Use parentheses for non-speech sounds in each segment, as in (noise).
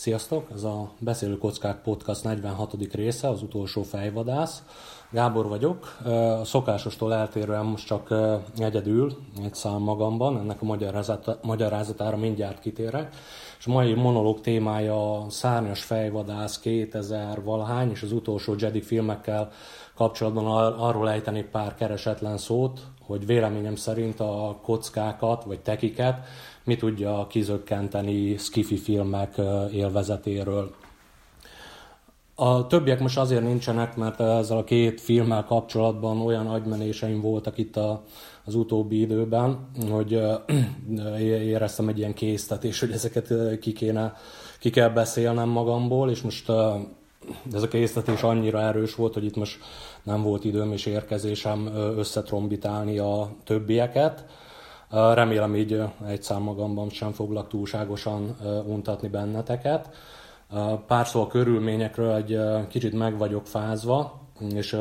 Sziasztok! Ez a Beszélő Kockák Podcast 46. része, az utolsó fejvadász. Gábor vagyok. A szokásostól eltérően most csak egyedül, egy szám magamban, ennek a magyarázatára mindjárt kitérek. És a mai monológ témája a Szárnyas fejvadász 2000 valahány, és az utolsó Jedi filmekkel kapcsolatban arról ejtenék pár keresetlen szót, hogy véleményem szerint a kockákat, vagy tekiket mi tudja kizökkenteni skifi filmek élvezetéről. A többiek most azért nincsenek, mert ezzel a két filmmel kapcsolatban olyan agymenéseim voltak itt a, az utóbbi időben, hogy éreztem egy ilyen késztetés, hogy ezeket ki, kéne, ki kell beszélnem magamból, és most ez a késztetés annyira erős volt, hogy itt most nem volt időm és érkezésem összetrombitálni a többieket. Remélem így egy szám magamban sem foglak túlságosan untatni benneteket. Pár szó a körülményekről egy kicsit meg vagyok fázva, és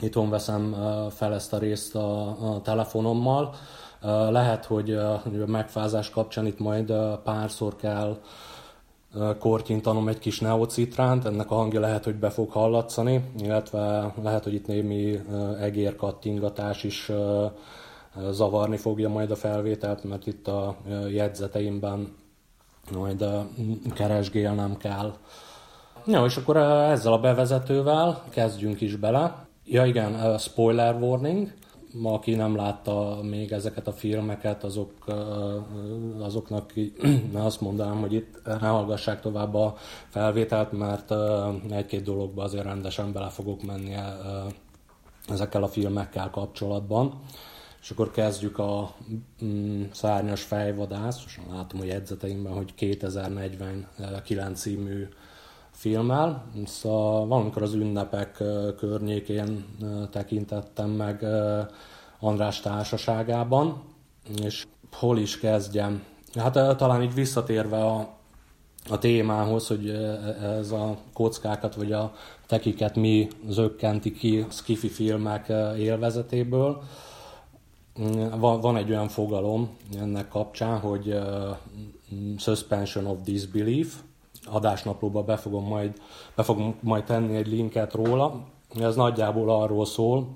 itthon veszem fel ezt a részt a, telefonommal. Lehet, hogy a megfázás kapcsán itt majd párszor kell kortyintanom egy kis neocitránt, ennek a hangja lehet, hogy be fog hallatszani, illetve lehet, hogy itt némi egérkattingatás is zavarni fogja majd a felvételt, mert itt a jegyzeteimben majd keresgélnem kell. Ja, és akkor ezzel a bevezetővel kezdjünk is bele. Ja igen, spoiler warning aki nem látta még ezeket a filmeket, azok, azoknak (clears throat) azt mondanám, hogy itt ne hallgassák tovább a felvételt, mert egy-két dologba azért rendesen bele fogok menni ezekkel a filmekkel kapcsolatban. És akkor kezdjük a mm, szárnyas fejvadász, most látom a jegyzeteimben, hogy 2049 című filmmel. Szóval valamikor az ünnepek környékén tekintettem meg András társaságában, és hol is kezdjem? Hát talán így visszatérve a, a témához, hogy ez a kockákat vagy a tekiket mi zökkenti ki skifi filmek élvezetéből. Van, egy olyan fogalom ennek kapcsán, hogy suspension of disbelief, adásnaplóba be fogom majd, be fogom majd tenni egy linket róla. Ez nagyjából arról szól,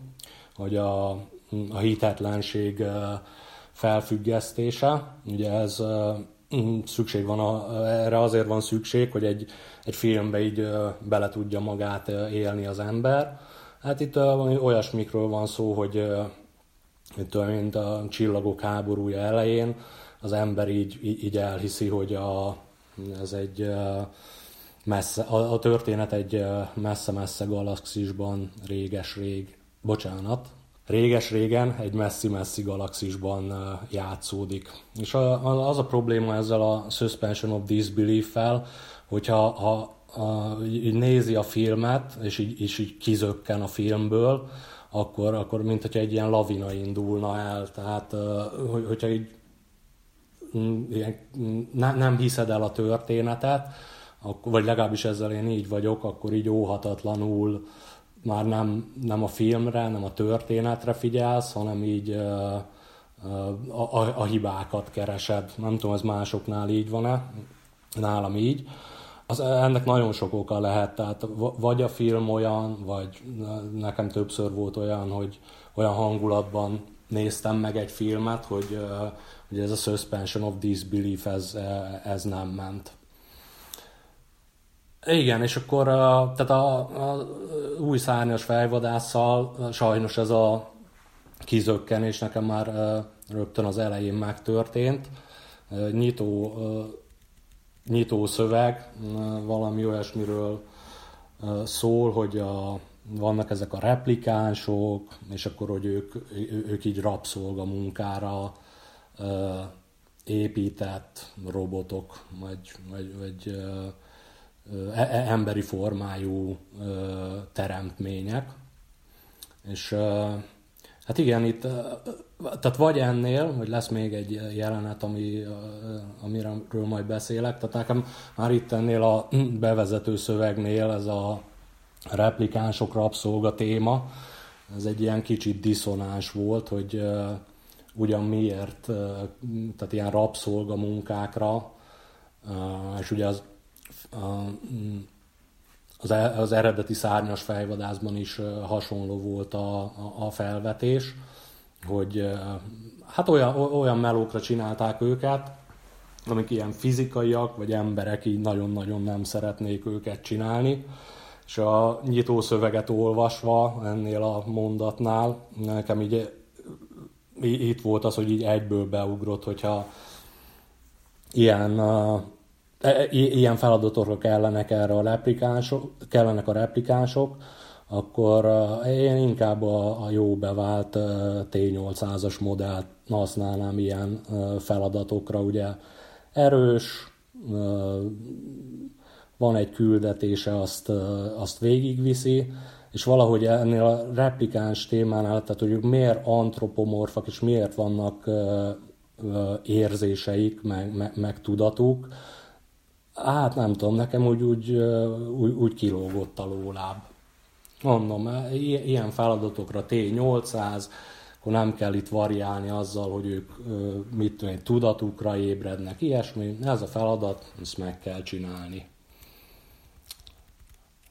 hogy a, a hitetlenség felfüggesztése, ugye ez szükség van, a, erre azért van szükség, hogy egy, egy filmbe így bele tudja magát élni az ember. Hát itt olyasmikről van szó, hogy itt, mint a csillagok háborúja elején, az ember így, így elhiszi, hogy a, ez egy messze, a, a történet egy messze-messze galaxisban, réges-rég, bocsánat, réges-régen egy messzi-messzi galaxisban játszódik. És az a probléma ezzel a suspension of disbelief-fel, hogyha ha, ha, így nézi a filmet, és így, és így kizökken a filmből, akkor, akkor mint hogyha egy ilyen lavina indulna el. Tehát, hogy, hogyha így mm, ilyen, mm, ne, nem hiszed el a történetet, vagy legalábbis ezzel én így vagyok, akkor így óhatatlanul már nem, nem a filmre, nem a történetre figyelsz, hanem így a, a, a hibákat keresed. Nem tudom, ez másoknál így van-e, nálam így. Az, ennek nagyon sok oka lehet, tehát vagy a film olyan, vagy nekem többször volt olyan, hogy olyan hangulatban néztem meg egy filmet, hogy, hogy ez a suspension of disbelief, ez, ez nem ment. Igen, és akkor tehát a, a új szárnyas fejvadásszal sajnos ez a kizökkenés nekem már rögtön az elején megtörtént. Nyitó nyitó szöveg, valami olyasmiről szól, hogy a, vannak ezek a replikánsok, és akkor, hogy ők, ők így rabszolga munkára épített robotok, vagy, vagy, vagy e, e, emberi formájú teremtmények. És Hát igen, itt, tehát vagy ennél, hogy lesz még egy jelenet, ami, amiről majd beszélek, tehát nekem már itt ennél a bevezető szövegnél ez a replikánsok rabszolga téma, ez egy ilyen kicsit diszonáns volt, hogy ugyan miért, tehát ilyen rabszolga munkákra, és ugye az az, e, az eredeti szárnyas fejvadászban is hasonló volt a, a, a felvetés, hogy hát olyan, olyan melókra csinálták őket, amik ilyen fizikaiak, vagy emberek így nagyon-nagyon nem szeretnék őket csinálni. És a nyitószöveget olvasva ennél a mondatnál, nekem így itt volt az, hogy így egyből beugrott, hogyha ilyen, uh, ilyen feladatokra kellenek erre a replikánsok, kellenek a replikánsok, akkor uh, én inkább a, a jó bevált uh, T800-as modellt használnám ilyen uh, feladatokra, ugye erős, van egy küldetése, azt, azt végigviszi, és valahogy ennél a replikáns témánál, tehát hogy miért antropomorfak, és miért vannak érzéseik, meg, meg, meg tudatuk, hát nem tudom, nekem úgy, úgy, úgy, úgy kilógott a lóláb. Mondom, ilyen feladatokra T800, akkor nem kell itt variálni azzal, hogy ők mit tudom, tudatukra ébrednek, ilyesmi. Ez a feladat, ezt meg kell csinálni.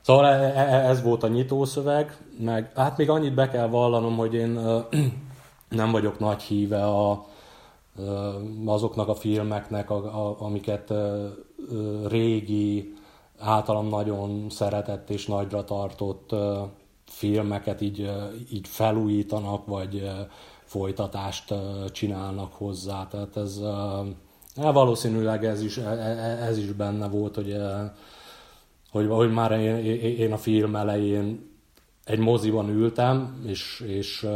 Szóval e, e, e, ez volt a nyitószöveg, meg hát még annyit be kell vallanom, hogy én (clears throat) nem vagyok nagy híve a, azoknak a filmeknek, amiket régi, általam nagyon szeretett és nagyra tartott filmeket így, így felújítanak, vagy folytatást csinálnak hozzá. Tehát ez valószínűleg ez is, ez is benne volt, hogy hogy, hogy már én, én a film elején egy moziban ültem, és, és,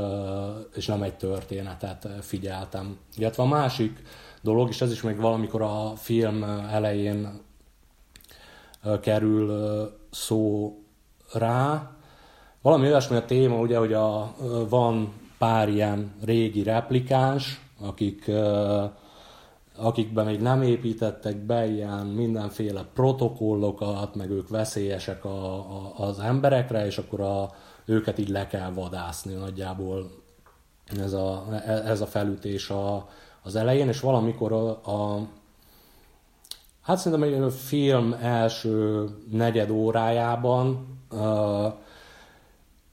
és nem egy történetet figyeltem. Illetve a másik dolog, és ez is még valamikor a film elején kerül szó rá, valami olyasmi a téma, ugye, hogy a, van pár ilyen régi replikáns, akik akikben még nem építettek be ilyen mindenféle protokollokat, meg ők veszélyesek a, a, az emberekre, és akkor a, őket így le kell vadászni nagyjából ez a, ez a felütés a, az elején, és valamikor a, a hát szerintem a film első negyed órájában uh,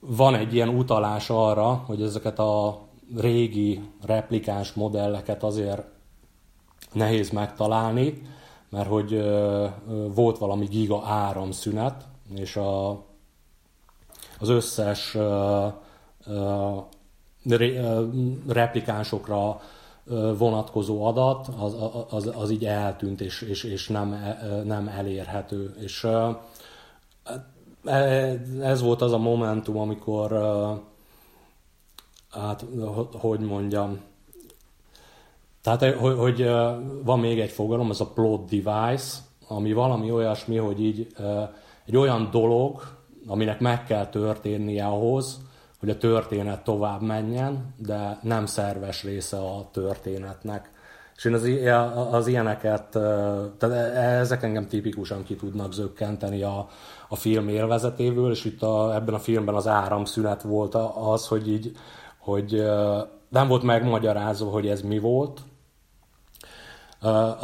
van egy ilyen utalás arra, hogy ezeket a régi replikáns modelleket azért nehéz megtalálni, mert hogy volt valami giga áramszünet, és a, az összes replikánsokra vonatkozó adat, az, az, az így eltűnt, és, és, és nem, nem elérhető. És e, ez volt az a momentum, amikor hát, hogy mondjam, tehát, eh, hogy, hogy van még egy fogalom, ez a plot device, ami valami olyasmi, hogy így egy olyan dolog, aminek meg kell történnie ahhoz, hogy a történet tovább menjen, de nem szerves része a történetnek. És én az, az ilyeneket, tehát ezek engem tipikusan ki tudnak zökkenteni a, a film élvezetéből, és itt a, ebben a filmben az áramszünet volt az, hogy így, hogy nem volt megmagyarázva, hogy ez mi volt,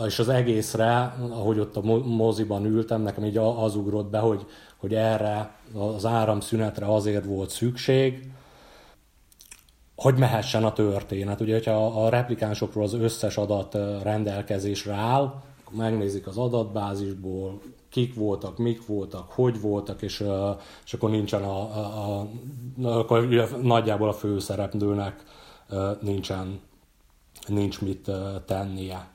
és az egészre, ahogy ott a moziban ültem, nekem így az ugrott be, hogy, hogy erre az áramszünetre azért volt szükség, hogy mehessen a történet. Ugye, hogyha a replikánsokról az összes adat rendelkezésre áll, akkor megnézik az adatbázisból, kik voltak, mik voltak, hogy voltak, és, és akkor nincsen a, a, a akkor nagyjából a főszereplőnek nincsen, nincs mit tennie.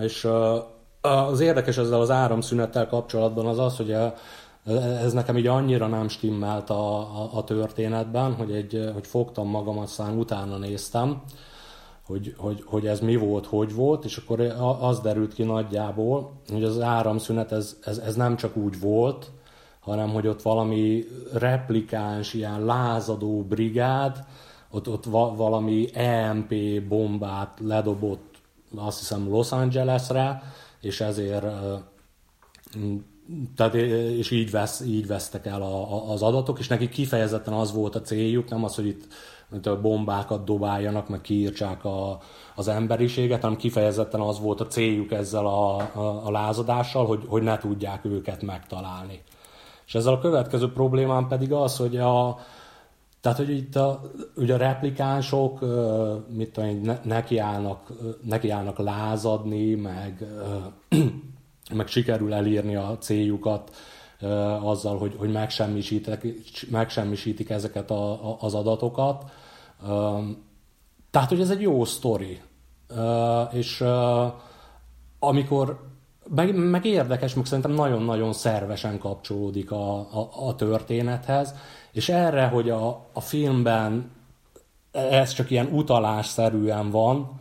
És az érdekes ezzel az áramszünettel kapcsolatban az az, hogy ez nekem így annyira nem stimmelt a, a, a történetben, hogy, egy, hogy fogtam magam, aztán utána néztem, hogy, hogy, hogy ez mi volt, hogy volt, és akkor az derült ki nagyjából, hogy az áramszünet ez, ez, ez nem csak úgy volt, hanem hogy ott valami replikáns, ilyen lázadó brigád, ott, ott va, valami EMP bombát ledobott azt hiszem Los Angelesre, és ezért tehát, és így, vesz, így vesztek el a, a, az adatok, és nekik kifejezetten az volt a céljuk, nem az, hogy itt mint a bombákat dobáljanak, meg kiírtsák a, az emberiséget, hanem kifejezetten az volt a céljuk ezzel a, a, a lázadással, hogy, hogy ne tudják őket megtalálni. És ezzel a következő problémám pedig az, hogy a, tehát, hogy itt a, ugye a replikánsok mit tudom, ne, nekiállnak, nekiállnak lázadni, meg, (clears throat) meg sikerül elírni a céljukat azzal, hogy, hogy megsemmisítik, megsemmisítik ezeket a, a, az adatokat. Tehát, hogy ez egy jó sztori. És amikor meg, meg érdekes, meg szerintem nagyon-nagyon szervesen kapcsolódik a, a, a történethez, és erre, hogy a, a filmben ez csak ilyen utalásszerűen van,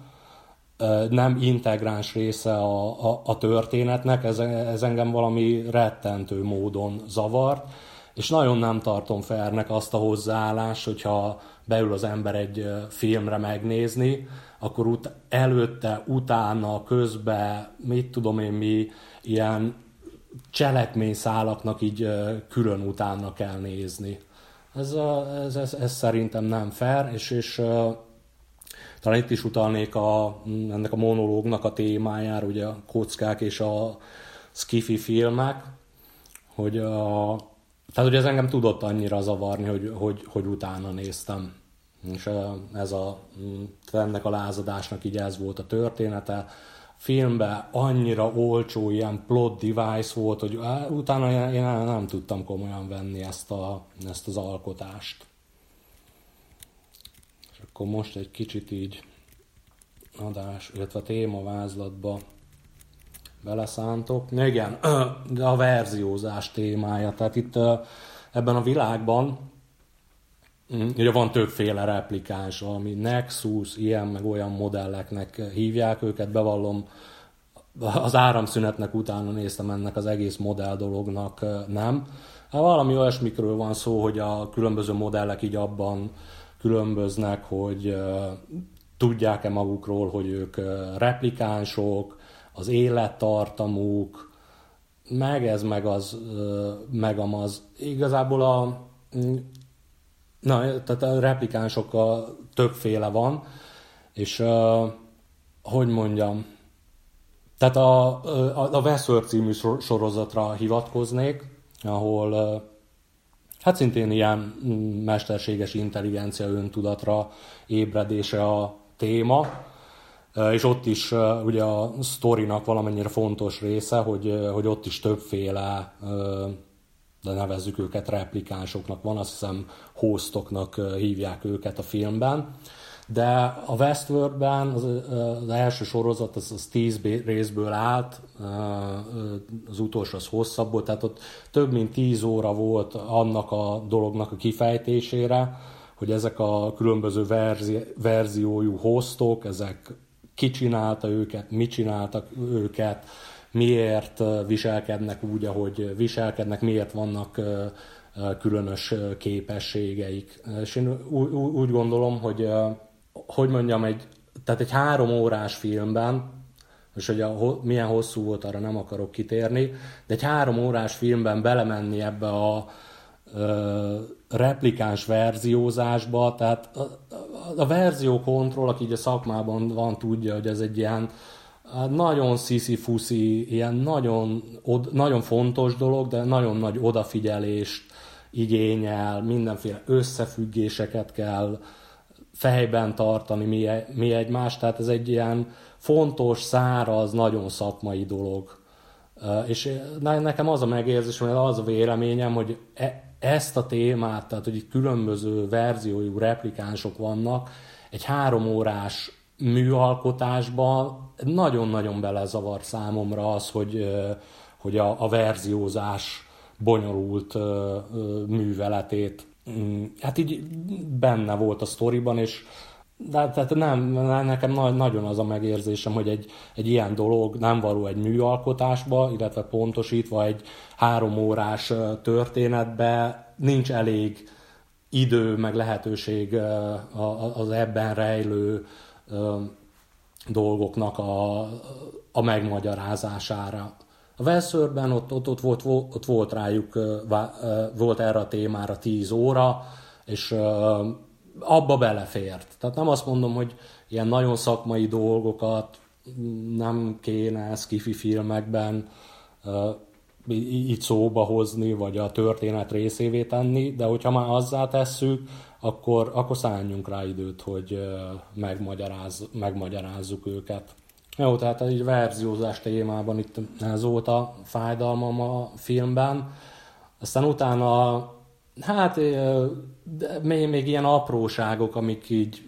nem integráns része a, a, a történetnek, ez, ez engem valami rettentő módon zavart, és nagyon nem tartom fernek azt a hozzáállást, hogyha beül az ember egy filmre megnézni, akkor ut- előtte, utána, közbe, mit tudom én mi, ilyen cselekményszálaknak így külön utána kell nézni. Ez, ez, ez, ez szerintem nem fair, és, és talán itt is utalnék a, ennek a monológnak a témájára, ugye a kockák és a skifi filmek, hogy a, tehát ugye ez engem tudott annyira zavarni, hogy, hogy, hogy utána néztem. És ez a, ennek a lázadásnak így ez volt a története. Filmben annyira olcsó ilyen plot device volt, hogy utána én nem tudtam komolyan venni ezt, a, ezt az alkotást. És akkor most egy kicsit így adás, illetve témavázlatba beleszántok. Igen, (clears throat) de a verziózás témája. Tehát itt ebben a világban Mm, ugye van többféle replikáns, ami Nexus, ilyen meg olyan modelleknek hívják őket, bevallom, az áramszünetnek utána néztem ennek az egész modell dolognak, nem. Hát valami olyasmikről van szó, hogy a különböző modellek így abban különböznek, hogy tudják-e magukról, hogy ők replikánsok, az élettartamuk, meg ez, meg az, meg amaz. Igazából a Na, tehát a replikánsokkal többféle van, és uh, hogy mondjam, tehát a, a, a Westworld című sorozatra hivatkoznék, ahol uh, hát szintén ilyen mesterséges intelligencia öntudatra ébredése a téma, és ott is ugye a sztorinak valamennyire fontos része, hogy, hogy ott is többféle de nevezzük őket replikánsoknak, van azt hiszem hostoknak hívják őket a filmben, de a Westworldben az, az első sorozat az, az tíz részből állt, az utolsó az hosszabb volt, tehát ott több mint tíz óra volt annak a dolognak a kifejtésére, hogy ezek a különböző verzi, verziójú hostok, ezek ki csinálta őket, mit csináltak őket, miért viselkednek úgy, ahogy viselkednek, miért vannak különös képességeik. És én úgy gondolom, hogy hogy mondjam, egy, tehát egy három órás filmben, és hogy a, milyen hosszú volt, arra nem akarok kitérni, de egy három órás filmben belemenni ebbe a, a replikáns verziózásba, tehát a, a, a verziókontroll, aki így a szakmában van, tudja, hogy ez egy ilyen nagyon sziszi-fuszi, ilyen nagyon, od, nagyon fontos dolog, de nagyon nagy odafigyelést igényel, mindenféle összefüggéseket kell fejben tartani mi, mi egymást, tehát ez egy ilyen fontos, száraz, nagyon szakmai dolog. És nekem az a megérzés, hogy az a véleményem, hogy e, ezt a témát, tehát hogy itt különböző verziójú replikánsok vannak, egy három órás műalkotásban nagyon-nagyon belezavar számomra az, hogy, hogy a, a verziózás bonyolult műveletét. Mm, hát így benne volt a sztoriban, és de tehát nem, nekem nagyon az a megérzésem, hogy egy, egy ilyen dolog nem való egy műalkotásba, illetve pontosítva egy három órás történetbe nincs elég idő, meg lehetőség az ebben rejlő dolgoknak a, a megmagyarázására. A Velszörben ott, ott, ott, volt, ott volt rájuk, volt erre a témára 10 óra, és abba belefért. Tehát nem azt mondom, hogy ilyen nagyon szakmai dolgokat nem kéne skifi filmekben így szóba hozni, vagy a történet részévé tenni, de hogyha már azzá tesszük, akkor, akkor szálljunk rá időt, hogy megmagyaráz, megmagyarázzuk őket. Jó, tehát egy verziózás témában itt ez volt a fájdalmam a filmben. Aztán utána, hát még, még ilyen apróságok, amik így,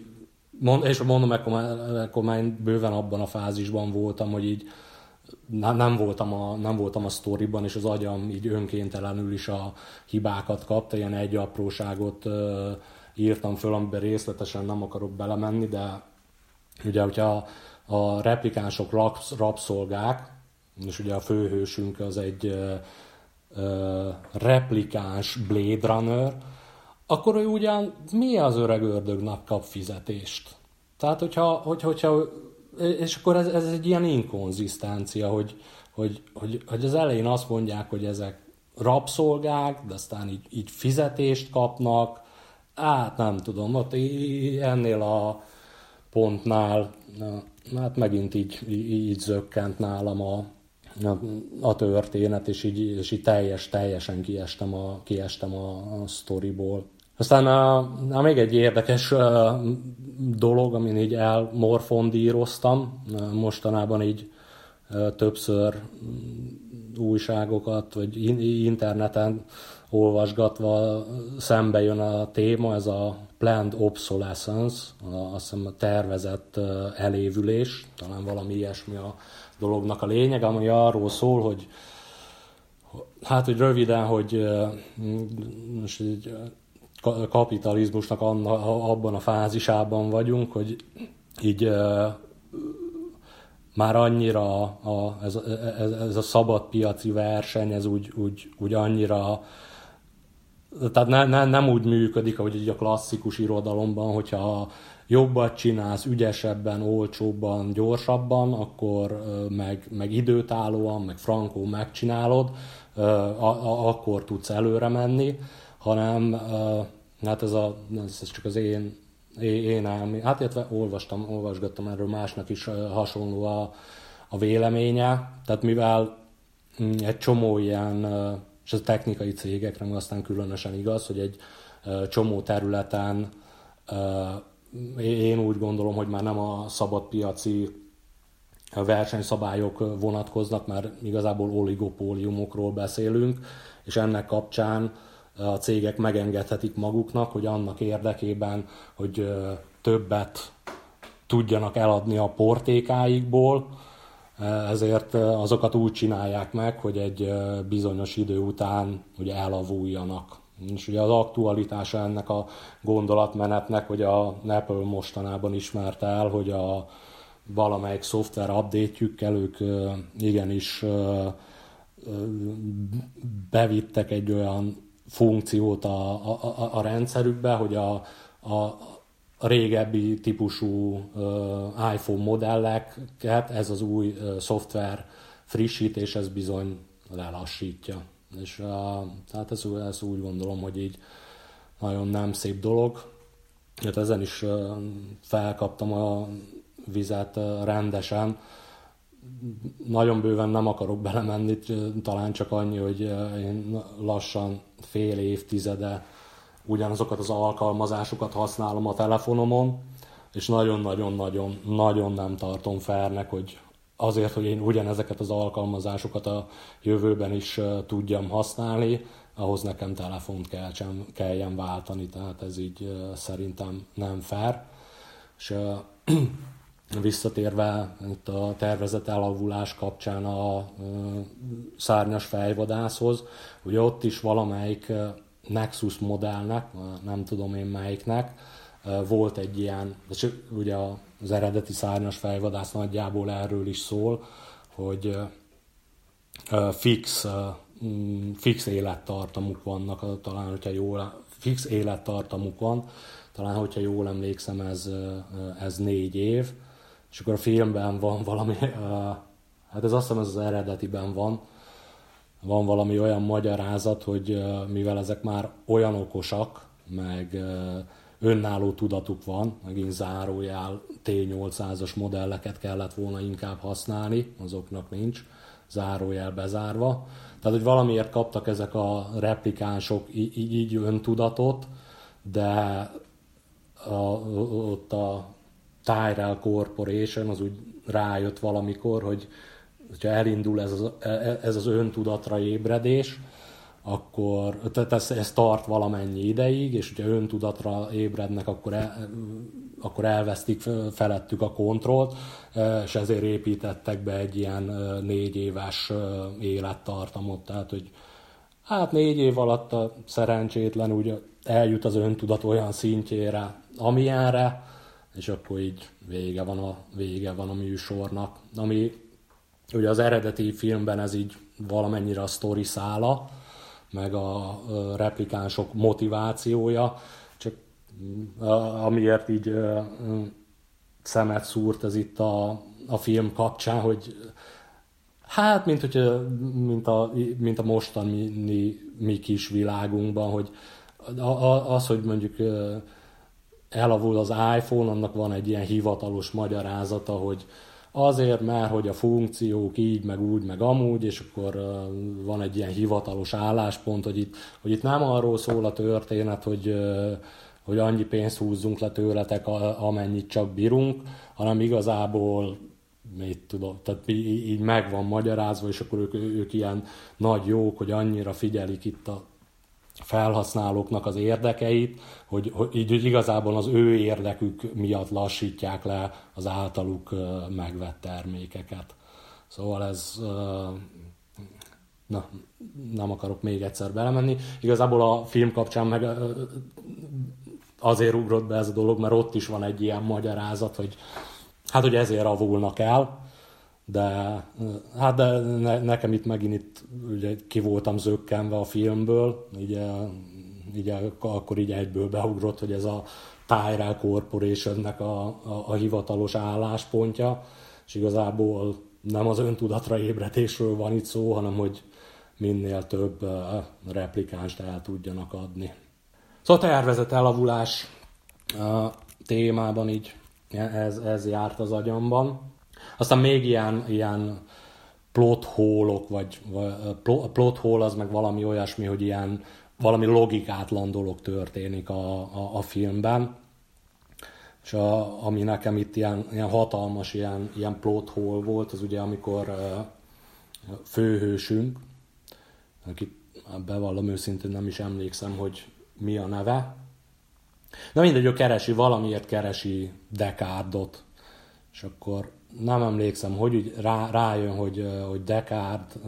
és mondom, akkor már bőven abban a fázisban voltam, hogy így nem voltam a, nem voltam a sztoriban, és az agyam így önkéntelenül is a hibákat kapta, ilyen egy apróságot írtam föl, amiben részletesen nem akarok belemenni, de ugye, hogyha a replikánsok rabszolgák, és ugye a főhősünk az egy uh, replikáns Blade Runner, akkor ő ugyan mi az öreg ördögnek kap fizetést? Tehát, hogyha, hogy, hogyha és akkor ez, ez egy ilyen inkonzisztencia, hogy, hogy, hogy, hogy az elején azt mondják, hogy ezek rabszolgák, de aztán így, így fizetést kapnak, hát nem tudom, ott ennél a pontnál, hát megint így, így, zökkent nálam a, a, történet, és így, és így teljes, teljesen kiestem a, kiestem a, a sztoriból. Aztán a, a még egy érdekes dolog, amin így elmorfondíroztam, mostanában így többször újságokat, vagy interneten olvasgatva szembe jön a téma, ez a planned obsolescence, azt hiszem a tervezett elévülés, talán valami ilyesmi a dolognak a lényeg, ami arról szól, hogy hát, hogy röviden, hogy most egy kapitalizmusnak anna, abban a fázisában vagyunk, hogy így már annyira a, ez, ez, ez a szabad piaci verseny, ez úgy, úgy, úgy annyira tehát ne, ne, nem úgy működik, ahogy a klasszikus irodalomban, hogyha jobbat csinálsz, ügyesebben, olcsóbban, gyorsabban, akkor meg, meg időtállóan, meg frankó megcsinálod, a, a, akkor tudsz előre menni, hanem hát ez, a, ez csak az én, én elmé. Hát illetve olvastam, olvasgattam erről másnak is hasonló a, a véleménye, tehát mivel mm, egy csomó ilyen és ez technikai cégekre aztán különösen igaz, hogy egy csomó területen én úgy gondolom, hogy már nem a szabadpiaci versenyszabályok vonatkoznak, mert igazából oligopóliumokról beszélünk, és ennek kapcsán a cégek megengedhetik maguknak, hogy annak érdekében, hogy többet tudjanak eladni a portékáikból, ezért azokat úgy csinálják meg, hogy egy bizonyos idő után ugye elavuljanak. És ugye az aktualitása ennek a gondolatmenetnek, hogy a Apple mostanában ismerte el, hogy a valamelyik szoftver update ők igenis bevittek egy olyan funkciót a, a, a rendszerükbe, hogy a, a, a régebbi típusú iPhone modelleket ez az új szoftver frissítés, ez bizony lelassítja. És tehát ez, ez úgy gondolom, hogy így nagyon nem szép dolog. Hát ezen is felkaptam a vizet rendesen. Nagyon bőven nem akarok belemenni, talán csak annyi, hogy én lassan fél évtizede ugyanazokat az alkalmazásokat használom a telefonomon, és nagyon-nagyon-nagyon nagyon nem tartom fernek, hogy azért, hogy én ugyanezeket az alkalmazásokat a jövőben is tudjam használni, ahhoz nekem telefont kell, kelljen váltani, tehát ez így szerintem nem fair. És (clears throat) visszatérve itt a tervezett elavulás kapcsán a szárnyas fejvadászhoz, ugye ott is valamelyik Nexus modellnek, nem tudom én melyiknek, volt egy ilyen, de ugye az eredeti szárnyas fejvadász nagyjából erről is szól, hogy fix, mm, fix élettartamuk vannak, talán, hogyha jól, fix élettartamuk van, talán, hogyha jól emlékszem, ez, ez négy év, és akkor a filmben van valami, hát ez azt hiszem ez az eredetiben van, van valami olyan magyarázat, hogy mivel ezek már olyan okosak, meg önálló tudatuk van, megint zárójál T800-as modelleket kellett volna inkább használni, azoknak nincs, zárójel bezárva. Tehát, hogy valamiért kaptak ezek a replikánsok így, így öntudatot, de a, ott a Tyrell Corporation az úgy rájött valamikor, hogy hogyha elindul ez az, ez az öntudatra ébredés, akkor tehát ez, ez tart valamennyi ideig, és hogyha öntudatra ébrednek, akkor, el, akkor elvesztik felettük a kontrollt, és ezért építettek be egy ilyen négy éves élettartamot, tehát hogy hát négy év alatt a szerencsétlen úgy eljut az öntudat olyan szintjére, amilyenre, és akkor így vége van a, vége van a műsornak. Ami ugye az eredeti filmben ez így valamennyire a sztori szála, meg a replikánsok motivációja, csak amiért így szemet szúrt ez itt a, a film kapcsán, hogy hát, mint, hogy, mint, a, mint a mostani mi kis világunkban, hogy az, hogy mondjuk elavul az iPhone, annak van egy ilyen hivatalos magyarázata, hogy azért, mert hogy a funkciók így, meg úgy, meg amúgy, és akkor van egy ilyen hivatalos álláspont, hogy itt, hogy itt nem arról szól a történet, hogy, hogy annyi pénzt húzzunk le tőletek, amennyit csak bírunk, hanem igazából mit tudom, tehát így meg van magyarázva, és akkor ők, ők ilyen nagy jók, hogy annyira figyelik itt a felhasználóknak az érdekeit, hogy, hogy így hogy igazából az ő érdekük miatt lassítják le az általuk megvett termékeket. Szóval ez na, nem akarok még egyszer belemenni. Igazából a film kapcsán meg azért ugrott be ez a dolog, mert ott is van egy ilyen magyarázat, hogy hát, hogy ezért avulnak el, de hát de ne, nekem itt megint itt ugye ki voltam zökkenve a filmből, ugye, ugye akkor így egyből beugrott, hogy ez a Tyrell Corporationnek a, a, a hivatalos álláspontja, és igazából nem az öntudatra ébredésről van itt szó, hanem hogy minél több replikánst el tudjanak adni. Szóval tervezett elavulás témában így ez, ez járt az agyamban. Aztán még ilyen, ilyen plot hole vagy, vagy plot hole az meg valami olyasmi, hogy ilyen valami logikátlan dolog történik a, a, a filmben. És a, ami nekem itt ilyen, ilyen hatalmas ilyen, ilyen plot hole volt, az ugye amikor uh, főhősünk, akit bevallom őszintén nem is emlékszem, hogy mi a neve. Na mindegy, ő keresi, valamiért keresi Dekárdot, és akkor nem emlékszem, hogy úgy rá, rájön, hogy, hogy Descartes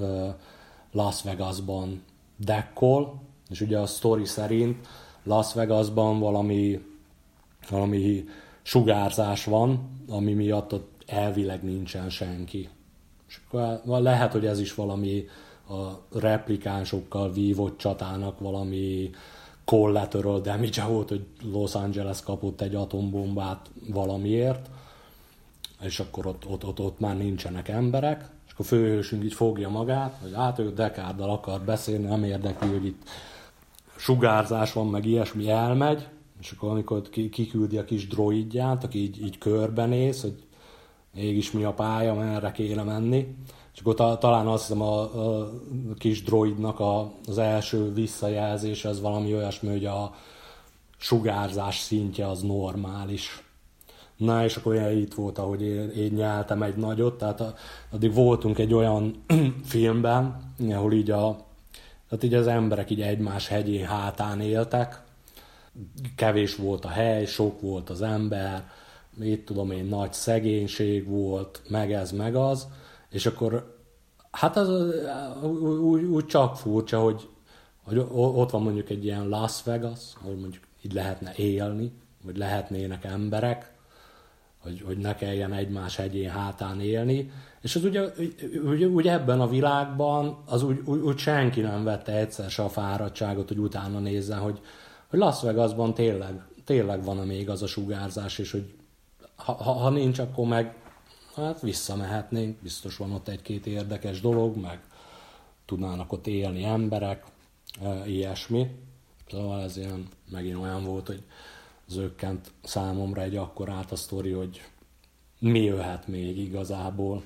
Las Vegasban dekkol, és ugye a story szerint Las Vegasban valami, valami sugárzás van, ami miatt ott elvileg nincsen senki. És akkor lehet, hogy ez is valami a replikánsokkal vívott csatának valami collateral damage volt, hogy Los Angeles kapott egy atombombát valamiért, és akkor ott, ott, ott, ott már nincsenek emberek, és akkor a főhősünk így fogja magát, hogy hát ő Dekárdal akar beszélni, nem érdekli, hogy itt sugárzás van, meg ilyesmi, elmegy, és akkor amikor kiküldi a kis droidját, aki így, így körbenéz, hogy mégis mi a pálya, merre kéne menni, és akkor ta, talán azt hiszem a, a kis droidnak a, az első visszajelzése az valami olyasmi, hogy a sugárzás szintje az normális. Na, és akkor itt volt, ahogy én, én nyeltem egy nagyot, tehát addig voltunk egy olyan (clears throat) filmben, ahol így a, tehát így az emberek így egymás hegyén hátán éltek, kevés volt a hely, sok volt az ember, mit tudom én, nagy szegénység volt, meg ez, meg az, és akkor hát az úgy, úgy csak furcsa, hogy, hogy ott van mondjuk egy ilyen Las Vegas, ahol mondjuk így lehetne élni, vagy lehetnének emberek, hogy, hogy ne kelljen egymás hegyén hátán élni. És az ugye, ugye, ugye ebben a világban az úgy, úgy, úgy senki nem vette egyszer se a fáradtságot, hogy utána nézzen, hogy, hogy Las Vegasban tényleg, tényleg van-e még az a sugárzás, és hogy ha, ha nincs, akkor meg hát visszamehetnénk, biztos van ott egy-két érdekes dolog, meg tudnának ott élni emberek, ilyesmi. Szóval ez ilyen, megint olyan volt, hogy zökkent számomra egy akkorát a sztori, hogy mi jöhet még igazából.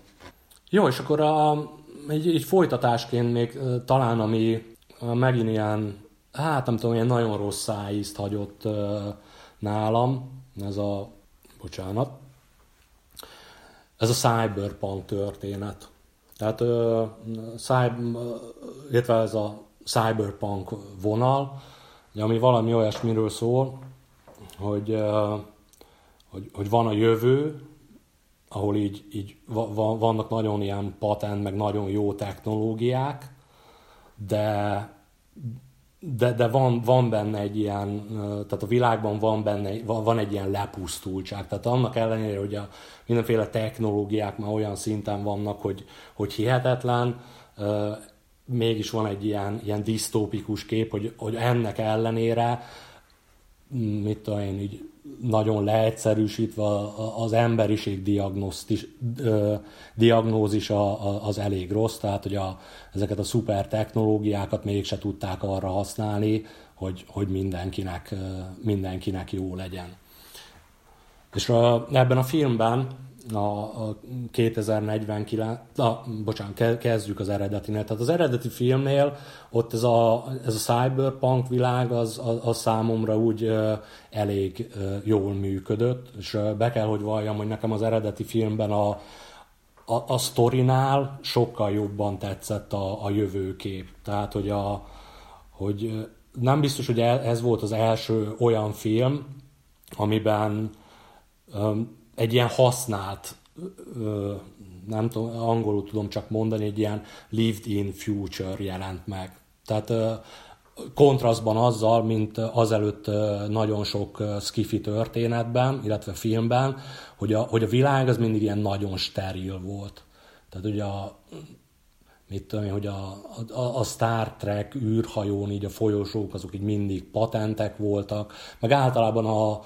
Jó, és akkor a, egy, egy folytatásként még talán, ami megint ilyen, hát nem tudom, ilyen nagyon rossz szájízt hagyott nálam, ez a, bocsánat, ez a cyberpunk történet. Tehát, illetve ez a cyberpunk vonal, ami valami olyasmiről szól, hogy, hogy, hogy van a jövő, ahol így, így vannak nagyon ilyen patent, meg nagyon jó technológiák, de, de, de van, van benne egy ilyen, tehát a világban van benne, van egy ilyen lepusztultság. Tehát annak ellenére, hogy a mindenféle technológiák már olyan szinten vannak, hogy, hogy hihetetlen, mégis van egy ilyen, ilyen disztópikus kép, hogy, hogy ennek ellenére, mit tudom én, így nagyon leegyszerűsítve az emberiség diagnosztis, diagnózisa az elég rossz, tehát hogy a, ezeket a szuper technológiákat mégse tudták arra használni, hogy, hogy mindenkinek, mindenkinek jó legyen. És a, ebben a filmben a, a 2049, na, bocsánat, kezdjük az eredetinél. Tehát az eredeti filmnél ott ez a, ez a cyberpunk világ az, az, az számomra úgy elég jól működött, és be kell, hogy valljam, hogy nekem az eredeti filmben a, a, a sztorinál sokkal jobban tetszett a, a jövőkép. Tehát, hogy, a, hogy nem biztos, hogy ez volt az első olyan film, amiben egy ilyen használt, nem tudom, angolul tudom csak mondani, egy ilyen lived-in future jelent meg. Tehát kontrasztban azzal, mint azelőtt nagyon sok skifi történetben, illetve filmben, hogy a, hogy a világ az mindig ilyen nagyon steril volt. Tehát ugye a, mit tudom én, hogy a, a, a Star Trek űrhajón így a folyosók azok így mindig patentek voltak, meg általában a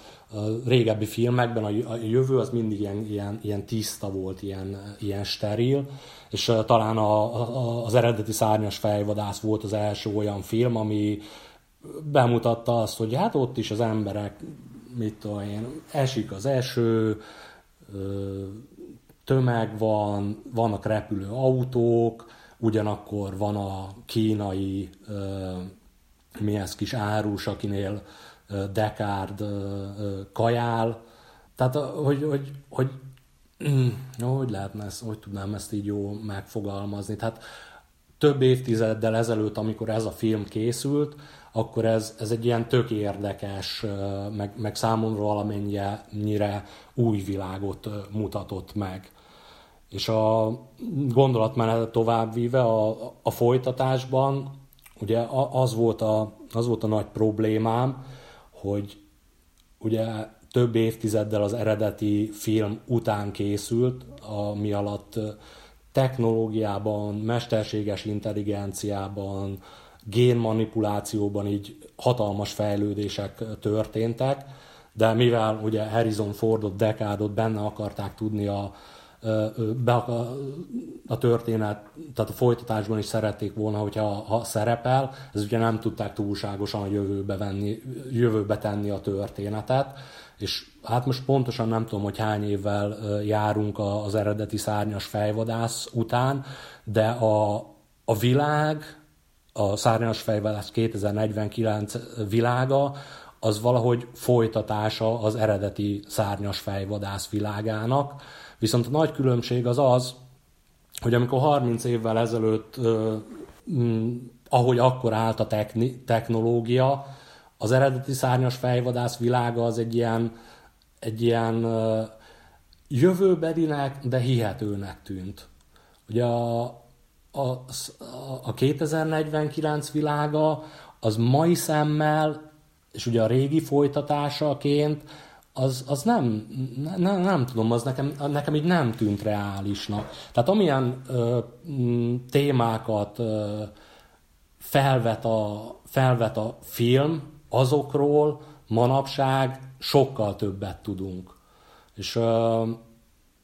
régebbi filmekben a, jövő az mindig ilyen, ilyen, ilyen tiszta volt, ilyen, ilyen steril, és talán a, a, az eredeti szárnyas fejvadász volt az első olyan film, ami bemutatta azt, hogy hát ott is az emberek, mit tudom én, esik az eső, tömeg van, vannak repülő autók, ugyanakkor van a kínai mi ez kis árus, akinél Dekárd kajál. Tehát, hogy, hogy, hogy jó, hogy lehetne ezt, hogy tudnám ezt így jó megfogalmazni. Tehát több évtizeddel ezelőtt, amikor ez a film készült, akkor ez, ez egy ilyen tök érdekes, meg, meg számomra valamennyire új világot mutatott meg. És a gondolatmenetet továbbvíve a, a folytatásban, ugye az volt a, az volt a nagy problémám, hogy ugye több évtizeddel az eredeti film után készült, ami alatt technológiában, mesterséges intelligenciában, génmanipulációban így hatalmas fejlődések történtek, de mivel ugye Harrison Fordot, dekádot benne akarták tudni a, be a, történet, tehát a folytatásban is szerették volna, hogyha ha szerepel, ez ugye nem tudták túlságosan a jövőbe, venni, jövőbe tenni a történetet, és hát most pontosan nem tudom, hogy hány évvel járunk az eredeti szárnyas fejvadász után, de a, a világ, a szárnyas fejvadász 2049 világa, az valahogy folytatása az eredeti szárnyas fejvadász világának, Viszont a nagy különbség az az, hogy amikor 30 évvel ezelőtt, ahogy akkor állt a technológia, az eredeti szárnyas fejvadász világa az egy ilyen, egy ilyen jövőbelinek, de hihetőnek tűnt. Ugye a, a, a 2049 világa az mai szemmel, és ugye a régi folytatásaként az, az nem, nem, nem tudom, az nekem, nekem így nem tűnt reálisnak. Tehát amilyen ö, témákat ö, felvet, a, felvet a film, azokról manapság sokkal többet tudunk. És ö,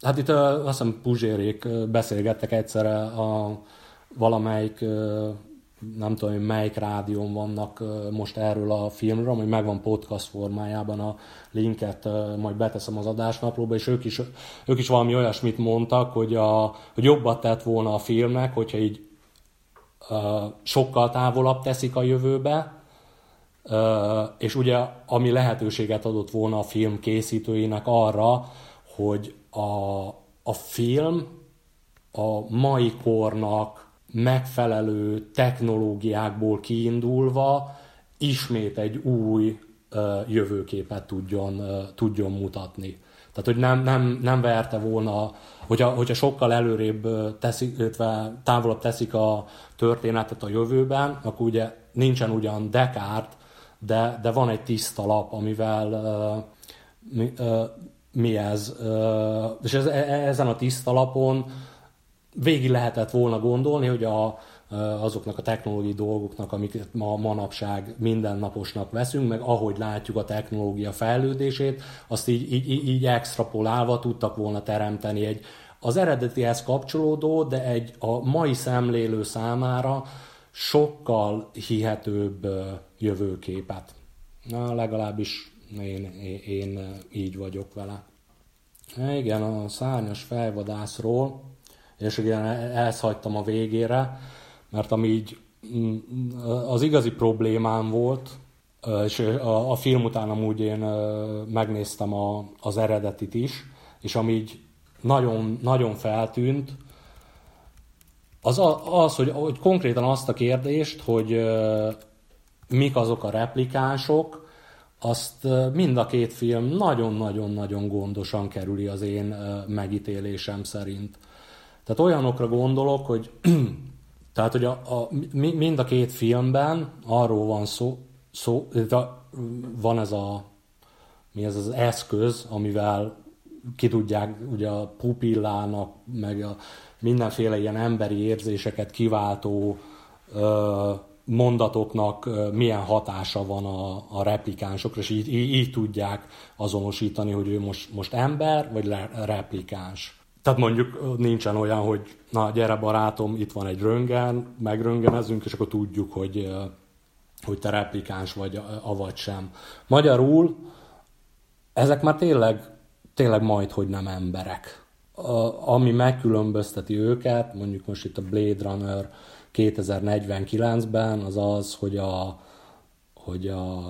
hát itt ö, azt hiszem Puzsérék beszélgettek egyszerre a valamelyik nem tudom, hogy melyik rádión vannak most erről a filmről, hogy megvan podcast formájában a linket, majd beteszem az adásnaplóba, és ők is, ők is valami olyasmit mondtak, hogy, a, hogy jobbat tett volna a filmnek, hogyha így sokkal távolabb teszik a jövőbe, és ugye ami lehetőséget adott volna a film készítőinek arra, hogy a, a film a mai kornak megfelelő technológiákból kiindulva ismét egy új jövőképet tudjon, tudjon mutatni. Tehát, hogy nem, nem, nem verte volna, hogyha, hogyha sokkal előrébb teszik, illetve távolabb teszik a történetet a jövőben, akkor ugye nincsen ugyan Descartes, de, de van egy tiszta lap, amivel uh, mi, uh, mi ez, uh, és ez, e, ezen a tiszta lapon végig lehetett volna gondolni, hogy a, azoknak a technológiai dolgoknak, amiket ma manapság mindennaposnak veszünk, meg ahogy látjuk a technológia fejlődését, azt így, így, így extrapolálva tudtak volna teremteni egy az eredetihez kapcsolódó, de egy a mai szemlélő számára sokkal hihetőbb jövőképet. Na, legalábbis én, én, így vagyok vele. Igen, a szárnyas fejvadászról, és igen, ezt hagytam a végére, mert ami így mm, az igazi problémám volt, és a, a film után amúgy én megnéztem a, az eredetit is, és ami így nagyon, nagyon feltűnt, az, az hogy, hogy konkrétan azt a kérdést, hogy mik azok a replikánsok, azt mind a két film nagyon-nagyon-nagyon gondosan kerüli az én megítélésem szerint. Tehát olyanokra gondolok, hogy (clears throat) tehát, hogy a, a, mind a két filmben arról van szó, szó van ez a mi ez az eszköz, amivel ki tudják ugye a pupillának, meg a mindenféle ilyen emberi érzéseket kiváltó ö, mondatoknak milyen hatása van a, a replikánsokra, és így, így, így tudják azonosítani, hogy ő most, most ember, vagy le, replikáns. Tehát mondjuk nincsen olyan, hogy na gyere barátom, itt van egy röngen, megröngenezünk, és akkor tudjuk, hogy, hogy te replikáns vagy, avagy sem. Magyarul ezek már tényleg, tényleg majd, hogy nem emberek. A, ami megkülönbözteti őket, mondjuk most itt a Blade Runner 2049-ben, az az, hogy a, hogy a,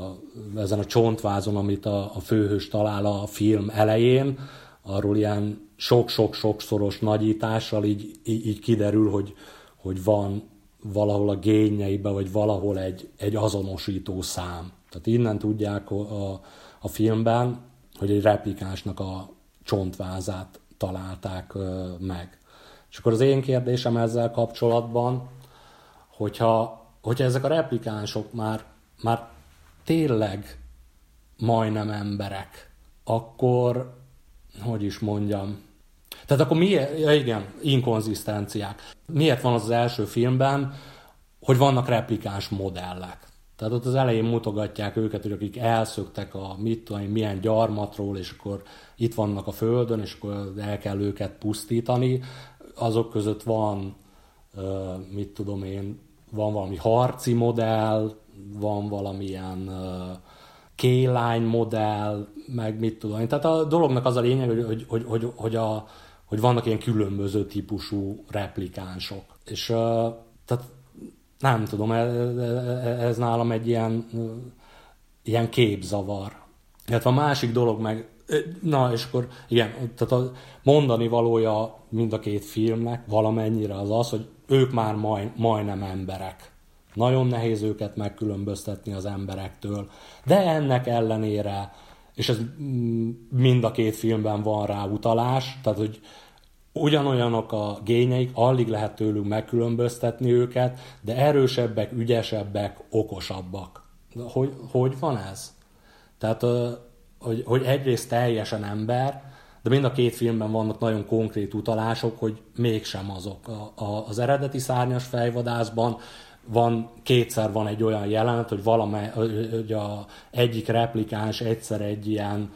ezen a csontvázon, amit a, a főhős talál a film elején, arról ilyen sok-sok-sokszoros nagyítással így, így, így kiderül, hogy, hogy van valahol a génjeiben, vagy valahol egy, egy azonosító szám. Tehát innen tudják a, a filmben, hogy egy replikánsnak a csontvázát találták meg. És akkor az én kérdésem ezzel kapcsolatban, hogyha, hogyha ezek a replikánsok már, már tényleg majdnem emberek, akkor, hogy is mondjam, tehát akkor miért, ja igen, inkonzisztenciák. Miért van az az első filmben, hogy vannak replikáns modellek? Tehát ott az elején mutogatják őket, hogy akik elszöktek a mit tudom, milyen gyarmatról, és akkor itt vannak a földön, és akkor el kell őket pusztítani. Azok között van, mit tudom én, van valami harci modell, van valamilyen kélány modell, meg mit tudom én. Tehát a dolognak az a lényeg, hogy, hogy, hogy, hogy, hogy, a, hogy vannak ilyen különböző típusú replikánsok. És tehát nem tudom, ez, ez nálam egy ilyen, ilyen képzavar. Illetve a másik dolog meg, na és akkor igen, tehát a mondani valója mind a két filmnek valamennyire az az, hogy ők már majd, majdnem emberek. Nagyon nehéz őket megkülönböztetni az emberektől, de ennek ellenére, és ez mm, mind a két filmben van rá utalás, tehát hogy ugyanolyanok a gényeik, alig lehet tőlük megkülönböztetni őket, de erősebbek, ügyesebbek, okosabbak. Hogy, hogy van ez? Tehát, hogy, hogy egyrészt teljesen ember, de mind a két filmben vannak nagyon konkrét utalások, hogy mégsem azok. A, a, az eredeti szárnyas fejvadászban van, kétszer van egy olyan jelenet, hogy, valame, hogy a egyik replikáns egyszer egy ilyen,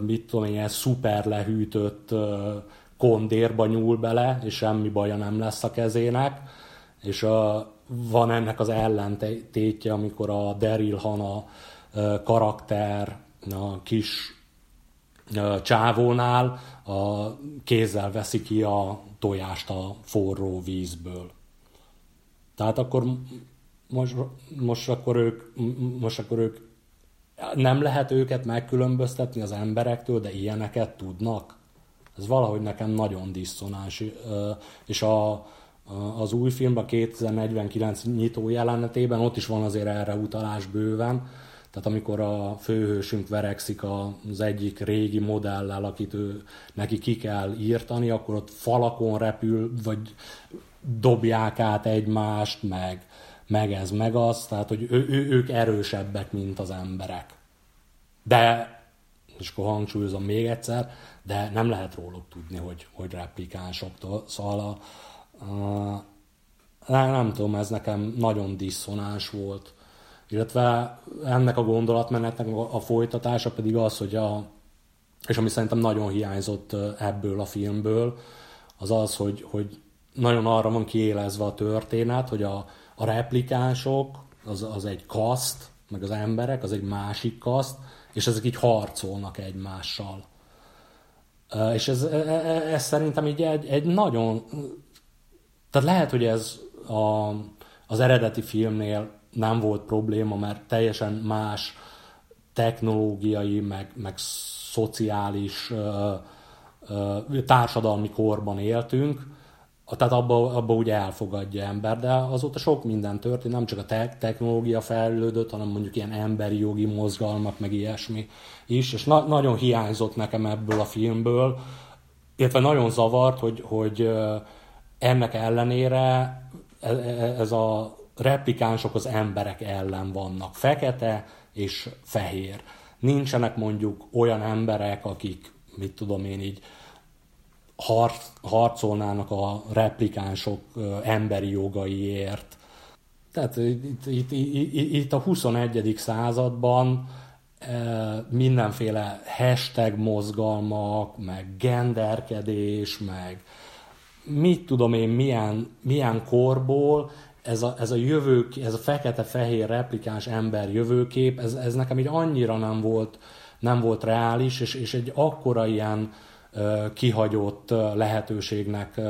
mit tudom, ilyen szuper lehűtött kondérba nyúl bele, és semmi baja nem lesz a kezének, és a, van ennek az ellentétje, amikor a Daryl Hana karakter a kis csávónál a kézzel veszi ki a tojást a forró vízből. Tehát akkor most, most, akkor ők, most akkor ők nem lehet őket megkülönböztetni az emberektől, de ilyeneket tudnak. Ez valahogy nekem nagyon diszonáns. És a, az új filmben, 2049 nyitó jelenetében ott is van azért erre utalás bőven. Tehát amikor a főhősünk verekszik az egyik régi modellel, akit ő, neki ki kell írtani, akkor ott falakon repül, vagy dobják át egymást, meg, meg ez, meg az, tehát hogy ő, ő, ők erősebbek, mint az emberek. De, és akkor hangsúlyozom még egyszer, de nem lehet róluk tudni, hogy, hogy replikánsoktól. Szóval a, a, nem, tudom, ez nekem nagyon diszonáns volt. Illetve ennek a gondolatmenetnek a folytatása pedig az, hogy a, és ami szerintem nagyon hiányzott ebből a filmből, az az, hogy, hogy nagyon arra van kiélezve a történet, hogy a, a replikánsok, az, az egy kaszt, meg az emberek, az egy másik kaszt, és ezek így harcolnak egymással. És ez, ez, e, e, ez szerintem így egy, egy nagyon... Tehát lehet, hogy ez a, az eredeti filmnél nem volt probléma, mert teljesen más technológiai, meg, meg szociális, társadalmi korban éltünk, tehát abba, abba ugye elfogadja ember, de azóta sok minden történt, nem csak a te- technológia fejlődött, hanem mondjuk ilyen emberi jogi mozgalmak, meg ilyesmi is, és na- nagyon hiányzott nekem ebből a filmből, illetve nagyon zavart, hogy, hogy ennek ellenére e, e, ez a replikánsok az emberek ellen vannak, fekete és fehér. Nincsenek mondjuk olyan emberek, akik, mit tudom én így, harc, harcolnának a replikánsok emberi jogaiért. Tehát itt, itt, itt, itt a 21. században mindenféle hashtag mozgalmak, meg genderkedés, meg mit tudom én, milyen, milyen korból ez a, ez a jövő, ez a fekete-fehér replikáns ember jövőkép, ez, ez nekem így annyira nem volt, nem volt reális, és, és egy akkora ilyen kihagyott lehetőségnek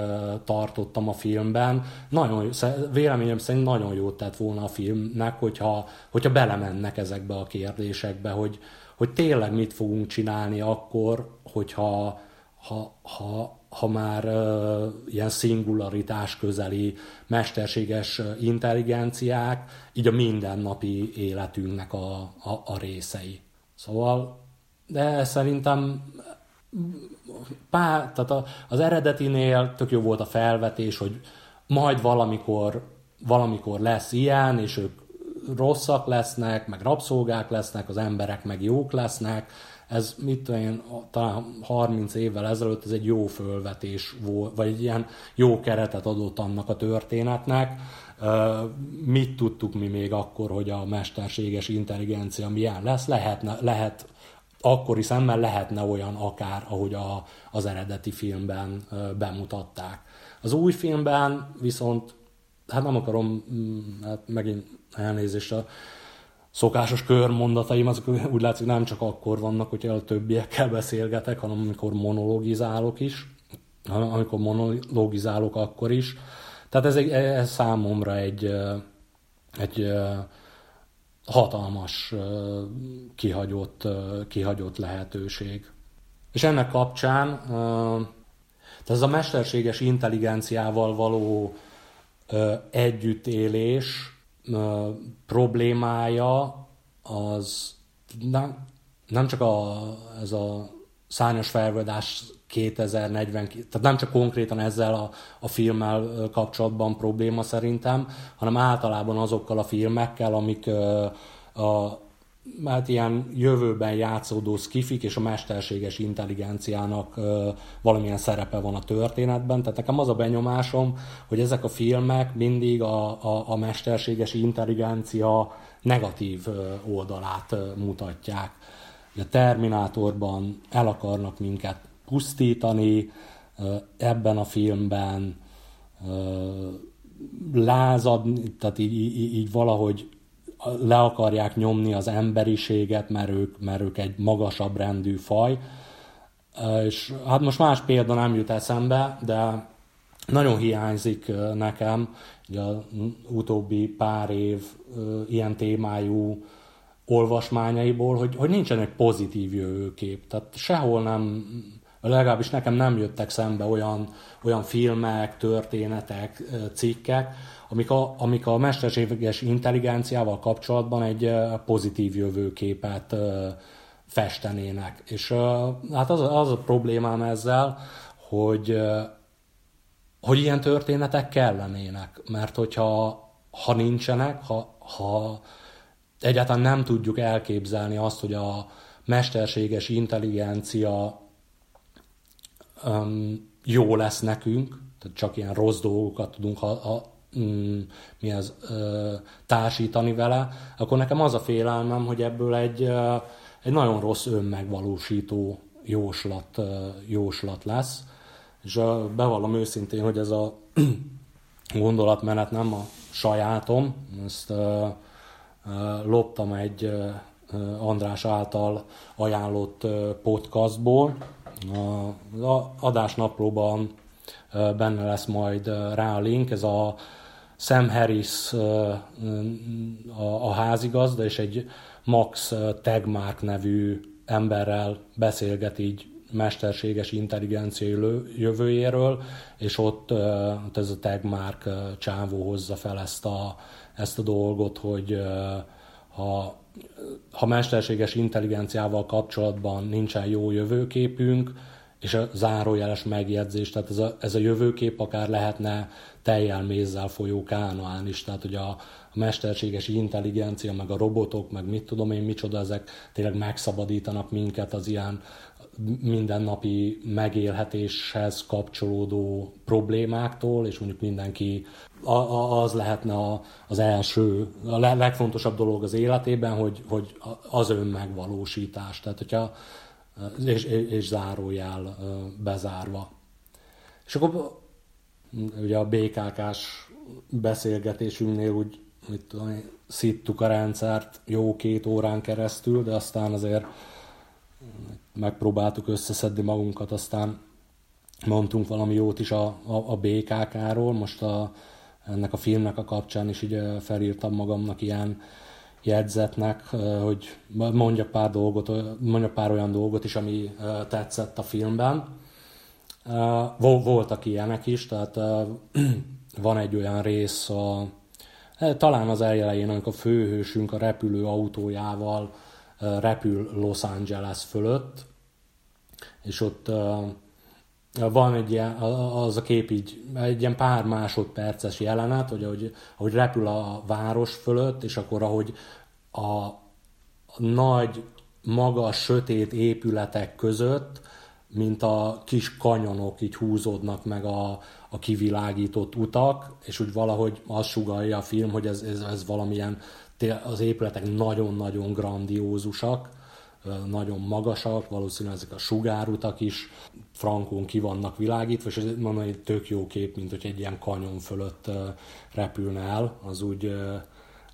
tartottam a filmben. Nagyon, véleményem szerint nagyon jót tett volna a filmnek, hogyha, hogyha belemennek ezekbe a kérdésekbe, hogy, hogy tényleg mit fogunk csinálni akkor, hogyha ha, ha, ha már uh, ilyen szingularitás közeli mesterséges intelligenciák, így a mindennapi életünknek a, a, a részei. Szóval, de szerintem pár, tehát az eredetinél tök jó volt a felvetés, hogy majd valamikor, valamikor lesz ilyen, és ők rosszak lesznek, meg rabszolgák lesznek, az emberek meg jók lesznek. Ez mit tudom én, talán 30 évvel ezelőtt ez egy jó fölvetés volt, vagy egy ilyen jó keretet adott annak a történetnek. Mit tudtuk mi még akkor, hogy a mesterséges intelligencia milyen lesz? Lehetne, lehet akkori szemmel lehetne olyan akár, ahogy a, az eredeti filmben bemutatták. Az új filmben viszont, hát nem akarom, mm, hát megint elnézést a szokásos körmondataim, azok úgy látszik nem csak akkor vannak, hogyha a többiekkel beszélgetek, hanem amikor monologizálok is, amikor monologizálok akkor is. Tehát ez, egy, ez számomra egy, egy hatalmas kihagyott, kihagyott lehetőség. És ennek kapcsán ez a mesterséges intelligenciával való együttélés problémája az nem, nem csak a, ez a szárnyas felvadás 2040, tehát nem csak konkrétan ezzel a, a filmmel kapcsolatban probléma szerintem, hanem általában azokkal a filmekkel, amik a, hát ilyen jövőben játszódó skifik és a mesterséges intelligenciának ö, valamilyen szerepe van a történetben. Tehát nekem az a benyomásom, hogy ezek a filmek mindig a, a, a mesterséges intelligencia negatív oldalát mutatják. A Terminátorban el akarnak minket pusztítani, ebben a filmben lázad, tehát így, így, így valahogy le akarják nyomni az emberiséget, mert ők, mert ők egy magasabb rendű faj. És hát most más példa nem jut eszembe, de nagyon hiányzik nekem ugye az utóbbi pár év ilyen témájú olvasmányaiból, hogy, hogy nincsen egy pozitív jövőkép. Tehát sehol nem, legalábbis nekem nem jöttek szembe olyan, olyan filmek, történetek, cikkek, amik a, amik a mesterséges intelligenciával kapcsolatban egy pozitív jövőképet festenének. És hát az, az a problémám ezzel, hogy, hogy ilyen történetek kellenének, mert hogyha ha nincsenek, ha, ha egyáltalán nem tudjuk elképzelni azt, hogy a mesterséges intelligencia um, jó lesz nekünk, tehát csak ilyen rossz dolgokat tudunk ha, ha, mm, mi az, uh, társítani vele, akkor nekem az a félelmem, hogy ebből egy, uh, egy nagyon rossz önmegvalósító jóslat, uh, jóslat lesz. És uh, bevallom őszintén, hogy ez a (clears throat) gondolatmenet nem a sajátom, ezt uh, loptam egy András által ajánlott podcastból. Az adásnaplóban benne lesz majd rá a link, ez a Sam Harris a házigazda, és egy Max Tegmark nevű emberrel beszélget így mesterséges intelligencia jövőjéről, és ott, ott ez a Tegmark csávó hozza fel ezt a, ezt a dolgot, hogy ha, ha mesterséges intelligenciával kapcsolatban nincsen jó jövőképünk, és a zárójeles megjegyzés, tehát ez a, ez a jövőkép akár lehetne teljel mézzel folyó kánoán is, tehát hogy a, a mesterséges intelligencia, meg a robotok, meg mit tudom én, micsoda, ezek tényleg megszabadítanak minket az ilyen mindennapi megélhetéshez kapcsolódó problémáktól, és mondjuk mindenki az lehetne az első, a legfontosabb dolog az életében, hogy, hogy az önmegvalósítás, tehát hogyha és, és zárójel bezárva. És akkor ugye a BKK-s beszélgetésünknél úgy mit tudom, szittuk a rendszert jó két órán keresztül, de aztán azért megpróbáltuk összeszedni magunkat, aztán mondtunk valami jót is a, a, a BKK-ról, most a, ennek a filmnek a kapcsán is így felírtam magamnak ilyen jegyzetnek, hogy mondjak pár dolgot, mondjak pár olyan dolgot is, ami tetszett a filmben. Voltak ilyenek is, tehát (clears throat) van egy olyan rész, a, talán az eljelején, amikor a főhősünk a repülő autójával repül Los Angeles fölött, és ott van egy ilyen, az a kép így, egy ilyen pár másodperces jelenet, hogy ahogy, ahogy repül a város fölött, és akkor ahogy a, nagy, magas, sötét épületek között, mint a kis kanyonok így húzódnak meg a, a kivilágított utak, és úgy valahogy azt sugalja a film, hogy ez, ez, ez valamilyen, az épületek nagyon-nagyon grandiózusak, nagyon magasak, valószínűleg ezek a sugárutak is frankon ki vannak világítva, és ez mondom, egy tök jó kép, mint hogy egy ilyen kanyon fölött repülne el, az úgy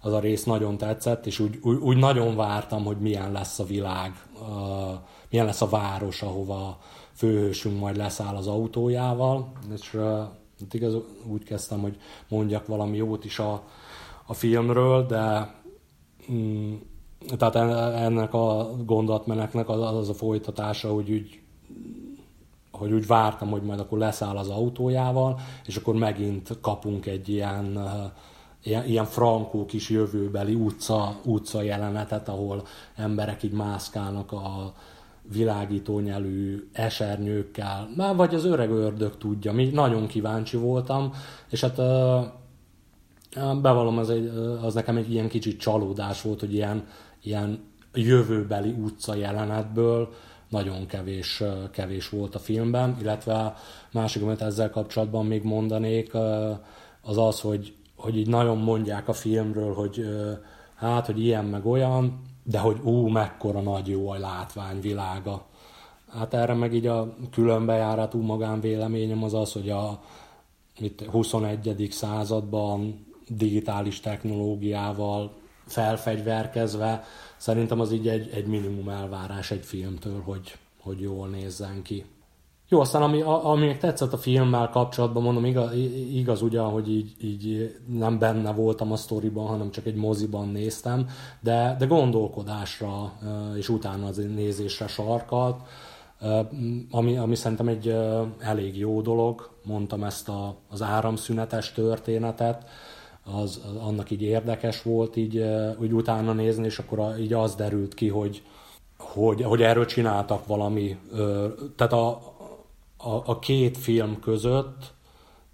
az a rész nagyon tetszett, és úgy, úgy, úgy nagyon vártam, hogy milyen lesz a világ, milyen lesz a város, ahova főhősünk majd leszáll az autójával, és uh, igaz, úgy kezdtem, hogy mondjak valami jót is a, a filmről, de mm, tehát ennek a gondolatmeneknek az, az a folytatása, hogy úgy, hogy úgy vártam, hogy majd akkor leszáll az autójával, és akkor megint kapunk egy ilyen, ilyen, ilyen frankó kis jövőbeli utca, utca jelenetet, ahol emberek így mászkálnak a világító nyelű esernyőkkel, vagy az öreg ördög tudja, mi nagyon kíváncsi voltam, és hát bevallom, az, egy, az nekem egy ilyen kicsit csalódás volt, hogy ilyen ilyen jövőbeli utca jelenetből nagyon kevés, kevés volt a filmben, illetve másik, amit ezzel kapcsolatban még mondanék, az az, hogy, hogy így nagyon mondják a filmről, hogy hát, hogy ilyen meg olyan, de hogy ú, mekkora nagy jó a látványvilága. Hát erre meg így a különbejáratú magánvéleményem az az, hogy a, itt 21. században digitális technológiával felfegyverkezve, szerintem az így egy, egy minimum elvárás egy filmtől, hogy, hogy jól nézzen ki. Jó, aztán ami, ami tetszett a filmmel kapcsolatban, mondom, igaz, igaz ugyan, hogy így, így nem benne voltam a sztoriban, hanem csak egy moziban néztem, de, de gondolkodásra és utána az nézésre sarkalt, ami, ami szerintem egy elég jó dolog. Mondtam ezt a, az áramszünetes történetet, az, az annak így érdekes volt így, úgy utána nézni, és akkor így az derült ki, hogy, hogy, hogy erről csináltak valami, tehát a, a, a két film között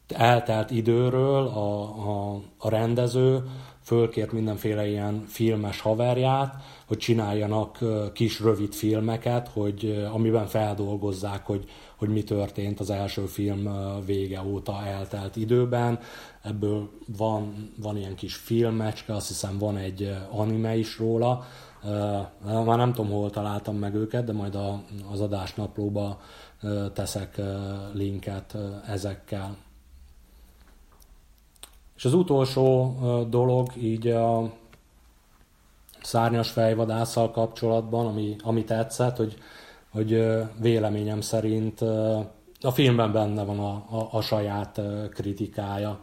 eltelt időről a, a, a rendező fölkért mindenféle ilyen filmes haverját, hogy csináljanak kis rövid filmeket, hogy, amiben feldolgozzák, hogy, hogy mi történt az első film vége óta eltelt időben. Ebből van, van ilyen kis filmecske, azt hiszem van egy anime is róla, már nem tudom, hol találtam meg őket, de majd a, az adásnaplóba teszek linket ezekkel. És az utolsó dolog így a szárnyas fejvadásszal kapcsolatban, ami, ami tetszett, hogy, hogy véleményem szerint a filmben benne van a, a, a saját kritikája.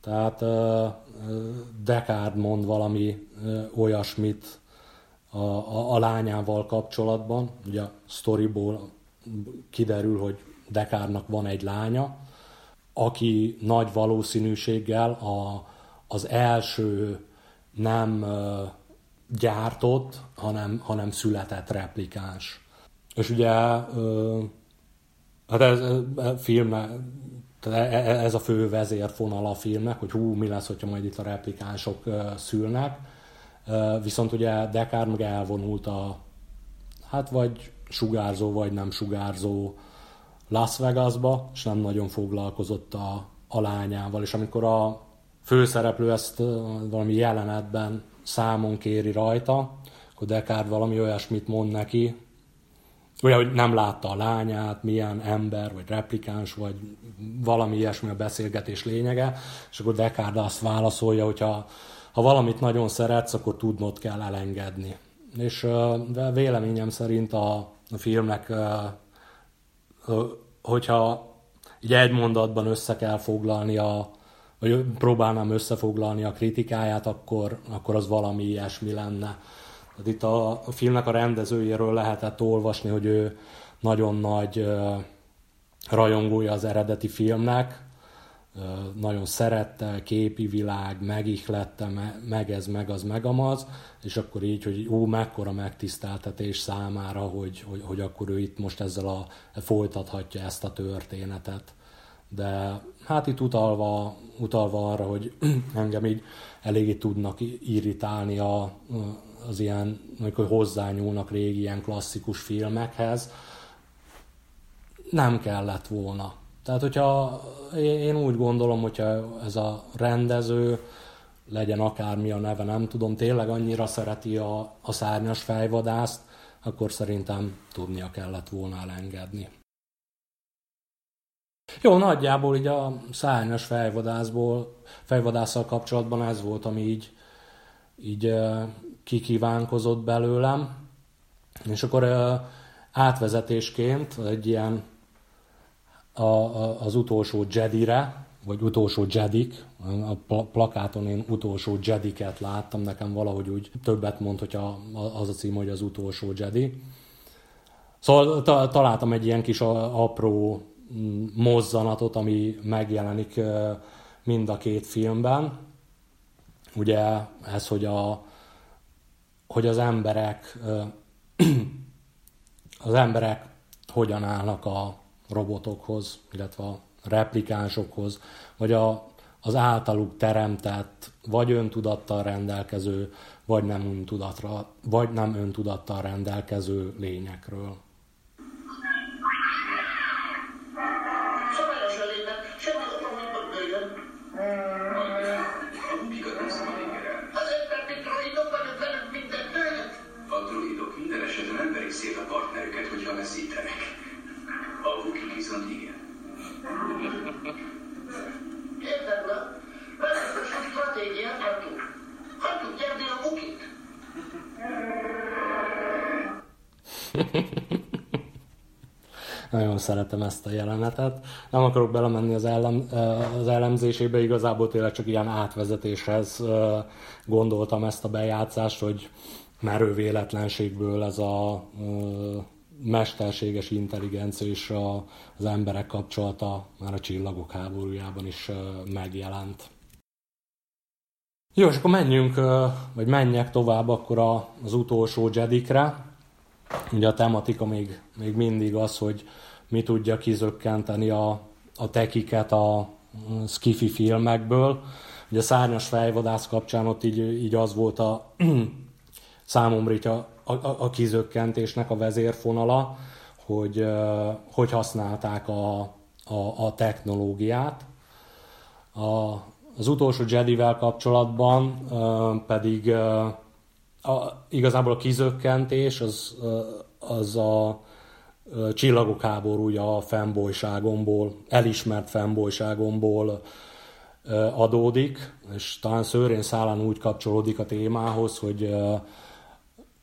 Tehát Descartes mond valami olyasmit a, a, a lányával kapcsolatban, ugye a storyból kiderül, hogy Dekárnak van egy lánya, aki nagy valószínűséggel a, az első nem gyártott, hanem, hanem született replikáns. És ugye hát ez, ez film, tehát e, e, ez a fő vezérfonal a filmnek, hogy hú, mi lesz, hogyha majd itt a replikánsok szülnek. Viszont ugye Dekár meg elvonult a, hát vagy sugárzó vagy nem sugárzó Las Vegasba, és nem nagyon foglalkozott a, a lányával. És amikor a főszereplő ezt valami jelenetben számon kéri rajta, akkor Descartes valami olyasmit mond neki, ugye, hogy nem látta a lányát, milyen ember, vagy replikáns, vagy valami ilyesmi a beszélgetés lényege, és akkor Descartes azt válaszolja, hogy ha, valamit nagyon szeretsz, akkor tudnod kell elengedni. És uh, véleményem szerint a, a filmnek, hogyha így egy mondatban össze kell foglalni a, vagy próbálnám összefoglalni a kritikáját, akkor, akkor az valami ilyesmi lenne. Tehát itt a, a filmnek a rendezőjéről lehetett olvasni, hogy ő nagyon nagy rajongója az eredeti filmnek, nagyon szerette, képi világ, megihlette, meg ez, meg az, meg amaz, és akkor így, hogy ó, mekkora megtiszteltetés számára, hogy, hogy, hogy akkor ő itt most ezzel a, folytathatja ezt a történetet. De hát itt utalva, utalva arra, hogy (clears throat) engem így eléggé tudnak irritálni a, az ilyen, amikor hozzányúlnak régi ilyen klasszikus filmekhez, nem kellett volna tehát, hogyha én úgy gondolom, hogyha ez a rendező, legyen akármi a neve, nem tudom, tényleg annyira szereti a, a szárnyas fejvadászt, akkor szerintem tudnia kellett volna elengedni. Jó, nagyjából így a szárnyas fejvadászból, fejvadásszal kapcsolatban ez volt, ami így, így kikívánkozott belőlem. És akkor átvezetésként egy ilyen a, a, az utolsó Jedire, vagy utolsó Jedik, a plakáton én utolsó Jediket láttam, nekem valahogy úgy többet mond, hogyha az a cím, hogy az utolsó Jedi. Szóval ta, találtam egy ilyen kis apró mm, mozzanatot, ami megjelenik mind a két filmben. Ugye ez, hogy, a, hogy az emberek (clears throat) az emberek hogyan állnak a, robotokhoz, illetve a replikánsokhoz, vagy a, az általuk teremtett, vagy öntudattal rendelkező, vagy nem, öntudatra, vagy nem öntudattal rendelkező lényekről. Nagyon szeretem ezt a jelenetet. Nem akarok belemenni az, ellem, az elemzésébe, igazából tényleg csak ilyen átvezetéshez gondoltam ezt a bejátszást, hogy merő véletlenségből ez a mesterséges intelligencia és az emberek kapcsolata már a csillagok háborújában is megjelent. Jó, és akkor menjünk, vagy menjek tovább akkor az utolsó Jedikre. Ugye a tematika még, még mindig az, hogy mi tudja kizökkenteni a, a tekiket a skifi filmekből. Ugye a szárnyas fejvadász kapcsán ott így, így az volt a (clears throat) számomra így a, a, a kizökkentésnek a vezérfonala, hogy, hogy használták a, a, a technológiát. A, az utolsó Jedivel kapcsolatban pedig a, igazából a kizökkentés az, az a csillagok háborúja a fennbolyságomból, elismert fennbolyságomból adódik, és talán szőrén szálán úgy kapcsolódik a témához, hogy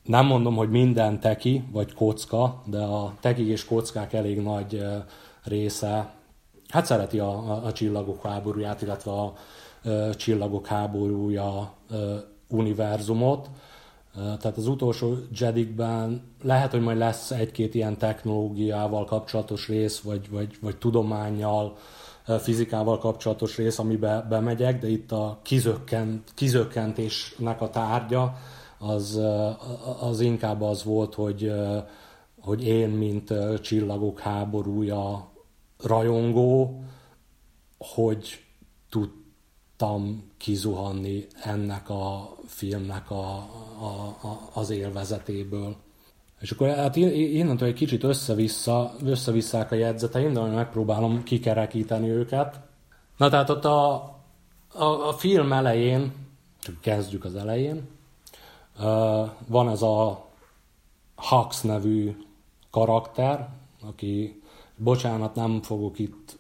nem mondom, hogy minden teki vagy kocka, de a tekik és kockák elég nagy része hát szereti a, a, a csillagok háborúját, illetve a, a csillagok háborúja univerzumot. Tehát az utolsó Jedikben lehet, hogy majd lesz egy-két ilyen technológiával kapcsolatos rész, vagy, vagy, vagy tudományjal, fizikával kapcsolatos rész, amibe bemegyek, de itt a kizökkent, kizökkentésnek a tárgya az, az inkább az volt, hogy, hogy én, mint csillagok háborúja rajongó, hogy tudtam kizuhanni ennek a filmnek a, a, a, az élvezetéből. És akkor hát innentől egy kicsit össze-vissza, összevisszák a jegyzeteim, de megpróbálom kikerekíteni őket. Na tehát ott a, a, a film elején, csak kezdjük az elején, van ez a Hux nevű karakter, aki, bocsánat, nem fogok itt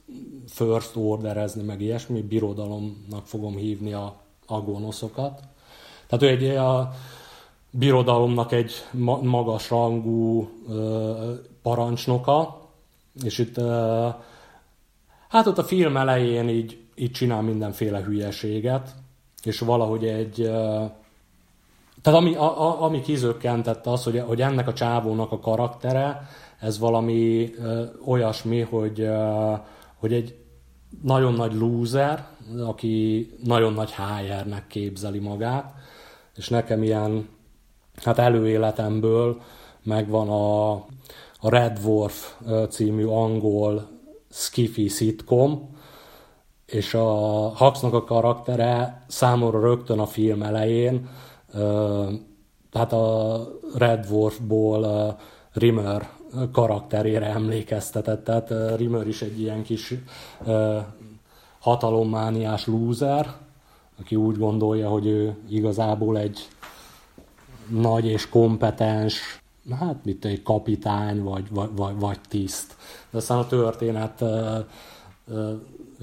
first orderezni, meg ilyesmi, birodalomnak fogom hívni a, a gonoszokat. Tehát ő egy a birodalomnak egy magas rangú parancsnoka, és itt hát ott a film elején így, így csinál mindenféle hülyeséget, és valahogy egy tehát ami, a, a, ami kizökkentette az, hogy, hogy ennek a csávónak a karaktere, ez valami ö, olyasmi, hogy, ö, hogy egy nagyon nagy loser, aki nagyon nagy HR-nek képzeli magát, és nekem ilyen, hát előéletemből megvan a, a Red Dwarf című angol skiffy sitcom, és a Huxnak a karaktere számomra rögtön a film elején tehát a Red Dwarfból Rimmer karakterére emlékeztetett, tehát Rimmer is egy ilyen kis hatalommániás lúzer, aki úgy gondolja, hogy ő igazából egy nagy és kompetens, hát mit egy kapitány, vagy, vagy, vagy, tiszt. De aztán a történet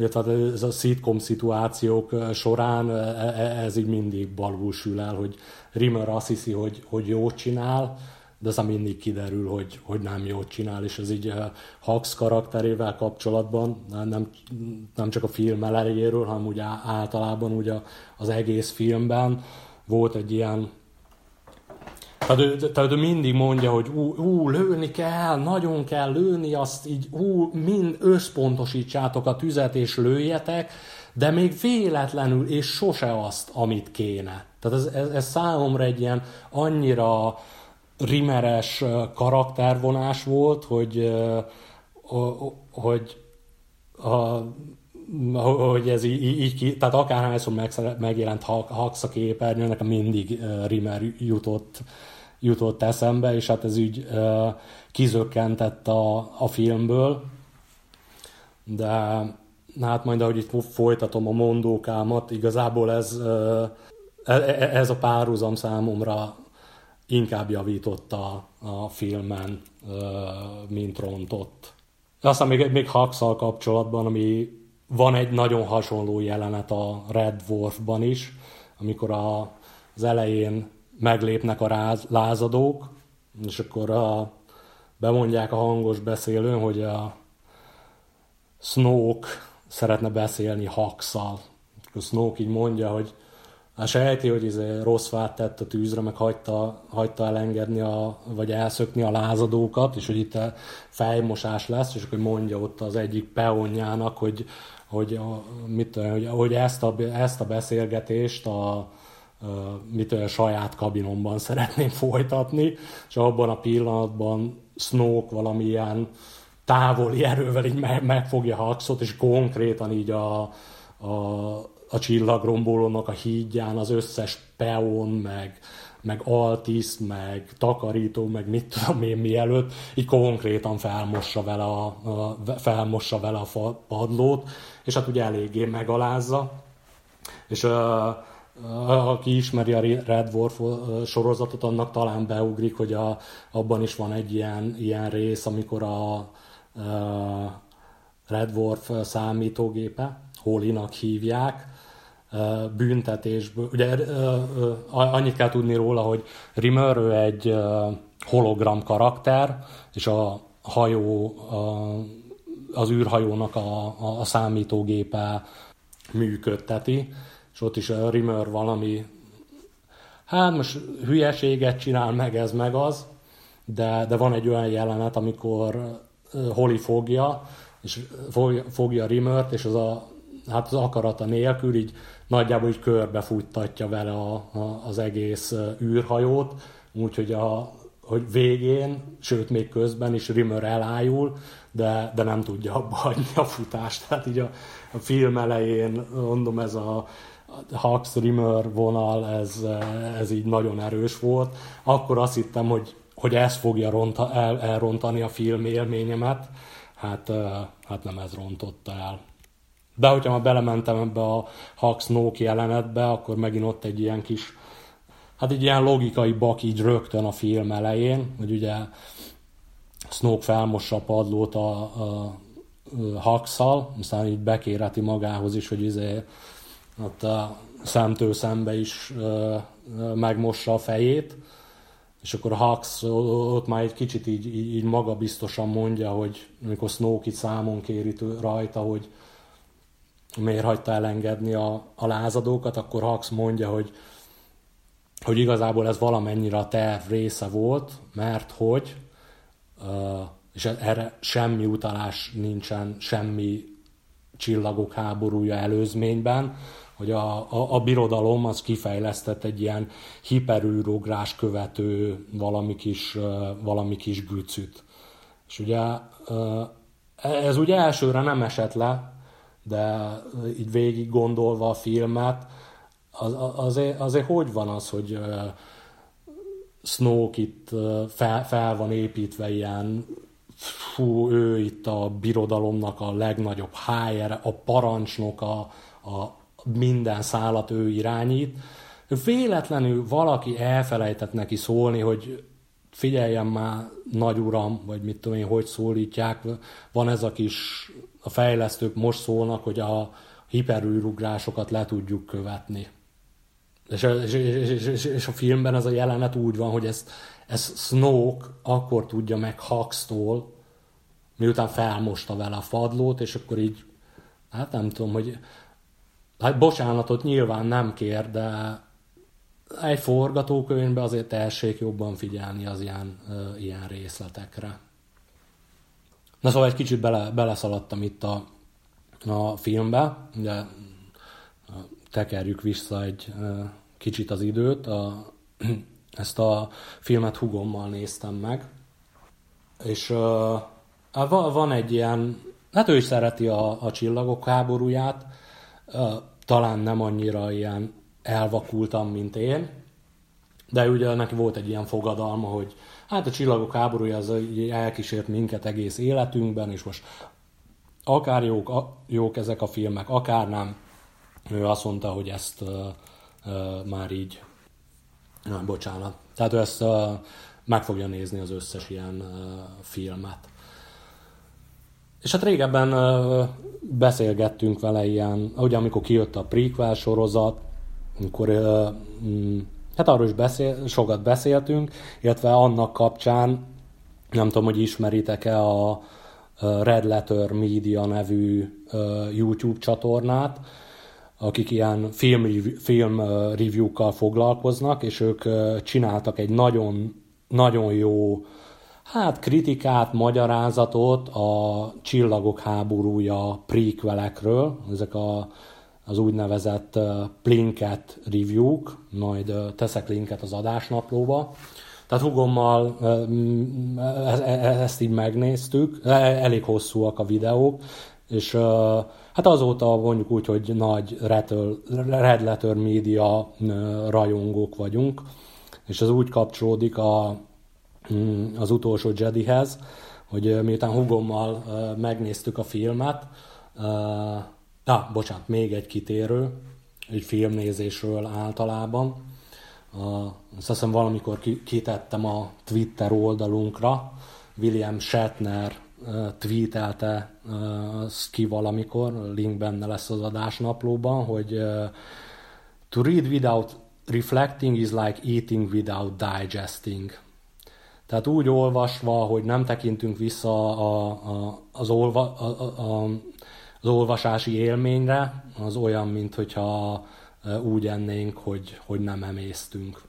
illetve ez a szitkom szituációk során e, e, ez így mindig balul el, hogy Rimmer azt hiszi, hogy, hogy jót csinál, de aztán mindig kiderül, hogy, hogy nem jót csinál, és ez így Hax karakterével kapcsolatban, nem, nem csak a film elejéről, hanem úgy általában ugye az egész filmben volt egy ilyen tehát ő, tehát ő mindig mondja, hogy ú, ú, lőni kell, nagyon kell lőni, azt így ú, mind összpontosítsátok a tüzet és lőjetek, de még véletlenül és sose azt, amit kéne. Tehát ez, ez, ez számomra egy ilyen annyira rimeres karaktervonás volt, hogy, hogy a, hogy ez így, így ki, tehát akárhányszor megjelent Hax a képernyőn, nekem mindig Rimmer jutott jutott eszembe, és hát ez uh, kizökkentett a, a filmből. De hát majd ahogy itt folytatom a mondókámat, igazából ez, uh, ez a párhuzam számomra inkább javította a filmen, mint rontott. Aztán még, még Haxal kapcsolatban, ami van egy nagyon hasonló jelenet a Red Dwarfban is, amikor a, az elején meglépnek a ráz, lázadók, és akkor a, bemondják a hangos beszélőn, hogy a Snoke szeretne beszélni Hakszal. A Snoke így mondja, hogy a sejti, hogy izé rossz fát tett a tűzre, meg hagyta, hagyta elengedni, a, vagy elszökni a lázadókat, és hogy itt a fejmosás lesz, és akkor mondja ott az egyik peonjának, hogy, hogy, mit, hogy, hogy ezt, a, ezt a beszélgetést a mit a saját kabinomban szeretném folytatni, és abban a pillanatban Snoke valamilyen távoli erővel így megfogja Haxot, és konkrétan így a, a, a csillagrombolónak a hídján az összes peon, meg, meg altis, meg takarító, meg mit tudom én mielőtt, így konkrétan felmossa vele a, a, felmossa vele a padlót, és hát ugye eléggé megalázza. És a, aki ismeri a Red Dwarf sorozatot, annak talán beugrik, hogy a, abban is van egy ilyen, ilyen rész, amikor a, a Red Dwarf számítógépe, Holinak hívják, büntetésből. Ugye annyit kell tudni róla, hogy Rimmer ő egy hologram karakter, és a hajó, az űrhajónak a, a, számítógépe működteti, és ott is a Rimmer valami, hát most hülyeséget csinál meg ez meg az, de, de van egy olyan jelenet, amikor Holly fogja, és fogja, Rimmert, és az a, hát az akarata nélkül így nagyjából így körbefuttatja vele a, a, az egész űrhajót, úgyhogy a, hogy végén, sőt még közben is Rimmer elájul, de, de nem tudja abba hagyni a futást. Tehát (laughs) így a, a film elején, mondom, ez a, Hux Rimmer vonal, ez, ez így nagyon erős volt. Akkor azt hittem, hogy, hogy ez fogja ronta, el, elrontani a film élményemet, hát, hát nem ez rontotta el. De hogyha már belementem ebbe a Hux Snoke jelenetbe, akkor megint ott egy ilyen kis, hát egy ilyen logikai bak így rögtön a film elején, hogy ugye Snoke felmossa a padlót a, a, a Hux-szal, aztán így bekéreti magához is, hogy izé, ott a szemtől szembe is megmossa a fejét, és akkor Hux ott már egy kicsit így, így, így magabiztosan mondja, hogy amikor Snoke itt számon kéri rajta, hogy miért hagyta elengedni a, a lázadókat, akkor Hux mondja, hogy, hogy igazából ez valamennyire a terv része volt, mert hogy, és erre semmi utalás nincsen, semmi csillagok háborúja előzményben, hogy a, a, a birodalom az kifejlesztett egy ilyen hiperűrugrás követő valami kis, valami kis gücüt. És ugye ez ugye elsőre nem esett le, de így végig gondolva a filmet, az, azért, azért hogy van az, hogy Snoke itt fel, fel van építve ilyen fú, ő itt a birodalomnak a legnagyobb hájere, a parancsnok, a, a minden szállat ő irányít. Véletlenül valaki elfelejtett neki szólni, hogy figyeljen már, nagy uram, vagy mit tudom én, hogy szólítják, van ez a kis a fejlesztők most szólnak, hogy a hiperűrugrásokat le tudjuk követni. És, és, és, és, és a filmben ez a jelenet úgy van, hogy ezt, ezt Snoke akkor tudja meg Hux-tól, miután felmosta vele a fadlót, és akkor így, hát nem tudom, hogy hát bocsánatot nyilván nem kér, de egy forgatókönyvben azért tessék jobban figyelni az ilyen, ilyen részletekre. Na szóval egy kicsit bele, beleszaladtam itt a, a filmbe, de tekerjük vissza egy kicsit az időt. A, (clears throat) ezt a filmet hugommal néztem meg, és uh, van egy ilyen, hát ő is szereti a, a csillagok háborúját, uh, talán nem annyira ilyen elvakultam, mint én, de ugye neki volt egy ilyen fogadalma, hogy Hát a csillagok háborúja az elkísért minket egész életünkben, és most akár jók, jók ezek a filmek, akár nem. Ő azt mondta, hogy ezt uh, uh, már így, nem, bocsánat. Tehát ő ezt uh, meg fogja nézni az összes ilyen uh, filmet. És hát régebben uh, beszélgettünk vele ilyen, ugye amikor kijött a prequel sorozat, amikor mm, Hát arról is beszél, sokat beszéltünk, illetve annak kapcsán Nem tudom, hogy ismeritek-e a Red Letter Media nevű YouTube csatornát, akik ilyen film, film review-kkal foglalkoznak, és ők csináltak egy nagyon, nagyon jó hát kritikát, magyarázatot a Csillagok háborúja prequelekről, ezek a, az úgynevezett Plinket review-k, majd teszek linket az adásnaplóba. Tehát hugommal e, e, ezt így megnéztük, e, elég hosszúak a videók, és hát azóta mondjuk úgy, hogy nagy Red Letter Media rajongók vagyunk, és ez úgy kapcsolódik a, az utolsó Jedihez, hogy miután hugommal megnéztük a filmet, na, bocsánat, még egy kitérő, egy filmnézésről általában, azt hiszem valamikor kitettem a Twitter oldalunkra, William Shatner tweetelte ki valamikor, link benne lesz az adásnaplóban, hogy to read without reflecting is like eating without digesting. Tehát úgy olvasva, hogy nem tekintünk vissza a, a, az, olva, a, a, az olvasási élményre, az olyan, mint hogyha úgy ennénk, hogy, hogy nem emésztünk.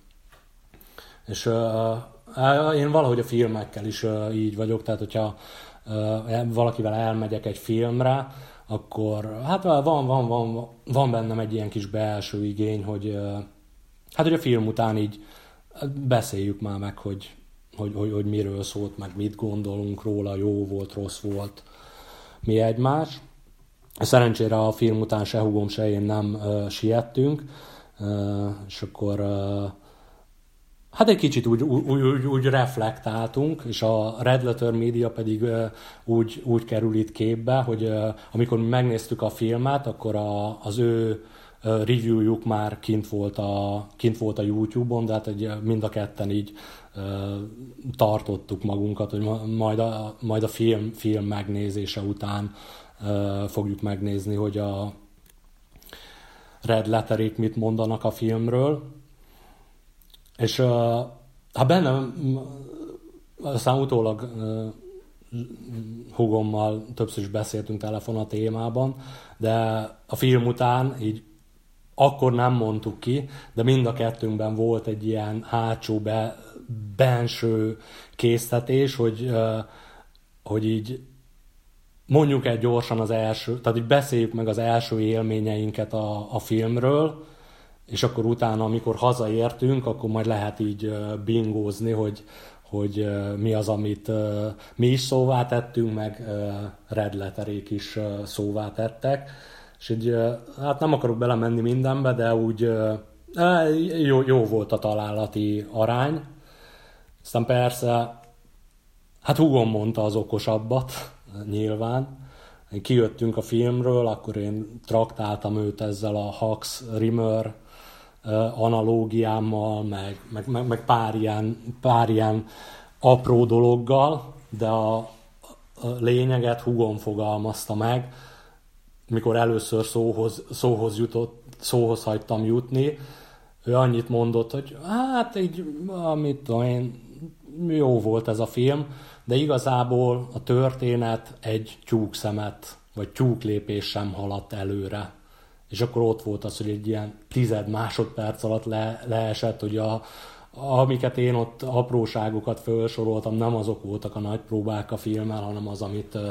És uh, én valahogy a filmekkel is uh, így vagyok, tehát hogyha uh, valakivel elmegyek egy filmre, akkor hát van, van, van, van bennem egy ilyen kis belső igény, hogy uh, hát hogy a film után így beszéljük már meg, hogy, hogy, hogy, hogy miről szólt, meg mit gondolunk róla, jó volt, rossz volt, mi egymás. Szerencsére a film után se hugom, se én nem uh, siettünk, uh, és akkor uh, hát egy kicsit úgy, úgy, úgy, úgy reflektáltunk, és a Red Letter Media pedig uh, úgy, úgy kerül itt képbe, hogy uh, amikor mi megnéztük a filmet, akkor a, az ő reviewjuk már kint volt a, kint volt a YouTube-on, de hát egy, mind a ketten így tartottuk magunkat, hogy majd a, majd a film, film megnézése után fogjuk megnézni, hogy a Red Letterék mit mondanak a filmről. És hát bennem, aztán utólag hugommal többször is beszéltünk telefon a témában, de a film után így akkor nem mondtuk ki, de mind a kettőnkben volt egy ilyen hátsó be, benső késztetés, hogy, hogy így mondjuk egy gyorsan az első, tehát hogy beszéljük meg az első élményeinket a, a filmről, és akkor utána, amikor hazaértünk, akkor majd lehet így bingózni, hogy, hogy mi az, amit mi is szóvá tettünk, meg Red Letterék is szóvá tettek. És így, hát nem akarok belemenni mindenbe, de úgy jó, jó volt a találati arány. Aztán persze, hát húgom mondta az okosabbat, nyilván. Kijöttünk a filmről, akkor én traktáltam őt ezzel a Hax Rimmer analógiámmal, meg, meg, meg, meg pár, ilyen, pár ilyen apró dologgal, de a, lényeget Hugon fogalmazta meg, mikor először szóhoz, szóhoz, jutott, szóhoz hagytam jutni, ő annyit mondott, hogy hát így, amit tudom én, jó volt ez a film, de igazából a történet egy tyúkszemet, vagy tyúklépés sem haladt előre. És akkor ott volt az, hogy egy ilyen tized másodperc alatt le, leesett, hogy a, amiket én ott apróságokat felsoroltam, nem azok voltak a nagy próbák a filmmel, hanem az, amit uh,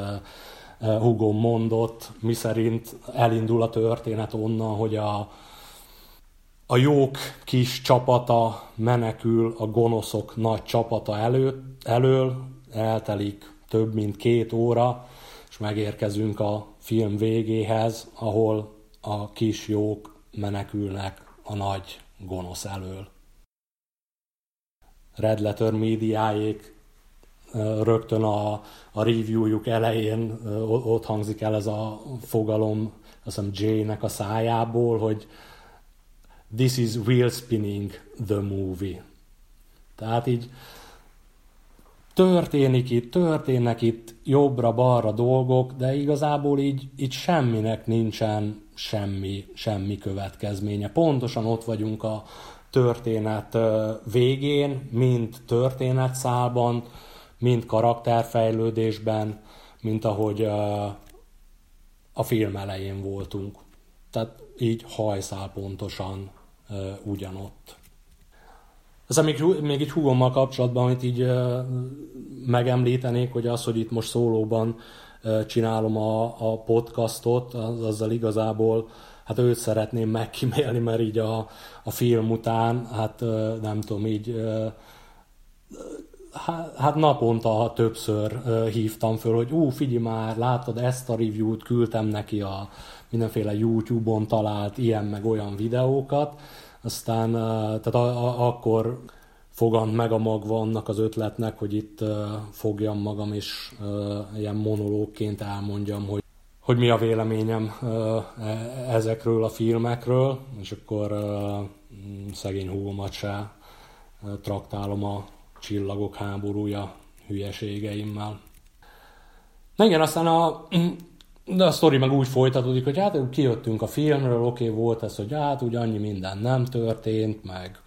uh, Hugo mondott, miszerint elindul a történet onnan, hogy a, a jók kis csapata menekül a gonoszok nagy csapata elő, elől, eltelik több mint két óra, és megérkezünk a film végéhez, ahol a kis jók menekülnek a nagy gonosz elől. Red Letter médiáék rögtön a, a reviewjuk elején ott hangzik el ez a fogalom, azt hiszem Jay-nek a szájából, hogy this is wheel spinning the movie. Tehát így történik itt, történnek itt jobbra-balra dolgok, de igazából így, így semminek nincsen semmi, semmi következménye. Pontosan ott vagyunk a történet végén, mint történetszálban, mind karakterfejlődésben, mint ahogy a film elején voltunk. Tehát így hajszál pontosan ugyanott. Aztán még, még egy húgommal kapcsolatban, amit így megemlítenék, hogy az, hogy itt most szólóban csinálom a, a podcastot, az, azzal igazából hát őt szeretném megkímélni, mert így a, a film után, hát nem tudom, így hát naponta többször hívtam föl, hogy ú, figyelj már, látod ezt a review-t, küldtem neki a mindenféle YouTube-on talált ilyen meg olyan videókat, aztán tehát a, a, akkor fogant meg a magva annak az ötletnek, hogy itt fogjam magam és ilyen monológként elmondjam, hogy, hogy mi a véleményem uh, ezekről a filmekről, és akkor szegény húgomat se traktálom a csillagok háborúja hülyeségeimmel. Na igen, aztán a, de a sztori meg úgy folytatódik, hogy hát kijöttünk a filmről, oké, okay, volt ez, hogy hát úgy annyi minden nem történt, meg,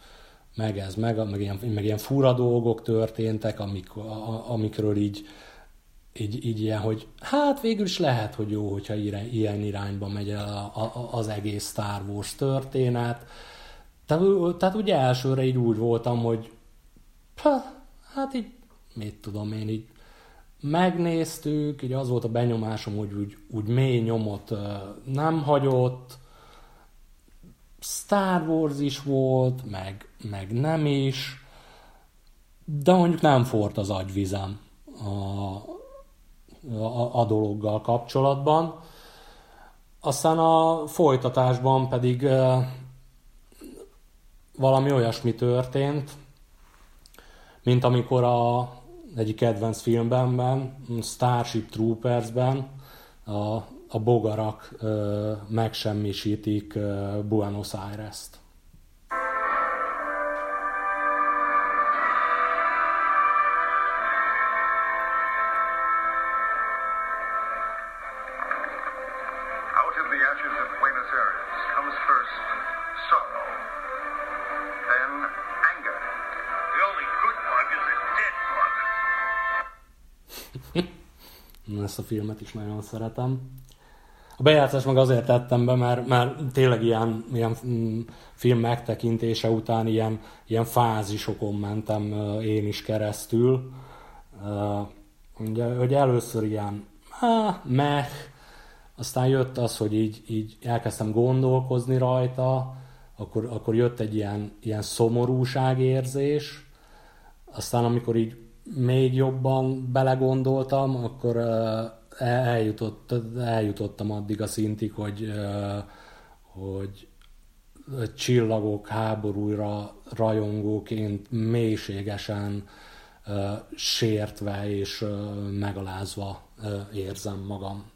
meg ez, meg, meg, ilyen, meg ilyen fura dolgok történtek, amik, a, amikről így, így, így ilyen, hogy hát végül is lehet, hogy jó, hogyha ilyen irányba megy el a, a, az egész Star Wars történet. Tehát, tehát ugye elsőre így úgy voltam, hogy hát így, mit tudom én, így megnéztük, így az volt a benyomásom, hogy úgy, úgy mély nyomot nem hagyott, Star Wars is volt, meg, meg nem is, de mondjuk nem fort az agyvizem a, a, a dologgal kapcsolatban. Aztán a folytatásban pedig valami olyasmi történt, mint amikor a egyik kedvenc filmben, Starship Troopersben a, a bogarak ö, megsemmisítik ö, Buenos Aires-t. Ezt a filmet is nagyon szeretem. A bejátszást meg azért tettem be, mert, mert tényleg ilyen, ilyen mm, film megtekintése után ilyen, ilyen fázisokon mentem én is keresztül. Ugye, hogy először ilyen meh, aztán jött az, hogy így, így elkezdtem gondolkozni rajta, akkor, akkor jött egy ilyen, ilyen szomorúságérzés, aztán amikor így még jobban belegondoltam, akkor eljutott, eljutottam addig a szintig, hogy, hogy csillagok háborúra rajongóként mélységesen sértve és megalázva érzem magam.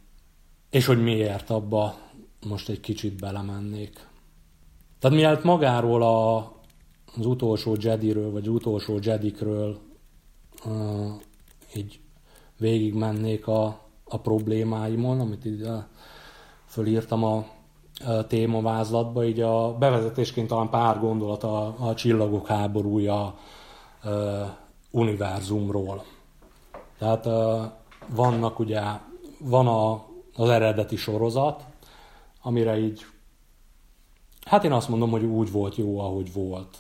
És hogy miért abba most egy kicsit belemennék. Tehát mielőtt magáról a, az utolsó Jediről, vagy utolsó Jedikről így végigmennék a, a problémáimon, amit így fölírtam a, a témavázlatba, így a bevezetésként talán pár gondolat a, a csillagok háborúja uh, univerzumról. Tehát vannak ugye, van a, az eredeti sorozat, amire így, hát én azt mondom, hogy úgy volt jó, ahogy volt.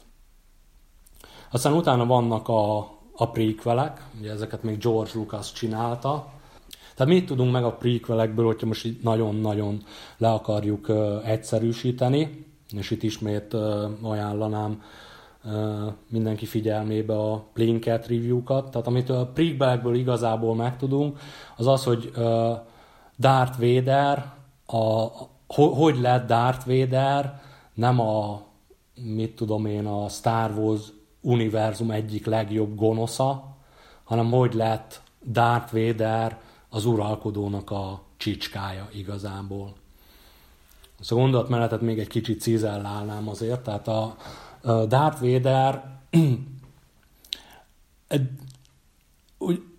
Aztán utána vannak a, a prequelek, ugye ezeket még George Lucas csinálta. Tehát mit tudunk meg a prequelekből, hogyha most így nagyon-nagyon le akarjuk egyszerűsíteni, és itt ismét uh, ajánlanám uh, mindenki figyelmébe a Plinket review-kat. Tehát amit a prequelekből igazából megtudunk, az az, hogy uh, Darth Vader, a, hogy lett Darth Vader, nem a mit tudom én, a Star Wars univerzum egyik legjobb gonosza, hanem hogy lett Darth Vader az uralkodónak a csicskája igazából. Ezt a gondolatmenetet még egy kicsit cizellálnám azért, tehát a, Darth Vader (clears throat)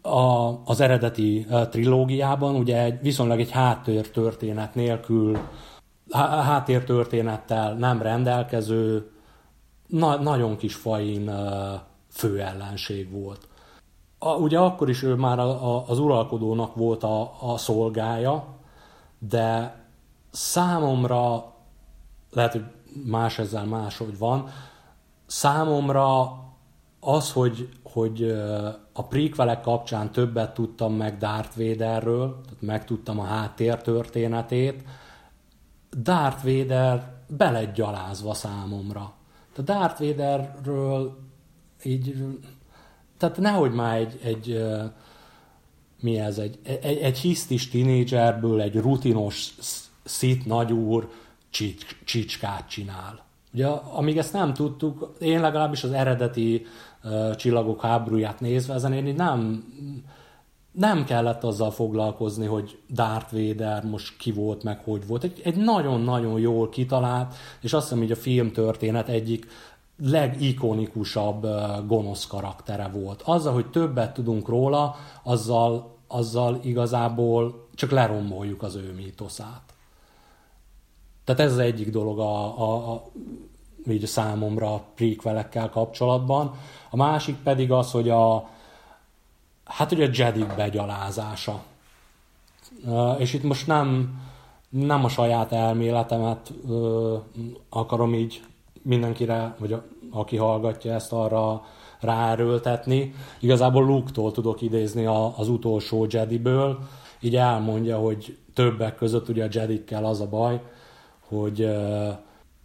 a, az eredeti trilógiában ugye egy, viszonylag egy háttértörténet nélkül, háttértörténettel nem rendelkező na, nagyon kis fain főellenség volt. a, ugye akkor is ő már a, a, az uralkodónak volt a, a szolgája, de számomra, lehet, hogy más ezzel máshogy van, számomra az, hogy, hogy a prequelek kapcsán többet tudtam meg Darth Vaderről, tehát megtudtam a háttértörténetét, Darth Vader bele gyalázva számomra. Tehát Darth Vaderről így, tehát nehogy már egy, egy mi ez, egy, egy, egy hisztis tinédzserből egy rutinos szit nagyúr csicskát csinál. Ugye, amíg ezt nem tudtuk, én legalábbis az eredeti uh, csillagok háborúját nézve, ezen én nem, nem kellett azzal foglalkozni, hogy Darth Vader most ki volt, meg hogy volt. Egy, egy nagyon-nagyon jól kitalált, és azt hiszem, hogy a filmtörténet egyik legikonikusabb gonosz karaktere volt. Azzal, hogy többet tudunk róla, azzal, azzal igazából csak leromboljuk az ő mítoszát. Tehát ez az egyik dolog a, a, a így számomra a prequelekkel kapcsolatban. A másik pedig az, hogy a, hát ugye a Jedi begyalázása. És itt most nem, nem a saját elméletemet akarom így mindenkire, vagy aki hallgatja ezt arra ráerőltetni. Igazából Luke-tól tudok idézni a, az utolsó Jediből. Így elmondja, hogy többek között ugye a Jedikkel az a baj, hogy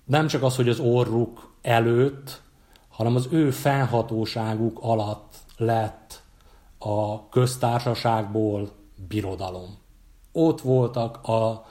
nem csak az, hogy az orruk előtt, hanem az ő fennhatóságuk alatt lett a köztársaságból birodalom. Ott voltak a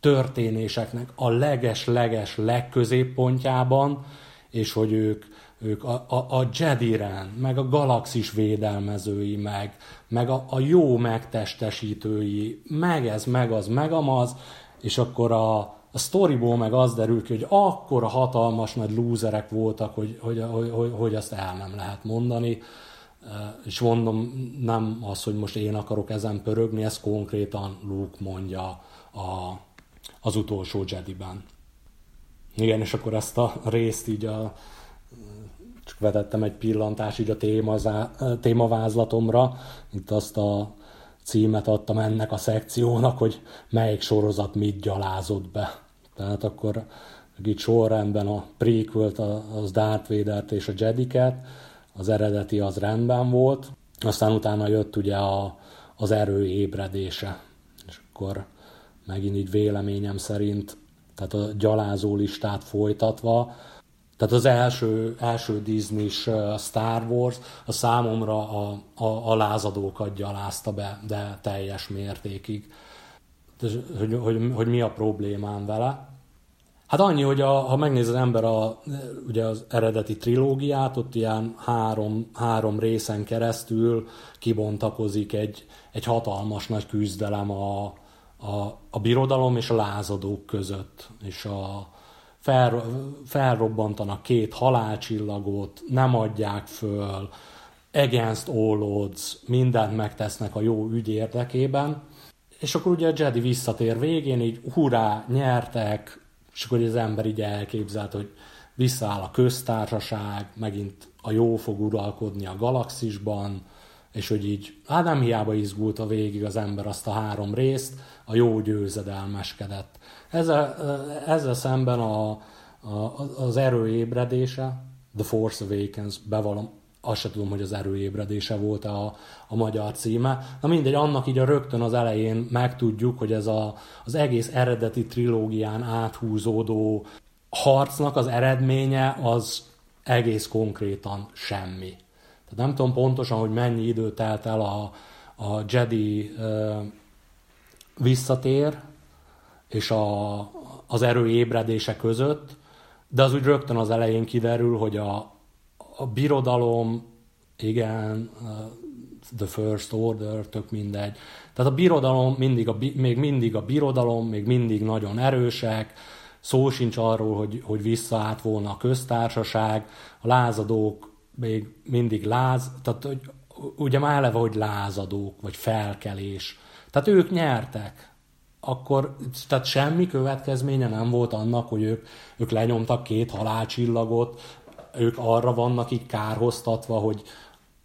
történéseknek a leges-leges legközéppontjában, és hogy ők, ők a, a, a Jediren, meg a galaxis védelmezői, meg, meg a, a jó megtestesítői, meg ez, meg az, meg amaz, és akkor a, a storyból meg az derül ki, hogy akkora hatalmas nagy lúzerek voltak, hogy, hogy, hogy, hogy, hogy azt el nem lehet mondani. És mondom, nem az, hogy most én akarok ezen pörögni, ez konkrétan Luke mondja a, az utolsó Jediben. Igen, és akkor ezt a részt így a, csak vetettem egy pillantást így a témazá, témavázlatomra, itt azt a címet adtam ennek a szekciónak, hogy melyik sorozat mit gyalázott be. Tehát akkor itt sorrendben a prequel az Darth vader és a Jediket, az eredeti az rendben volt, aztán utána jött ugye a, az erő ébredése, és akkor megint így véleményem szerint, tehát a gyalázó listát folytatva, tehát az első, első disney Star Wars a számomra a, a, a lázadókat gyalázta be, de teljes mértékig. Hogy, hogy, hogy mi a problémám vele. Hát annyi, hogy a, ha megnéz az ember a, ugye az eredeti trilógiát, ott ilyen három, három részen keresztül kibontakozik egy, egy hatalmas nagy küzdelem a, a, a birodalom és a lázadók között. És a, fel, felrobbantanak két halálcsillagot, nem adják föl, against all odds, mindent megtesznek a jó ügy érdekében. És akkor ugye a Jedi visszatér végén, így hurrá, nyertek, és akkor az ember így elképzelt, hogy visszaáll a köztársaság, megint a jó fog uralkodni a galaxisban, és hogy így, hát nem hiába izgult a végig az ember azt a három részt, a jó győzedelmeskedett. Ezzel, ezzel szemben a, a, az erő ébredése, The Force Awakens, bevallom, azt se tudom, hogy az erőébredése volt a, a magyar címe. Na mindegy, annak így a rögtön az elején megtudjuk, hogy ez a, az egész eredeti trilógián áthúzódó harcnak az eredménye az egész konkrétan semmi. Tehát nem tudom pontosan, hogy mennyi idő telt el a, a Jedi uh, visszatér és a, az erő ébredése között, de az úgy rögtön az elején kiderül, hogy a, a birodalom, igen, the first order, tök mindegy. Tehát a birodalom mindig a, még mindig a birodalom, még mindig nagyon erősek, szó sincs arról, hogy, hogy visszaállt volna a köztársaság, a lázadók még mindig láz, tehát hogy, ugye már eleve, hogy lázadók, vagy felkelés. Tehát ők nyertek. Akkor, tehát semmi következménye nem volt annak, hogy ők, ők lenyomtak két halálcsillagot, ők arra vannak így kárhoztatva, hogy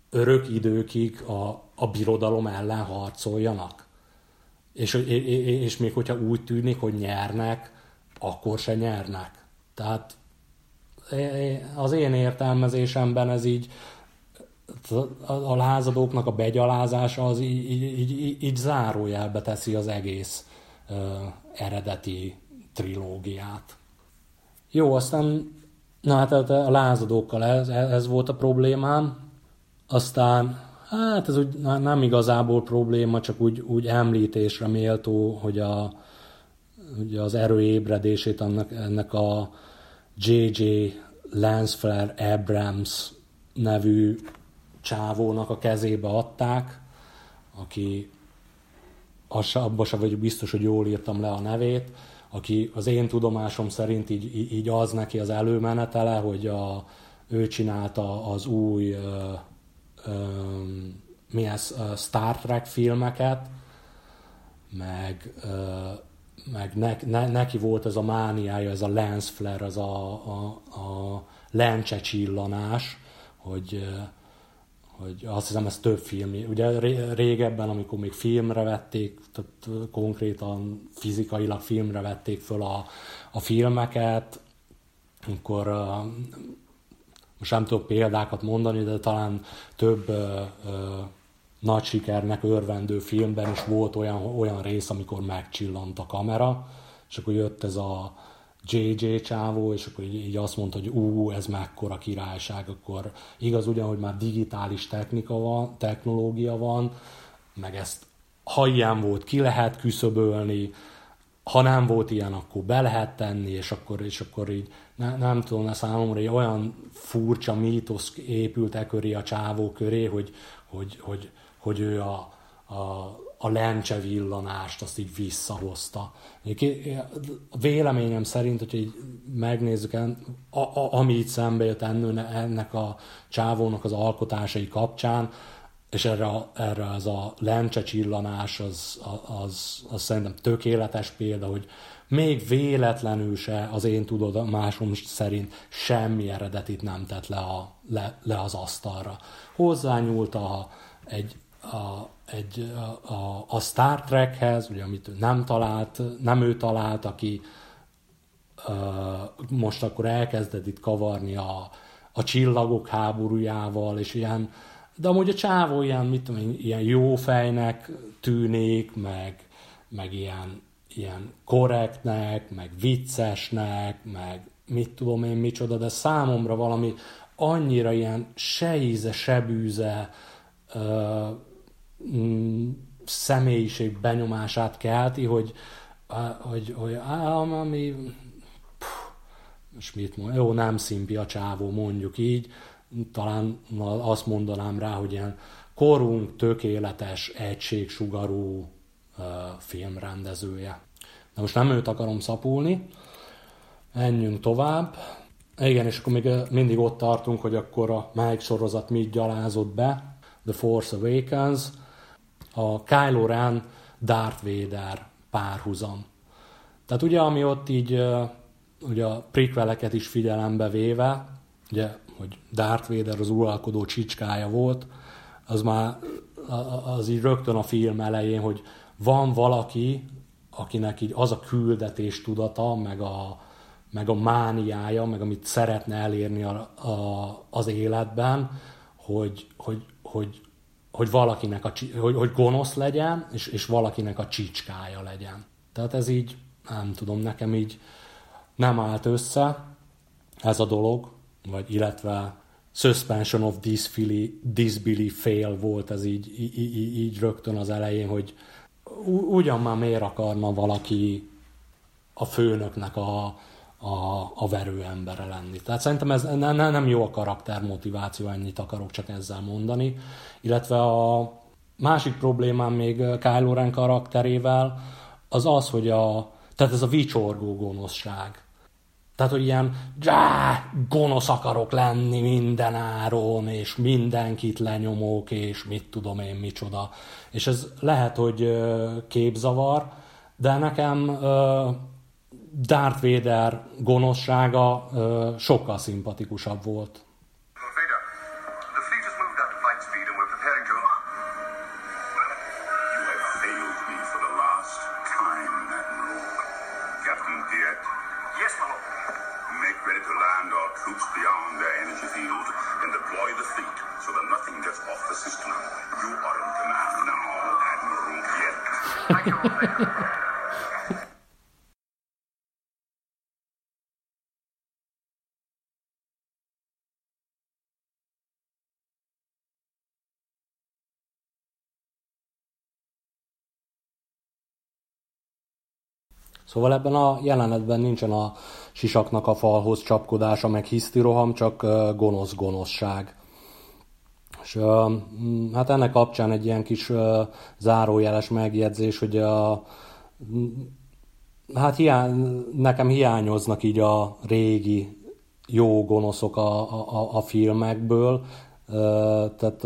örök időkig a, a birodalom ellen harcoljanak. És, és, még hogyha úgy tűnik, hogy nyernek, akkor se nyernek. Tehát az én értelmezésemben ez így a lázadóknak a begyalázása az így, így, így, így zárójelbe teszi az egész uh, eredeti trilógiát. Jó, aztán na hát a lázadókkal ez, ez volt a problémám, aztán hát ez úgy nem igazából probléma, csak úgy, úgy említésre méltó, hogy a, ugye az erőébredését annak, ennek a J.J. Lansflare Abrams nevű csávónak a kezébe adták, aki abban sem vagyok biztos, hogy jól írtam le a nevét, aki az én tudomásom szerint így, így az neki az előmenetele, hogy a, ő csinálta az új ö, ö, mi ez, Star Trek filmeket, meg, ö, meg ne, ne, neki volt ez a mániája, ez a lens flare, az a, a, a lencse csillanás, hogy hogy azt hiszem ez több film. Ugye régebben, amikor még filmre vették, tehát konkrétan fizikailag filmre vették föl a, a filmeket, akkor most nem tudok példákat mondani, de talán több ö, ö, nagy sikernek örvendő filmben is volt olyan, olyan rész, amikor megcsillant a kamera, és akkor jött ez a JJ csávó, és akkor így, így azt mondta, hogy ú, ez mekkora királyság, akkor igaz ugyan, hogy már digitális technika van, technológia van, meg ezt ha ilyen volt, ki lehet küszöbölni, ha nem volt ilyen, akkor be lehet tenni, és akkor, és akkor így ne, nem tudom, a számomra egy olyan furcsa mítosz épült e köré a csávó köré, hogy, hogy, hogy, hogy ő a, a, a lencse villanást azt így visszahozta. A véleményem szerint, hogy így megnézzük, a, a, ami itt szembe jött ennek a csávónak az alkotásai kapcsán, és erre, erre az a lencse csillanás, az, az, az szerintem tökéletes példa, hogy még véletlenül se az én tudomásom szerint semmi eredetit nem tett le, a, le, le az asztalra. Hozzányúlt a, egy, a, egy, a, a, a Star Trekhez, ugye, amit ő nem talált, nem ő talált, aki uh, most akkor elkezdett itt kavarni a, a csillagok háborújával, és ilyen, de amúgy a csávó ilyen, mit tudom ilyen jó fejnek tűnik, meg, meg ilyen, ilyen korrektnek, meg viccesnek, meg mit tudom én micsoda, de számomra valami annyira ilyen se íze, se bűze, uh, Mm, személyiség benyomását kelti, hogy, hogy, hogy ami most mit mond, jó, nem szimpi a csávó, mondjuk így, talán azt mondanám rá, hogy ilyen korunk tökéletes, egységsugarú filmrendezője. De most nem őt akarom szapulni, menjünk tovább. Igen, és akkor még mindig ott tartunk, hogy akkor a melyik sorozat mit gyalázott be, The Force Awakens, a Kylo Ren Darth Vader párhuzam. Tehát ugye, ami ott így ugye a prequeleket is figyelembe véve, ugye, hogy Darth Vader az uralkodó csicskája volt, az már az így rögtön a film elején, hogy van valaki, akinek így az a küldetés tudata, meg a, meg a mániája, meg amit szeretne elérni a, a, az életben, hogy, hogy, hogy hogy valakinek a, hogy, hogy gonosz legyen, és, és valakinek a csicskája legyen. Tehát ez így, nem tudom, nekem így nem állt össze ez a dolog, vagy illetve suspension of disbelief fail volt ez így, így, így, rögtön az elején, hogy ugyan már miért akarna valaki a főnöknek a, a, a verő embere lenni. Tehát szerintem ez ne, ne, nem jó a karaktermotiváció, ennyit akarok csak ezzel mondani. Illetve a másik problémám még Kylo Ren karakterével az az, hogy a, tehát ez a vicsorgó gonoszság. Tehát, hogy ilyen já, gonosz akarok lenni minden áron, és mindenkit lenyomok, és mit tudom én, micsoda. És ez lehet, hogy képzavar, de nekem Darth Vader gonoszsága sokkal szimpatikusabb volt. Szóval ebben a jelenetben nincsen a sisaknak a falhoz csapkodása, meg hisztiroham, csak gonosz gonoszság. És hát ennek kapcsán egy ilyen kis zárójeles megjegyzés, hogy a, hát hiány, nekem hiányoznak így a régi jó gonoszok a, a, a filmekből, tehát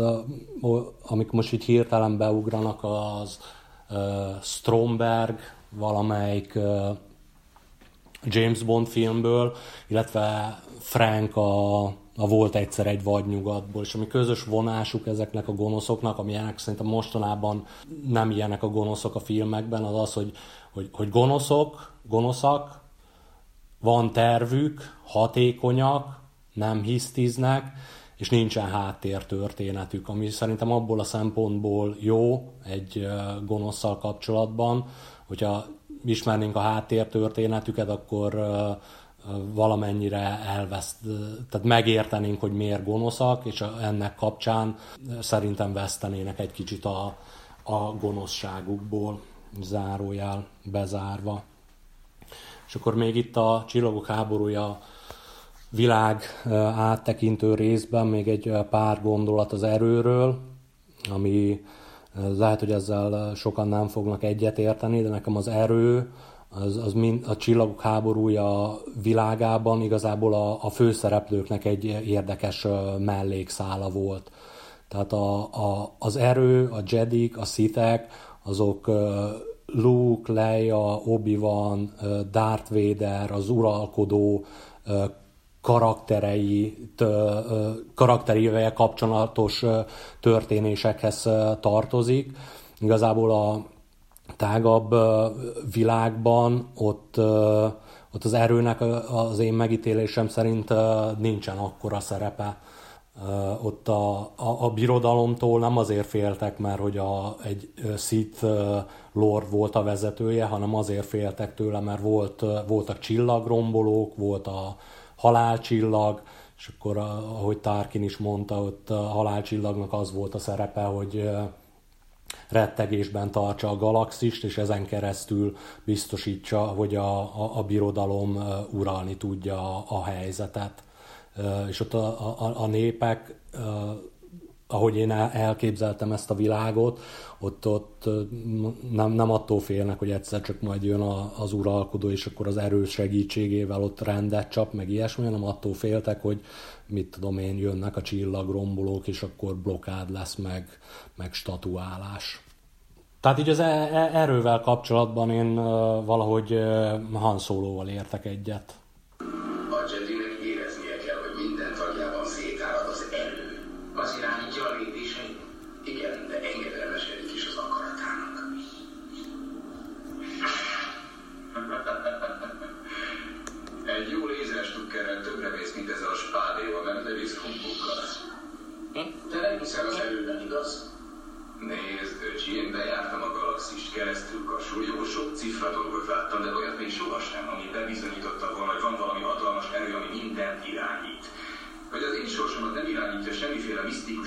amik most így hirtelen beugranak, az Stromberg, valamelyik James Bond filmből, illetve Frank a, a Volt egyszer egy vadnyugatból, és ami közös vonásuk ezeknek a gonoszoknak, ami ennek szerintem mostanában nem ilyenek a gonoszok a filmekben, az az, hogy, hogy, hogy gonoszok, gonoszak, van tervük, hatékonyak, nem hisztiznek, és nincsen háttér történetük, ami szerintem abból a szempontból jó egy gonoszszal kapcsolatban, hogyha ismernénk a háttértörténetüket, akkor valamennyire elveszt, tehát megértenénk, hogy miért gonoszak, és ennek kapcsán szerintem vesztenének egy kicsit a, a gonoszságukból, zárójel bezárva. És akkor még itt a Csillagok háborúja világ áttekintő részben még egy pár gondolat az erőről, ami lehet, hogy ezzel sokan nem fognak egyet érteni, de nekem az erő, az, az mind, a csillagok háborúja világában igazából a, a főszereplőknek egy érdekes mellékszála volt. Tehát a, a, az erő, a Jedik, a Sithek, azok Luke, Leia, Obi-Wan, Darth Vader, az uralkodó karakterei, karakterével kapcsolatos történésekhez tartozik. Igazából a tágabb világban ott, ott az erőnek az én megítélésem szerint nincsen akkora szerepe. Ott a, a, a birodalomtól nem azért féltek, mert hogy a, egy Sith Lord volt a vezetője, hanem azért féltek tőle, mert volt, voltak csillagrombolók, volt a, halálcsillag, és akkor, ahogy Tarkin is mondta, ott a halálcsillagnak az volt a szerepe, hogy rettegésben tartsa a galaxist, és ezen keresztül biztosítsa, hogy a, a, a birodalom uralni tudja a, a helyzetet. És ott a, a, a népek ahogy én elképzeltem ezt a világot, ott, ott nem, nem attól félnek, hogy egyszer csak majd jön a, az uralkodó, és akkor az erős segítségével ott rendet csap, meg ilyesmi, hanem attól féltek, hogy mit tudom én, jönnek a csillagrombolók, és akkor blokád lesz, meg, meg statuálás. Tehát így az e, e, erővel kapcsolatban én valahogy Han Solo-val értek egyet. (laughs)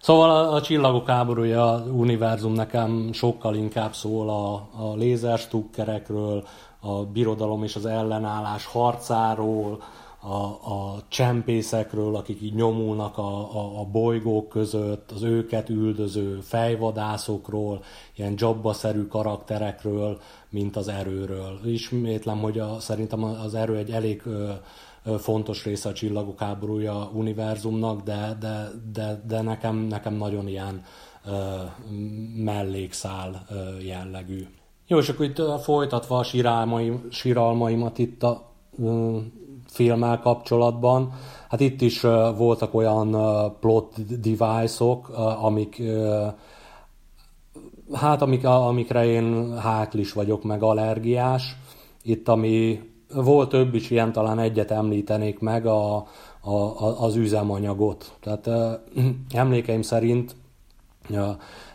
Szóval a, a csillagok háborúja univerzum nekem sokkal inkább szól a, a lézerstukkerekről, a birodalom és az ellenállás harcáról, a, a csempészekről, akik így nyomulnak a, a, a bolygók között, az őket üldöző fejvadászokról, ilyen jobbaszerű karakterekről, mint az erőről. Ismétlem, hogy a, szerintem az erő egy elég ö, fontos része a Csillagok háborúja univerzumnak, de, de, de, de nekem, nekem nagyon ilyen uh, mellékszál uh, jellegű. Jó, és akkor itt folytatva a sírálmaim, síralmaimat itt a filmmel kapcsolatban, hát itt is voltak olyan plot device-ok, amik hát amik, amikre én hátlis vagyok, meg allergiás. Itt, ami volt több is ilyen, talán egyet említenék meg, a, a, az üzemanyagot. Tehát (clears throat) emlékeim szerint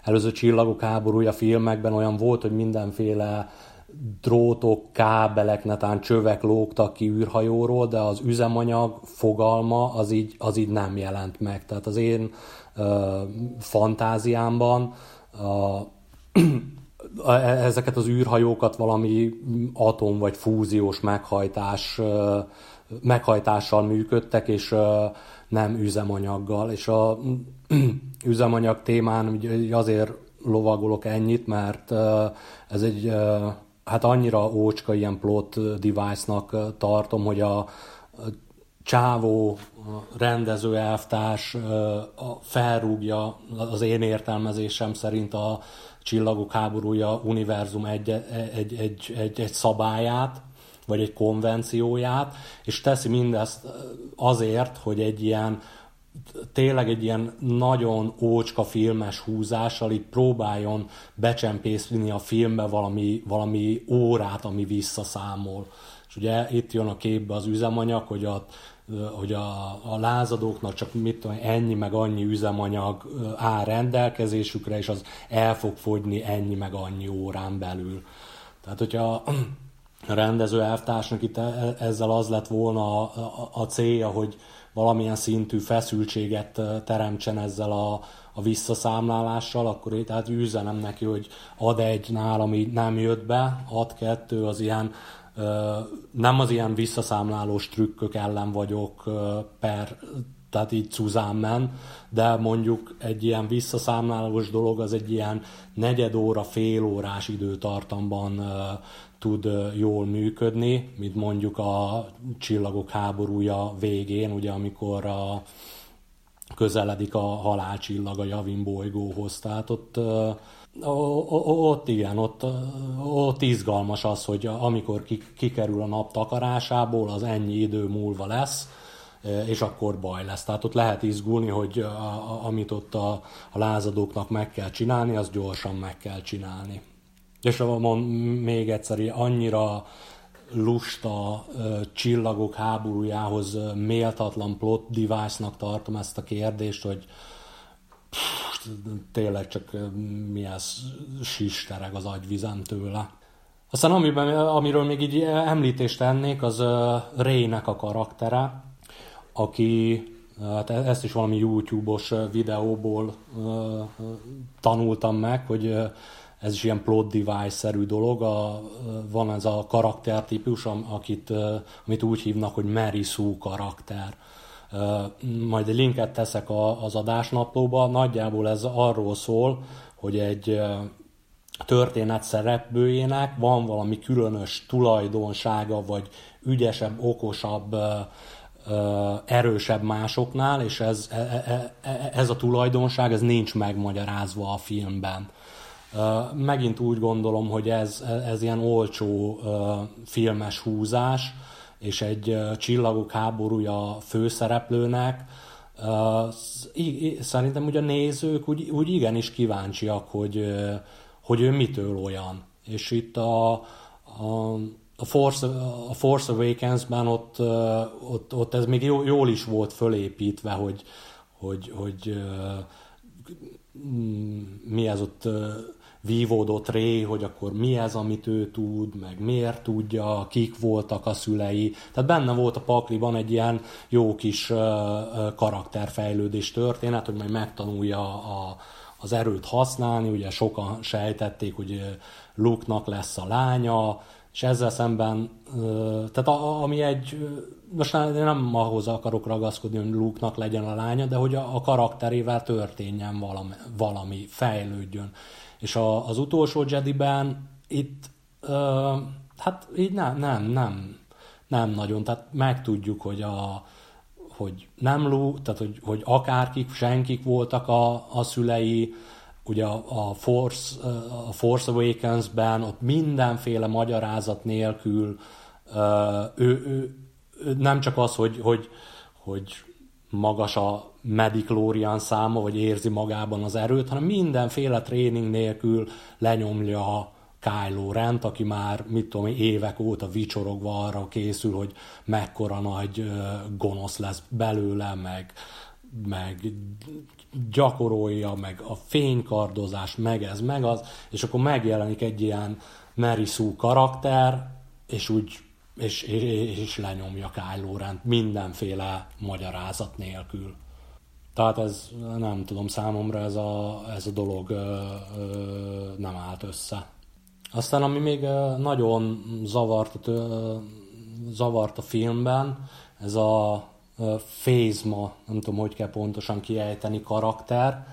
előző csillagok háborúja filmekben olyan volt, hogy mindenféle drótok, kábelek, netán csövek lógtak ki űrhajóról, de az üzemanyag fogalma az így, az így nem jelent meg. Tehát az én ö, fantáziámban a, ezeket az űrhajókat valami atom vagy fúziós meghajtás, meghajtással működtek, és nem üzemanyaggal. És a (clears throat) üzemanyag témán ugye azért lovagolok ennyit, mert ez egy hát annyira ócska ilyen plot device-nak tartom, hogy a csávó rendező elvtárs felrúgja az én értelmezésem szerint a Csillagok háborúja univerzum egy, egy, egy, egy, egy szabályát, vagy egy konvencióját, és teszi mindezt azért, hogy egy ilyen tényleg egy ilyen nagyon ócska filmes húzással így próbáljon becsempészni a filmbe valami, valami órát, ami visszaszámol. És ugye itt jön a képbe az üzemanyag, hogy a, hogy a, a lázadóknak csak mit tudom, ennyi meg annyi üzemanyag áll rendelkezésükre, és az el fog fogyni ennyi meg annyi órán belül. Tehát, hogyha a rendező elvtársnak itt e, ezzel az lett volna a, a, a célja, hogy valamilyen szintű feszültséget teremtsen ezzel a, a visszaszámlálással, akkor én tehát üzenem neki, hogy ad egy nálam így nem jött be, ad kettő, az ilyen nem az ilyen visszaszámlálós trükkök ellen vagyok per, tehát így cuzámmen, de mondjuk egy ilyen visszaszámlálós dolog az egy ilyen negyed óra, fél órás időtartamban tud jól működni, mint mondjuk a csillagok háborúja végén, ugye amikor a, közeledik a halálcsillag a Javin bolygóhoz. Tehát ott, ott igen, ott, ott izgalmas az, hogy amikor kikerül a nap takarásából, az ennyi idő múlva lesz, és akkor baj lesz. Tehát ott lehet izgulni, hogy amit ott a, a lázadóknak meg kell csinálni, az gyorsan meg kell csinálni. És mond, még egyszer, annyira lusta csillagok háborújához méltatlan plot device-nak tartom ezt a kérdést, hogy pff, tényleg csak mi ez sistereg az agyvizem tőle. Aztán amiben, amiről még így említést tennék, az Rének a karaktere, aki hát e-, ezt is valami YouTube-os videóból tanultam meg, hogy ez is ilyen plot device-szerű dolog. A, van ez a karaktertípus, akit, amit úgy hívnak, hogy Mary Sue karakter. Majd egy linket teszek az adásnaplóba. Nagyjából ez arról szól, hogy egy történet szereplőjének van valami különös tulajdonsága, vagy ügyesebb, okosabb, erősebb másoknál, és ez, e, e, e, ez a tulajdonság ez nincs megmagyarázva a filmben. Megint úgy gondolom, hogy ez, ez ilyen olcsó filmes húzás, és egy csillagok háborúja főszereplőnek, szerintem ugye a nézők úgy, úgy igenis kíváncsiak, hogy, hogy ő mitől olyan. És itt a, a, a Force, a Force Awakens-ben ott, ott, ott ez még jól is volt fölépítve, hogy, hogy, hogy mi ez ott vívódott ré, hogy akkor mi ez, amit ő tud, meg miért tudja, kik voltak a szülei. Tehát benne volt a pakliban egy ilyen jó kis karakterfejlődés történet, hogy majd megtanulja a, az erőt használni, ugye sokan sejtették, hogy Luke-nak lesz a lánya, és ezzel szemben, tehát a, ami egy, most nem ahhoz akarok ragaszkodni, hogy Luke-nak legyen a lánya, de hogy a, a karakterével történjen valami, valami fejlődjön. És a, az utolsó Jedi-ben itt, ö, hát így nem, nem, nem, nem nagyon. Tehát megtudjuk, hogy a, hogy nem lú, tehát hogy, hogy akárkik, senkik voltak a, a szülei, ugye a, a, Force, a Force Awakens-ben ott mindenféle magyarázat nélkül ő, ő, ő, nem csak az, hogy, hogy, hogy magas a mediklórián száma, vagy érzi magában az erőt, hanem mindenféle tréning nélkül lenyomja Kylo Rent, aki már, mit tudom, évek óta vicsorogva arra készül, hogy mekkora nagy gonosz lesz belőle, meg, meg gyakorolja, meg a fénykardozás, meg ez, meg az, és akkor megjelenik egy ilyen Mary Sue karakter, és úgy és, és, lenyomja Kylo mindenféle magyarázat nélkül. Tehát ez, nem tudom, számomra ez a, ez a dolog ö, ö, nem állt össze. Aztán ami még nagyon zavart, ö, zavart a filmben, ez a Fézma, nem tudom, hogy kell pontosan kiejteni karakter,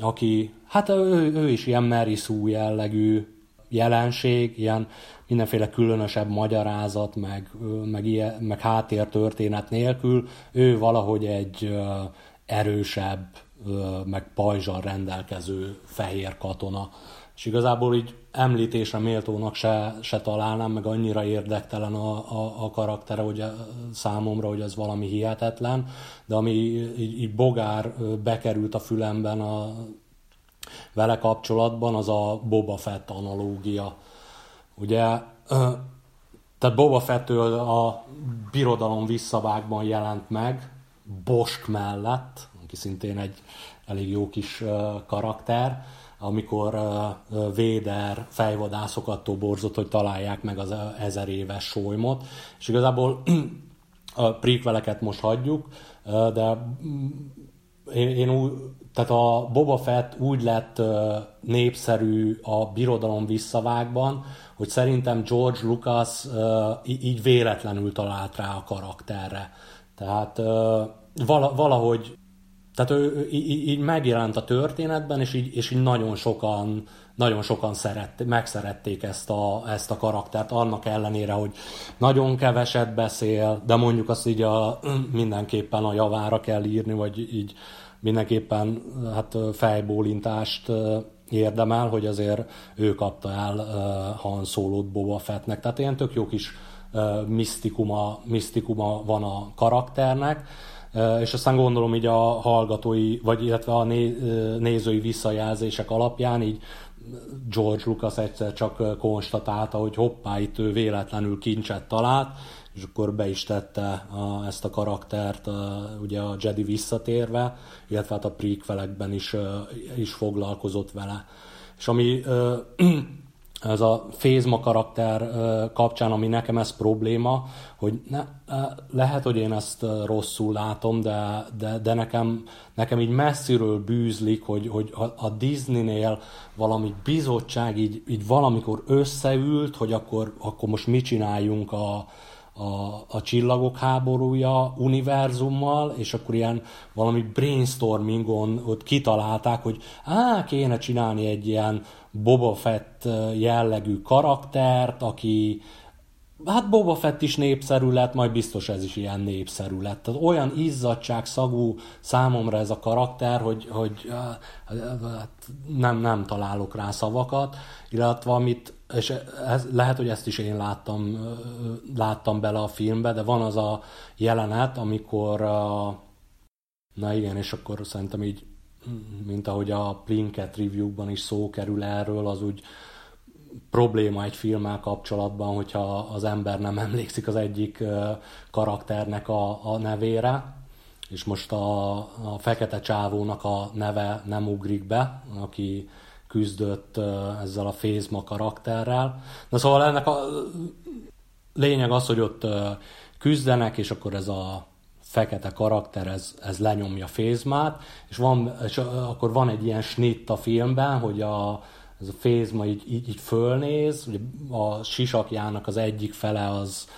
aki, hát ő, ő is ilyen Sue jellegű jelenség, ilyen mindenféle különösebb magyarázat, meg, meg, ilyen, meg háttértörténet nélkül, ő valahogy egy erősebb, meg pajzsal rendelkező fehér katona. És igazából így említésre méltónak se, se találnám, meg annyira érdektelen a, a, a karaktere hogy a, számomra, hogy ez valami hihetetlen, de ami így, így bogár bekerült a fülemben a, vele kapcsolatban, az a Boba Fett analógia. Ugye, tehát Boba Fettől a Birodalom visszavágban jelent meg, Bosk mellett, aki szintén egy elég jó kis karakter, amikor Véder fejvadászokat toborzott, hogy találják meg az ezer éves solymot, és igazából a prequeleket most hagyjuk, de mm, én, én úgy, tehát a Boba Fett úgy lett népszerű a birodalom visszavágban, hogy szerintem George Lucas így véletlenül talált rá a karakterre. Tehát valahogy tehát ő így, megjelent a történetben, és így, és így nagyon sokan, nagyon sokan szeret, megszerették ezt a, ezt a karaktert, annak ellenére, hogy nagyon keveset beszél, de mondjuk azt így a, mindenképpen a javára kell írni, vagy így mindenképpen hát fejbólintást érdemel, hogy azért ő kapta el Han Solo-t Boba Fettnek. Tehát ilyen tök jó kis misztikuma, misztikuma van a karakternek, és aztán gondolom így a hallgatói, vagy illetve a nézői visszajelzések alapján így George Lucas egyszer csak konstatálta, hogy hoppá, itt ő véletlenül kincset talált, és akkor be is tette a, ezt a karaktert a, ugye a Jedi visszatérve, illetve hát a prequelekben is, is foglalkozott vele. És ami (clears throat) ez a Fézma karakter kapcsán, ami nekem ez probléma, hogy ne, lehet, hogy én ezt rosszul látom, de, de, de nekem, nekem így messziről bűzlik, hogy, hogy a Disney-nél valami bizottság így, így valamikor összeült, hogy akkor, akkor most mit csináljunk a, a, a csillagok háborúja univerzummal, és akkor ilyen valami brainstormingon ott kitalálták, hogy á, kéne csinálni egy ilyen Boba Fett jellegű karaktert, aki hát Boba Fett is népszerű lett, majd biztos ez is ilyen népszerű lett. Tehát olyan izzadság szagú számomra ez a karakter, hogy, hogy hát nem, nem találok rá szavakat, illetve amit és ez, lehet, hogy ezt is én láttam, láttam bele a filmbe, de van az a jelenet, amikor na igen, és akkor szerintem így, mint ahogy a Plinket review-ban is szó kerül erről, az úgy probléma egy filmmel kapcsolatban, hogyha az ember nem emlékszik az egyik karakternek a, a nevére, és most a, a fekete csávónak a neve nem ugrik be, aki küzdött ezzel a Fézma karakterrel. Na szóval ennek a lényeg az, hogy ott küzdenek, és akkor ez a fekete karakter, ez, ez lenyomja Fézmát, és, van, és akkor van egy ilyen snitt a filmben, hogy a, ez a Fézma így, így, így fölnéz, ugye a sisakjának az egyik fele az,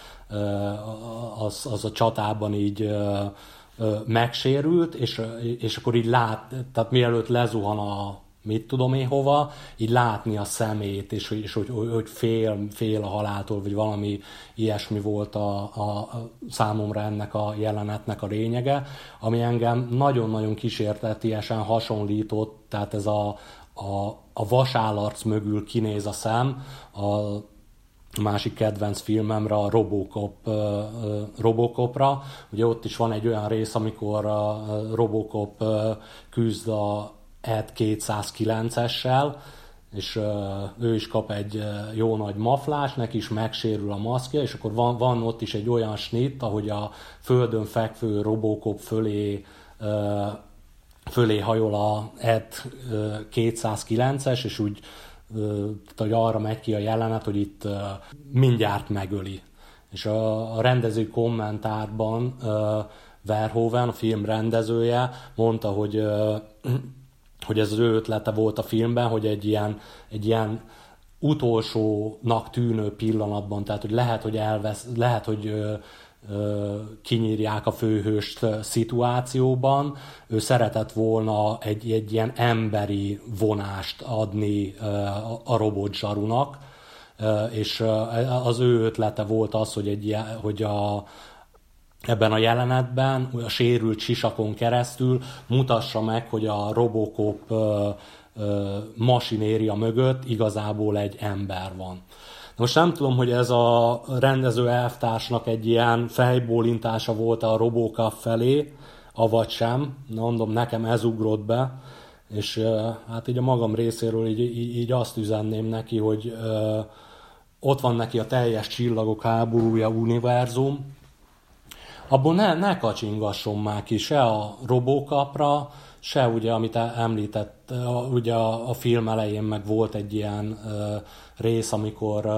az, az a csatában így megsérült, és, és akkor így lát, tehát mielőtt lezuhan a mit tudom én hova, így látni a szemét, és, és hogy, hogy fél, fél a haláltól, vagy valami ilyesmi volt a, a, számomra ennek a jelenetnek a lényege, ami engem nagyon-nagyon kísértetiesen hasonlított, tehát ez a, a, a vasállarc mögül kinéz a szem, a másik kedvenc filmemre, a Robocop, Robocopra. Ugye ott is van egy olyan rész, amikor a Robocop küzd a ED 209-essel, és ő is kap egy jó nagy maflás, neki is megsérül a maszkja, és akkor van, van ott is egy olyan snit, ahogy a földön fekvő Robocop fölé fölé hajol a Ed 209-es, és úgy hogy arra megy ki a jelenet, hogy itt mindjárt megöli. És a, rendező kommentárban Verhoeven, a film rendezője mondta, hogy hogy ez az ő ötlete volt a filmben, hogy egy ilyen, egy ilyen utolsónak tűnő pillanatban, tehát hogy lehet, hogy elvesz, lehet, hogy kinyírják a főhőst szituációban, ő szeretett volna egy, egy ilyen emberi vonást adni a robot zsarunak, és az ő ötlete volt az, hogy, egy, hogy a, ebben a jelenetben, a sérült sisakon keresztül mutassa meg, hogy a Robocop masinéria mögött igazából egy ember van. Most nem tudom, hogy ez a rendező elvtársnak egy ilyen fejbólintása volt a Robocop felé, avagy sem. Na, mondom, nekem ez ugrott be, és hát így a magam részéről így, így, így azt üzenném neki, hogy ö, ott van neki a teljes csillagok háborúja univerzum, abból ne, ne kacsingasson már ki se a robókapra, se ugye, amit említett, ugye a, a film elején meg volt egy ilyen uh, rész, amikor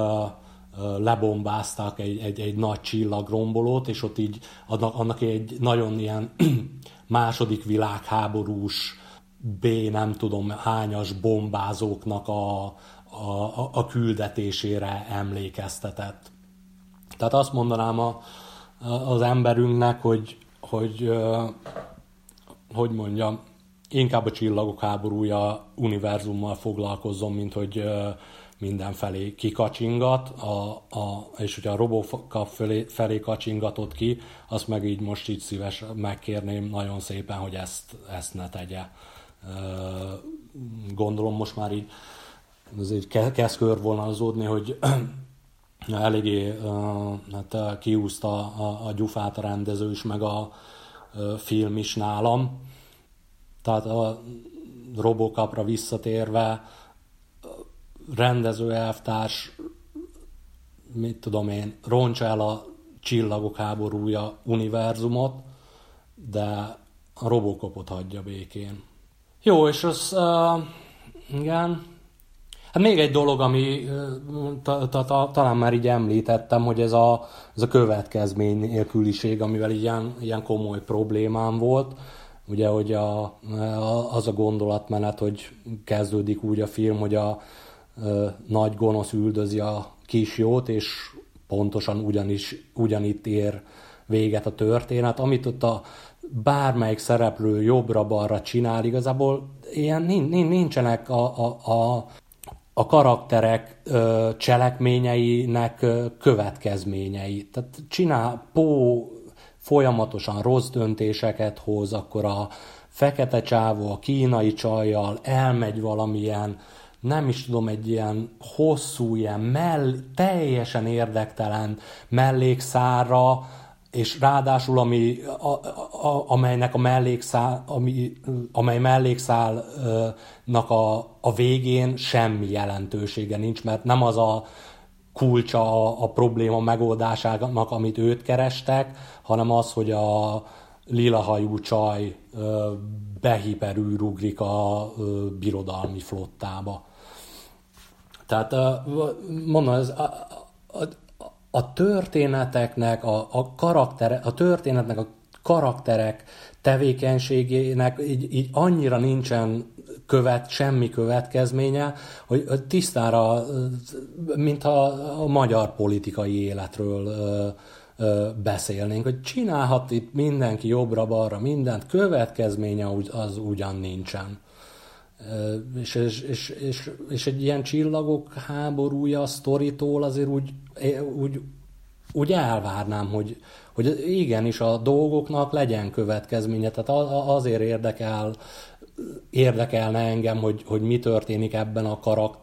lebombázták egy, egy, egy nagy csillagrombolót, és ott így annak, annak egy nagyon ilyen (clears throat) második világháborús B nem tudom hányas bombázóknak a, a, a küldetésére emlékeztetett. Tehát azt mondanám a, az emberünknek, hogy, hogy hogy mondjam, inkább a csillagok háborúja univerzummal foglalkozzon, mint hogy mindenfelé kikacsingat, a, a, és hogyha a Robocop felé, felé kacsingatott ki, azt meg így most így szíves megkérném nagyon szépen, hogy ezt, ezt ne tegye. Gondolom most már így azért kezd körvonalazódni, hogy (clears throat) eléggé hát kiúzta a, a gyufát a rendező is, meg a film is nálam. Tehát a Robocopra visszatérve, rendező elvtárs, mit tudom én, roncsa el a csillagok háborúja univerzumot, de a Robocopot hagyja békén. Jó, és az, uh, igen, Hát még egy dolog, ami talán már így említettem, hogy ez a, ez a következmény nélküliség, amivel ilyen, ilyen komoly problémám volt. Ugye, hogy a, az a gondolatmenet, hogy kezdődik úgy a film, hogy a, a nagy gonosz üldözi a kis jót, és pontosan ugyanis, ugyanitt ér véget a történet. Amit ott a bármelyik szereplő jobbra-balra csinál, igazából ilyen nincsenek a, a, a a karakterek ö, cselekményeinek ö, következményei. Tehát csinál, Pó folyamatosan rossz döntéseket hoz, akkor a fekete csávó a kínai csajjal elmegy valamilyen, nem is tudom, egy ilyen hosszú, ilyen mell, teljesen érdektelen mellékszára, és ráadásul ami, a, a, amelynek a mellékszál, ami, amely mellékszálnak a, a végén semmi jelentősége nincs, mert nem az a kulcsa a, a probléma megoldásának, amit őt kerestek, hanem az, hogy a lilahajú csaj behiperűrugrik a birodalmi flottába. Tehát mondom, ez, a, a, a történeteknek, a, a, karaktere, a történetnek a karakterek tevékenységének így, így annyira nincsen követ, semmi következménye, hogy tisztára, mintha a magyar politikai életről beszélnénk, hogy csinálhat itt mindenki jobbra-balra mindent, következménye az ugyan nincsen. És, és, és, és, és egy ilyen csillagok háborúja a sztoritól azért úgy, úgy, úgy elvárnám, hogy, hogy igenis a dolgoknak legyen következménye. Tehát azért érdekel érdekelne engem, hogy, hogy mi történik ebben a, karak,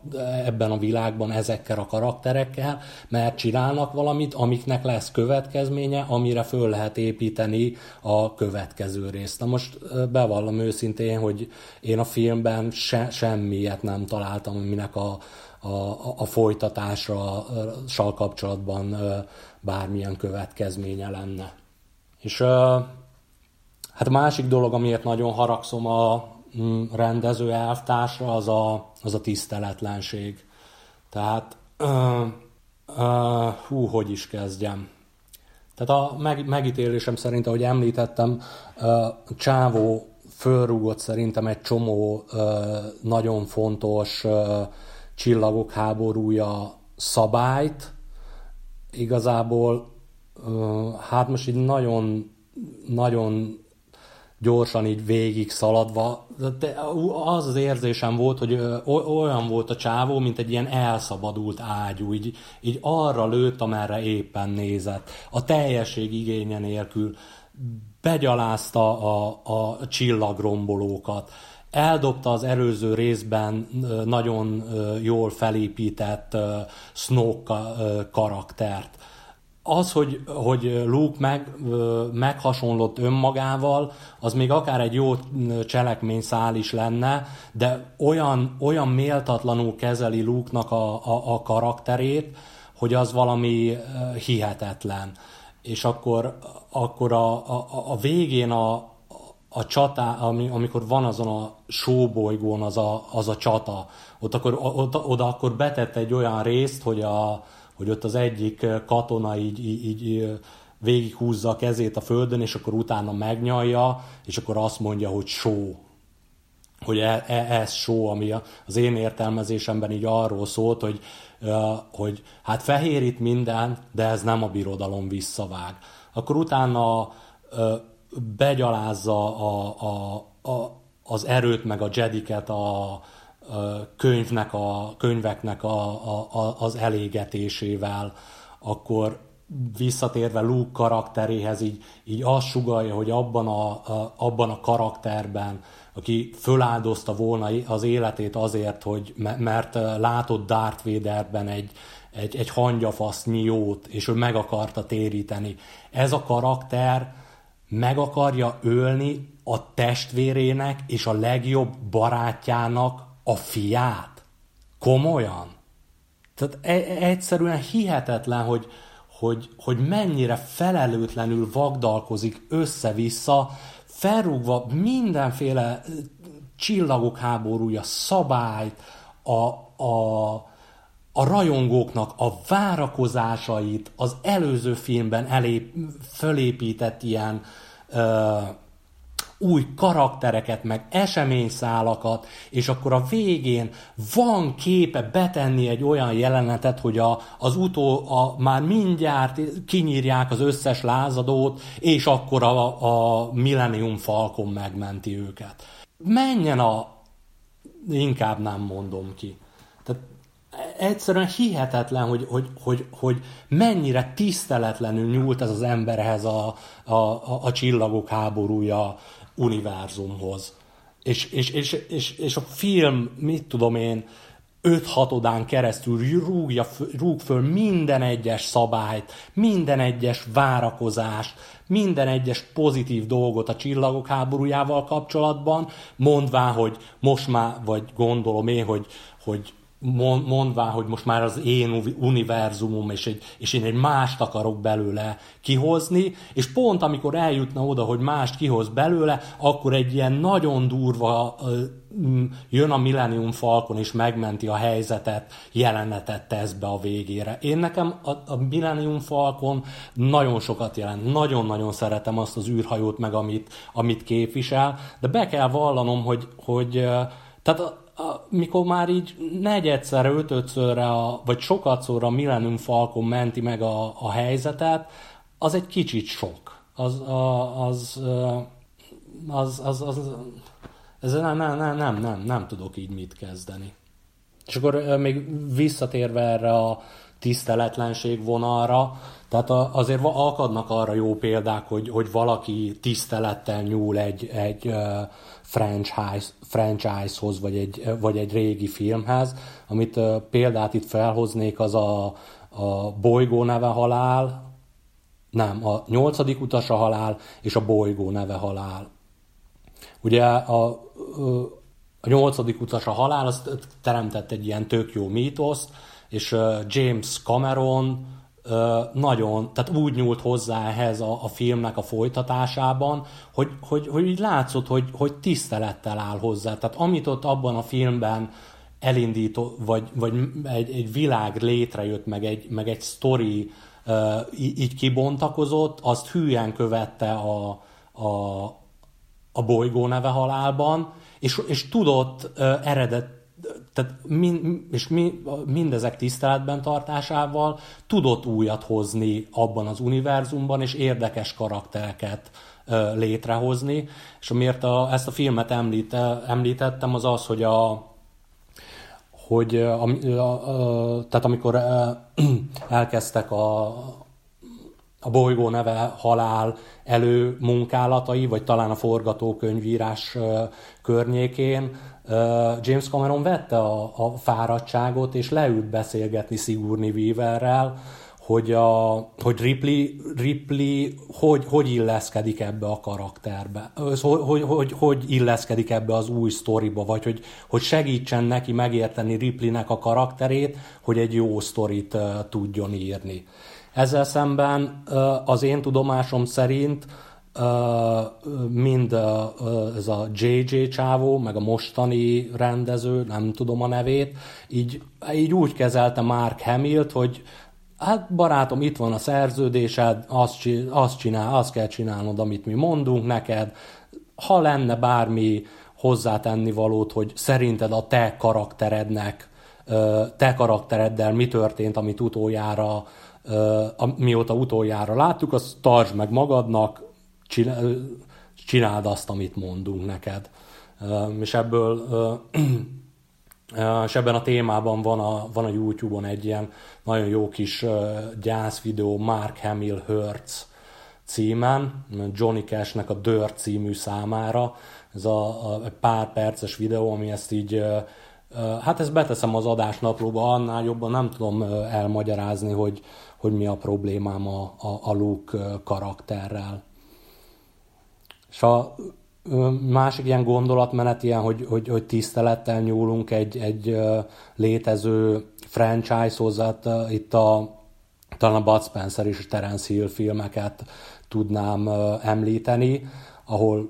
ebben a világban ezekkel a karakterekkel, mert csinálnak valamit, amiknek lesz következménye, amire föl lehet építeni a következő részt. Na most bevallom őszintén, hogy én a filmben se, semmiet nem találtam, aminek a, a, a folytatásra kapcsolatban bármilyen következménye lenne. És hát a másik dolog, amiért nagyon haragszom a rendező elvtársra, az a, az a tiszteletlenség. Tehát, uh, uh, hú, hogy is kezdjem. Tehát a meg, megítélésem szerint, ahogy említettem, uh, Csávó fölrúgott szerintem egy csomó uh, nagyon fontos uh, csillagok háborúja szabályt. Igazából, uh, hát most így nagyon nagyon gyorsan így végig szaladva, de az az érzésem volt, hogy olyan volt a csávó, mint egy ilyen elszabadult ágyú, így, így arra lőtt, amerre éppen nézett. A teljesség igénye nélkül begyalázta a, a csillagrombolókat, eldobta az előző részben nagyon jól felépített Snoke karaktert az, hogy, hogy Luke meg, meghasonlott önmagával, az még akár egy jó cselekményszál is lenne, de olyan, olyan méltatlanul kezeli Luke-nak a, a, a karakterét, hogy az valami hihetetlen. És akkor, akkor a, a, a végén a, a csata, ami, amikor van azon a sóbolygón az a, az a csata, ott akkor, ott, oda akkor betett egy olyan részt, hogy a, hogy ott az egyik katona így, így, így végighúzza a kezét a földön, és akkor utána megnyalja, és akkor azt mondja, hogy só. Hogy e, e, ez só, ami az én értelmezésemben így arról szólt, hogy, hogy hát fehér itt minden, de ez nem a birodalom visszavág. Akkor utána begyalázza a, a, a, az erőt, meg a jediket a, könyvnek a, könyveknek a, a, az elégetésével, akkor visszatérve Luke karakteréhez így, így azt sugalja, hogy abban a, a, abban a karakterben, aki föláldozta volna az életét azért, hogy mert látott Darth Vaderben egy, egy, egy hangyafasznyi jót, és ő meg akarta téríteni. Ez a karakter meg akarja ölni a testvérének és a legjobb barátjának a fiát? Komolyan? Tehát e- egyszerűen hihetetlen, hogy, hogy, hogy mennyire felelőtlenül vagdalkozik össze-vissza, felrúgva mindenféle csillagok háborúja, szabályt, a, a, a rajongóknak a várakozásait, az előző filmben elép, fölépített ilyen uh, új karaktereket, meg eseményszálakat, és akkor a végén van képe betenni egy olyan jelenetet, hogy a, az utó a, már mindjárt kinyírják az összes lázadót, és akkor a, a Millennium Falcon megmenti őket. Menjen a... inkább nem mondom ki. Tehát egyszerűen hihetetlen, hogy, hogy, hogy, hogy mennyire tiszteletlenül nyúlt ez az emberhez a, a, a, a csillagok háborúja univerzumhoz. És, és, és, és, és a film, mit tudom én, 5-6 odán keresztül rúgja, rúg föl minden egyes szabályt, minden egyes várakozást, minden egyes pozitív dolgot a csillagok háborújával kapcsolatban, mondván, hogy most már, vagy gondolom én, hogy, hogy mondván, hogy most már az én univerzumom, és, egy, és én egy mást akarok belőle kihozni, és pont amikor eljutna oda, hogy mást kihoz belőle, akkor egy ilyen nagyon durva jön a Millennium Falcon és megmenti a helyzetet, jelenetet tesz be a végére. Én nekem a, a Millennium Falcon nagyon sokat jelent, nagyon-nagyon szeretem azt az űrhajót, meg amit, amit képvisel, de be kell vallanom, hogy, hogy tehát mikor már így negyedszer, ötödszörre, a, vagy sokatszorra a Millennium Falcon menti meg a, a helyzetet, az egy kicsit sok. Az, az, az, az, az, az ez nem, nem, nem, nem, nem, nem tudok így mit kezdeni. És akkor még visszatérve erre a tiszteletlenség vonalra, tehát azért akadnak arra jó példák, hogy, hogy valaki tisztelettel nyúl egy, egy franchise, franchise-hoz, vagy egy, vagy egy régi filmhez. Amit példát itt felhoznék, az a, a Bolygó neve halál, nem, a nyolcadik utas halál, és a bolygó neve halál. Ugye a, a nyolcadik utas halál, az teremtett egy ilyen tök jó mítoszt, és James Cameron nagyon, tehát úgy nyúlt hozzá ehhez a, a filmnek a folytatásában, hogy, hogy, hogy így látszott, hogy, hogy tisztelettel áll hozzá. Tehát amit ott abban a filmben elindító, vagy, vagy egy, egy világ létrejött, meg egy, meg egy sztori így kibontakozott, azt hülyen követte a, a, a bolygó neve halálban, és, és tudott eredet, tehát min, és mi, mindezek tiszteletben tartásával tudott újat hozni abban az univerzumban, és érdekes karaktereket uh, létrehozni. És amiért a, ezt a filmet említ, említettem, az az, hogy a, hogy a, a, a, tehát amikor (clears throat) elkezdtek a, a bolygó neve halál elő munkálatai, vagy talán a forgatókönyvírás környékén, James Cameron vette a, a fáradtságot, és leült beszélgetni Sigourney Weaverrel, hogy, a, hogy Ripley, Ripley hogy, hogy illeszkedik ebbe a karakterbe, hogy, hogy, hogy, hogy illeszkedik ebbe az új sztoriba, vagy hogy, hogy segítsen neki megérteni Ripleynek a karakterét, hogy egy jó sztorit uh, tudjon írni. Ezzel szemben uh, az én tudomásom szerint mind ez a JJ csávó, meg a mostani rendező, nem tudom a nevét, így, így úgy kezelte Mark Hamilt, hogy hát barátom, itt van a szerződésed, azt, azt, csinál, azt kell csinálnod, amit mi mondunk neked, ha lenne bármi hozzátenni valót, hogy szerinted a te karakterednek, te karaktereddel mi történt, amit utoljára, mióta utoljára láttuk, azt tartsd meg magadnak, csináld azt, amit mondunk neked. És ebből és ebben a témában van a, van a YouTube-on egy ilyen nagyon jó kis gyász videó Mark Hamill Hurts címen, Johnny Cash-nek a Dirt című számára. Ez a, a pár perces videó, ami ezt így Hát ezt beteszem az adásnaplóba, annál jobban nem tudom elmagyarázni, hogy, hogy mi a problémám a, a, a Luke karakterrel. És a másik ilyen gondolatmenet ilyen, hogy, hogy, hogy tisztelettel nyúlunk egy, egy létező franchise-hoz, hát itt a, talán a Bud Spencer és Terence Hill filmeket tudnám említeni, ahol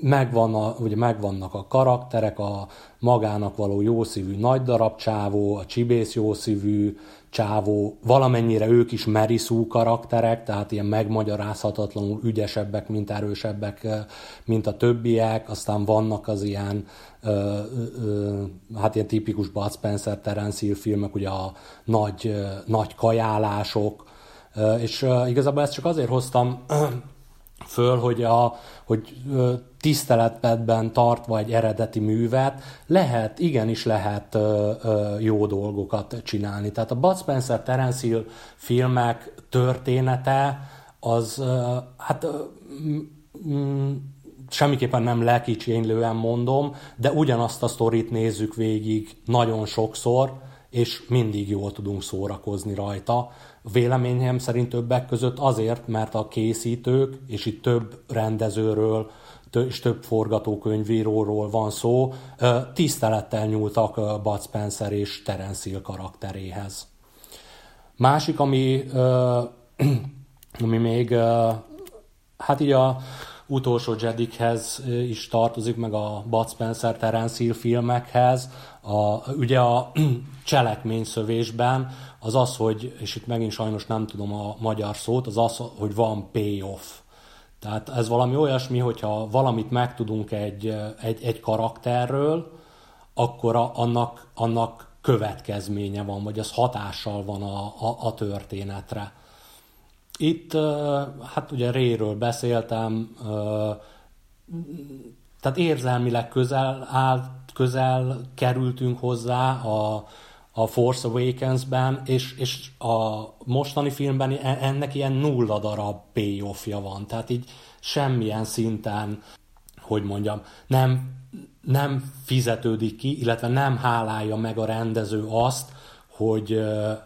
megvan a, ugye megvannak a karakterek, a magának való jószívű nagy darab csávó, a csibész jószívű csávó, valamennyire ők is meriszú karakterek, tehát ilyen megmagyarázhatatlanul ügyesebbek, mint erősebbek, mint a többiek, aztán vannak az ilyen, ö, ö, hát ilyen tipikus Bud Spencer, Terence Hill filmek, ugye a nagy, nagy kajálások, és igazából ezt csak azért hoztam (clears throat) föl, hogy, a, hogy tiszteletben tartva egy eredeti művet, lehet, igenis lehet jó dolgokat csinálni. Tehát a Bud Spencer Terence Hill filmek története az, hát mm, semmiképpen nem lekicsénylően mondom, de ugyanazt a sztorit nézzük végig nagyon sokszor, és mindig jól tudunk szórakozni rajta. Véleményem szerint többek között azért, mert a készítők, és itt több rendezőről, és több forgatókönyvíróról van szó, tisztelettel nyúltak Bud Spencer és Terence Hill karakteréhez. Másik, ami, (clears throat) ami még hát így a utolsó Jedikhez is tartozik, meg a Bud Spencer Terence Hill filmekhez, a, ugye a (clears throat) cselekményszövésben az az, hogy, és itt megint sajnos nem tudom a magyar szót, az az, hogy van payoff. Tehát ez valami olyasmi, hogyha valamit megtudunk egy, egy, egy karakterről, akkor a, annak, annak következménye van, vagy az hatással van a, a, a történetre. Itt, hát ugye Réről beszéltem, tehát érzelmileg közel áll, közel kerültünk hozzá a, a Force Awakens-ben, és, és a mostani filmben e, ennek ilyen nulla darab payoffja van. Tehát így semmilyen szinten, hogy mondjam, nem, nem fizetődik ki, illetve nem hálálja meg a rendező azt, hogy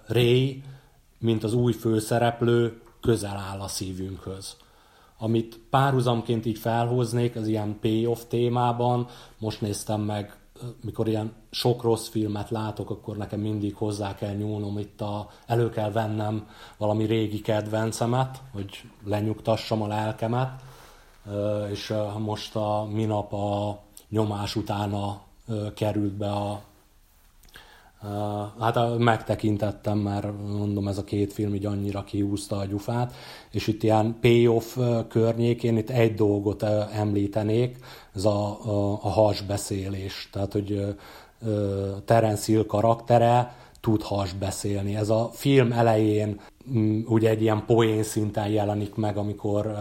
Ray, mint az új főszereplő, közel áll a szívünkhöz. Amit párhuzamként így felhoznék, az ilyen payoff témában, most néztem meg mikor ilyen sok rossz filmet látok, akkor nekem mindig hozzá kell nyúlnom itt a, elő kell vennem valami régi kedvencemet, hogy lenyugtassam a lelkemet, és most a minap a nyomás utána került be a Hát megtekintettem, mert mondom, ez a két film így annyira kiúzta a gyufát, és itt ilyen payoff környékén itt egy dolgot említenék, ez a, a, a hasbeszélés. Tehát, hogy Terence Hill karaktere tud hasbeszélni. Ez a film elején ugye egy ilyen poén szinten jelenik meg, amikor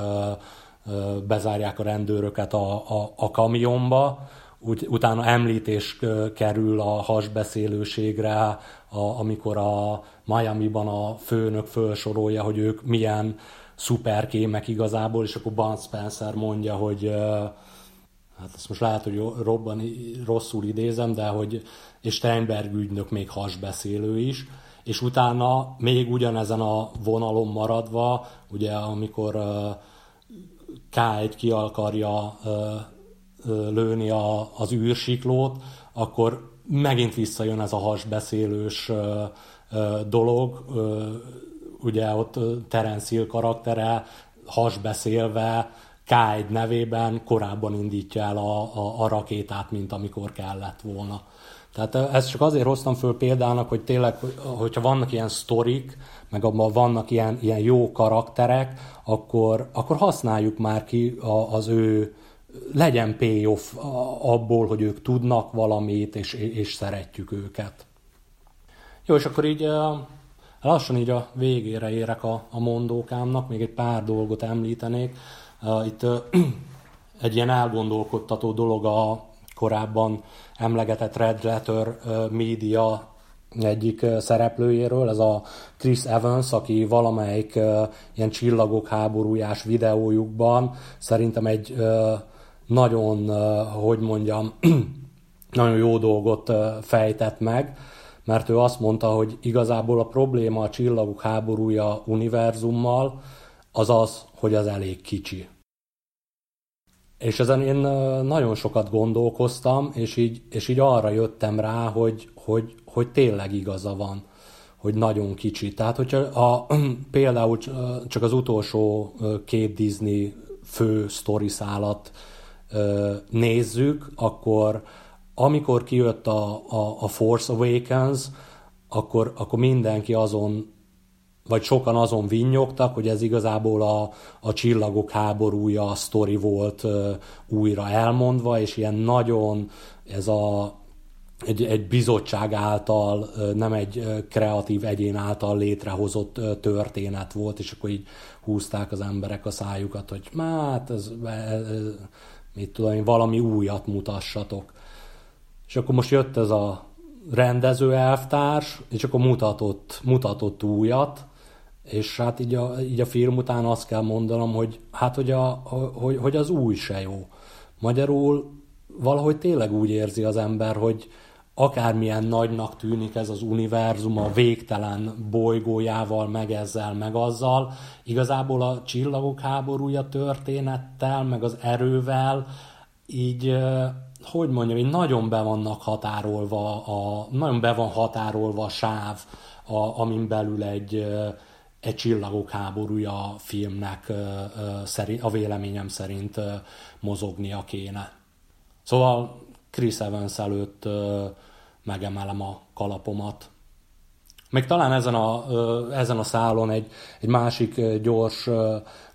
bezárják a rendőröket a, a, a kamionba, úgy, utána említés kerül a hasbeszélőségre, a, amikor a Miami-ban a főnök felsorolja, hogy ők milyen szuperkémek igazából, és akkor Bud Spencer mondja, hogy hát ezt most lehet, hogy robban rosszul idézem, de hogy és Steinberg ügynök még hasbeszélő is, és utána még ugyanezen a vonalon maradva, ugye amikor K1 ki akarja lőni a, az űrsiklót, akkor megint visszajön ez a hasbeszélős dolog. Ugye ott Terence Hill karaktere hasbeszélve K1 nevében korábban indítja el a, a, a rakétát, mint amikor kellett volna. Tehát ezt csak azért hoztam föl példának, hogy tényleg, hogyha vannak ilyen sztorik, meg abban vannak ilyen, ilyen jó karakterek, akkor, akkor használjuk már ki az ő legyen payoff abból, hogy ők tudnak valamit, és, és szeretjük őket. Jó, és akkor így lassan így a végére érek a, a mondókámnak, még egy pár dolgot említenék. Itt (clears throat) egy ilyen elgondolkodtató dolog a korábban emlegetett Red Letter Media egyik szereplőjéről, ez a Chris Evans, aki valamelyik ilyen csillagok háborújás videójukban szerintem egy nagyon, hogy mondjam, (clears throat) nagyon jó dolgot fejtett meg, mert ő azt mondta, hogy igazából a probléma a csillagok háborúja univerzummal az az, hogy az elég kicsi. És ezen én nagyon sokat gondolkoztam, és így, és így arra jöttem rá, hogy, hogy, hogy tényleg igaza van, hogy nagyon kicsi. Tehát, hogyha a, (clears throat) például csak az utolsó két Disney fő sztoriszálat nézzük, akkor amikor kijött a, a, a Force Awakens, akkor, akkor mindenki azon, vagy sokan azon vinnyogtak, hogy ez igazából a, a csillagok háborúja a sztori volt uh, újra elmondva, és ilyen nagyon ez a egy, egy bizottság által, nem egy kreatív egyén által létrehozott történet volt, és akkor így húzták az emberek a szájukat, hogy hát ez, ez, mit tudom én, valami újat mutassatok. És akkor most jött ez a rendező elvtárs, és akkor mutatott, mutatott újat, és hát így a, így a film után azt kell mondanom, hogy hát hogy, a, hogy, hogy az új se jó. Magyarul valahogy tényleg úgy érzi az ember, hogy, akármilyen nagynak tűnik ez az univerzum a végtelen bolygójával, meg ezzel, meg azzal, igazából a csillagok háborúja történettel, meg az erővel így, hogy mondjam, így nagyon be vannak határolva, a, nagyon be van határolva a sáv, a, amin belül egy, egy csillagok háborúja filmnek a véleményem szerint mozognia kéne. Szóval Chris Evans előtt megemelem a kalapomat. Még talán ezen a, ezen a szálon egy, egy másik gyors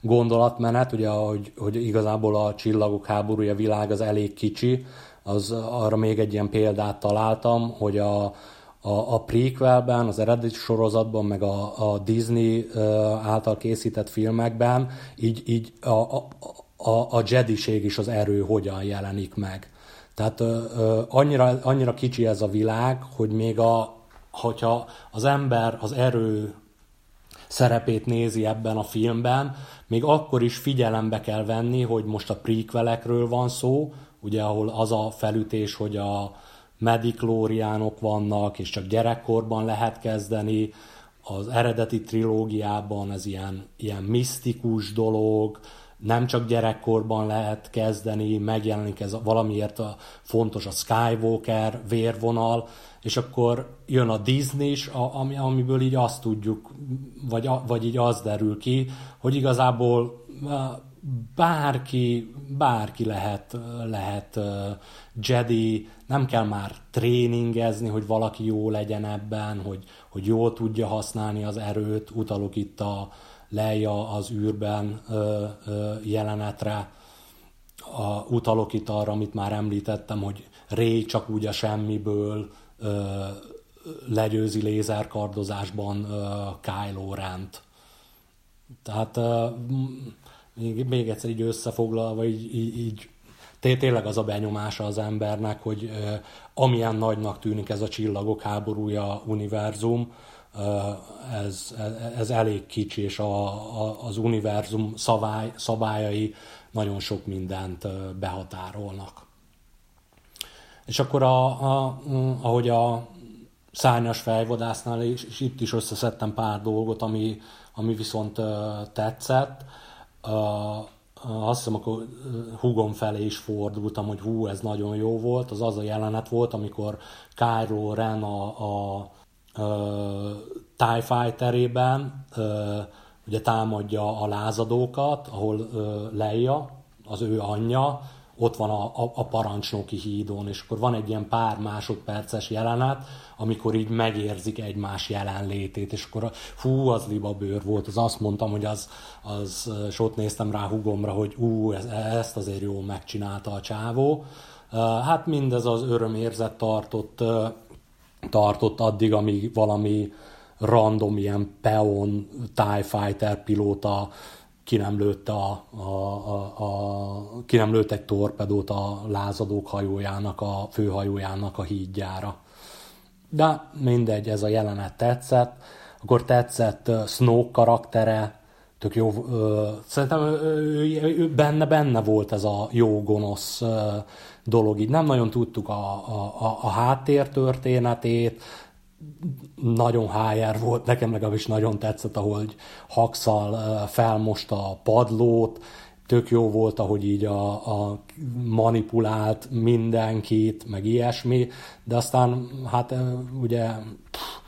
gondolatmenet, ugye, hogy, hogy igazából a csillagok háborúja világ az elég kicsi, az arra még egy ilyen példát találtam, hogy a, a, a prequelben, az eredeti sorozatban, meg a, a Disney által készített filmekben így, így a, a, a, a jediség is az erő hogyan jelenik meg. Tehát ö, ö, annyira, annyira kicsi ez a világ, hogy még a, hogyha az ember az erő szerepét nézi ebben a filmben, még akkor is figyelembe kell venni, hogy most a prequelekről van szó, ugye ahol az a felütés, hogy a mediklóriánok vannak, és csak gyerekkorban lehet kezdeni, az eredeti trilógiában ez ilyen, ilyen misztikus dolog, nem csak gyerekkorban lehet kezdeni, megjelenik ez valamiért a, fontos a Skywalker vérvonal, és akkor jön a Disney is, ami, amiből így azt tudjuk, vagy, vagy így az derül ki, hogy igazából bárki, bárki lehet, lehet Jedi, nem kell már tréningezni, hogy valaki jó legyen ebben, hogy, hogy jól tudja használni az erőt, utalok itt a Leia az űrben jelenetre, a, utalok itt arra, amit már említettem, hogy Ray csak úgy a semmiből ö, legyőzi lézerkardozásban ö, Kylo Rent. Tehát ö, még, még egyszer így összefoglalva, így, így, így tényleg az a benyomása az embernek, hogy ö, amilyen nagynak tűnik ez a csillagok háborúja univerzum, ez, ez elég kicsi, és a, a, az univerzum szabály, szabályai nagyon sok mindent behatárolnak. És akkor, a, a, ahogy a szárnyas fejvadásznál, és, és itt is összeszedtem pár dolgot, ami, ami viszont tetszett. Azt hiszem, akkor hugom felé is fordultam, hogy hú, ez nagyon jó volt. Az az a jelenet volt, amikor Kylo Ren a, a TIE Fighterében ugye támadja a lázadókat, ahol Leia, az ő anyja, ott van a, a, a parancsnoki hídon, és akkor van egy ilyen pár másodperces jelenet, amikor így megérzik egymás jelenlétét, és akkor fú, az libabőr volt, az azt mondtam, hogy az, az és ott néztem rá hugomra, hogy ú, ez, ezt azért jól megcsinálta a csávó. Hát mindez az örömérzet tartott tartott addig, amíg valami random ilyen peon TIE Fighter pilóta ki nem lőtte, a, a, a, a, ki nem lőtt egy torpedót a lázadók hajójának, a főhajójának a hídjára. De mindegy, ez a jelenet tetszett. Akkor tetszett Snoke karaktere, tök jó, ö, szerintem ö, ö, benne, benne volt ez a jó gonosz ö, dolog, így. Nem nagyon tudtuk a, a, a, a háttér történetét, nagyon HR volt, nekem legalábbis nagyon tetszett, ahogy Haxal felmosta a padlót, tök jó volt, ahogy így a, a manipulált mindenkit, meg ilyesmi, de aztán hát ugye pff,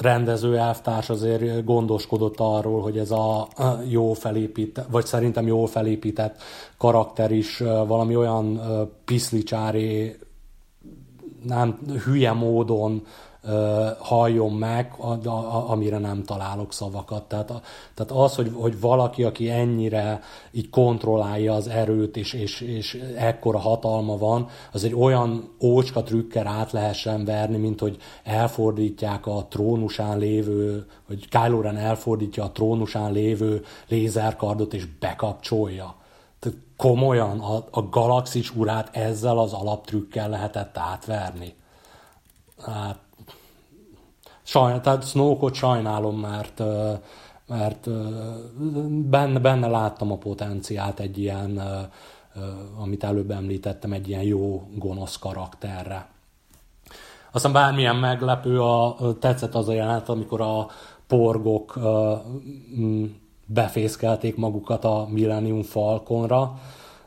rendező elvtárs azért gondoskodott arról, hogy ez a jó felépített, vagy szerintem jól felépített karakter is valami olyan piszlicsári, nem hülye módon halljon meg, amire nem találok szavakat. Tehát, tehát az, hogy, hogy valaki, aki ennyire így kontrollálja az erőt, és, és, és ekkora hatalma van, az egy olyan ócska trükkel át lehessen verni, mint hogy elfordítják a trónusán lévő, hogy Kylo Ren elfordítja a trónusán lévő lézerkardot, és bekapcsolja. Tehát komolyan a, a galaxis urát ezzel az alaptrükkel lehetett átverni. Hát Sajn, tehát Snoke-ot sajnálom, mert, mert benne, benne láttam a potenciát egy ilyen, amit előbb említettem, egy ilyen jó gonosz karakterre. Aztán bármilyen meglepő, a, tetszett az a jelenet, amikor a porgok befészkelték magukat a Millennium Falconra,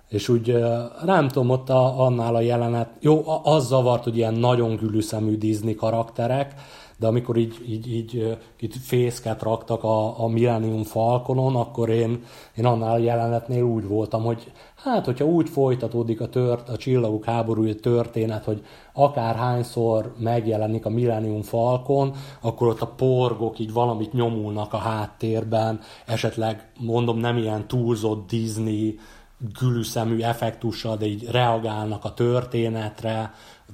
és úgy nem tudom, ott a, annál a jelenet, jó, az zavart, hogy ilyen nagyon gülüszemű Disney karakterek, de amikor így, így, így, így fészket raktak a, a Millennium Falconon, akkor én, én annál a jelenetnél úgy voltam, hogy hát, hogyha úgy folytatódik a, tört, a csillagok háborúja történet, hogy akárhányszor megjelenik a Millennium Falcon, akkor ott a porgok így valamit nyomulnak a háttérben, esetleg mondom nem ilyen túlzott Disney gülüszemű effektussal, de így reagálnak a történetre,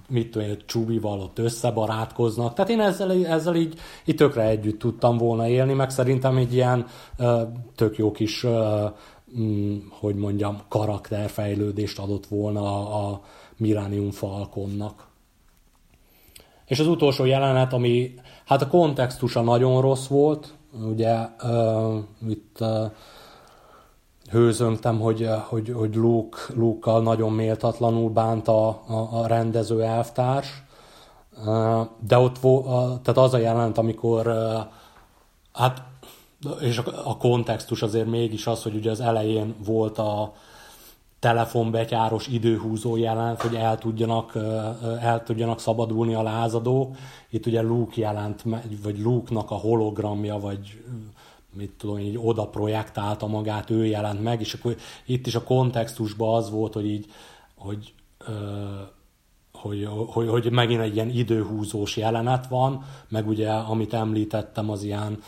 mit tudom én, Csubival ott összebarátkoznak. Tehát én ezzel, ezzel így, így tökre együtt tudtam volna élni, meg szerintem egy ilyen uh, tök jó kis, mm, hogy mondjam, karakterfejlődést adott volna a, a Falconnak. És az utolsó jelenet, ami Hát a kontextusa nagyon rossz volt, ugye uh, itt hőzöntem, hogy, hogy, hogy Luke, Luke-kal nagyon méltatlanul bánta a, a, a rendező elvtárs, uh, de ott vo, tehát az a jelent, amikor uh, hát és a, a kontextus azért mégis az, hogy ugye az elején volt a, telefonbetyáros időhúzó jelent, hogy el tudjanak, el tudjanak szabadulni a lázadók. Itt ugye Luke jelent, vagy Luke-nak a hologramja, vagy mit tudom, így oda projektálta magát, ő jelent meg, és akkor itt is a kontextusban az volt, hogy így, hogy, hogy, hogy, hogy megint egy ilyen időhúzós jelenet van, meg ugye, amit említettem, az ilyen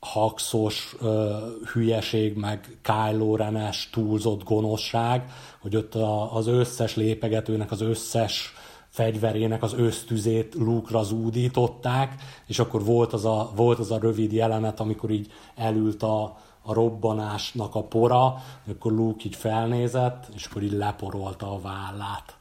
haxos ö, hülyeség, meg Kylo Renes túlzott gonoszság, hogy ott a, az összes lépegetőnek az összes fegyverének az ösztüzét Luke-ra zúdították, és akkor volt az a, volt az a rövid jelenet, amikor így elült a, a robbanásnak a pora, akkor Luke így felnézett, és akkor így leporolta a vállát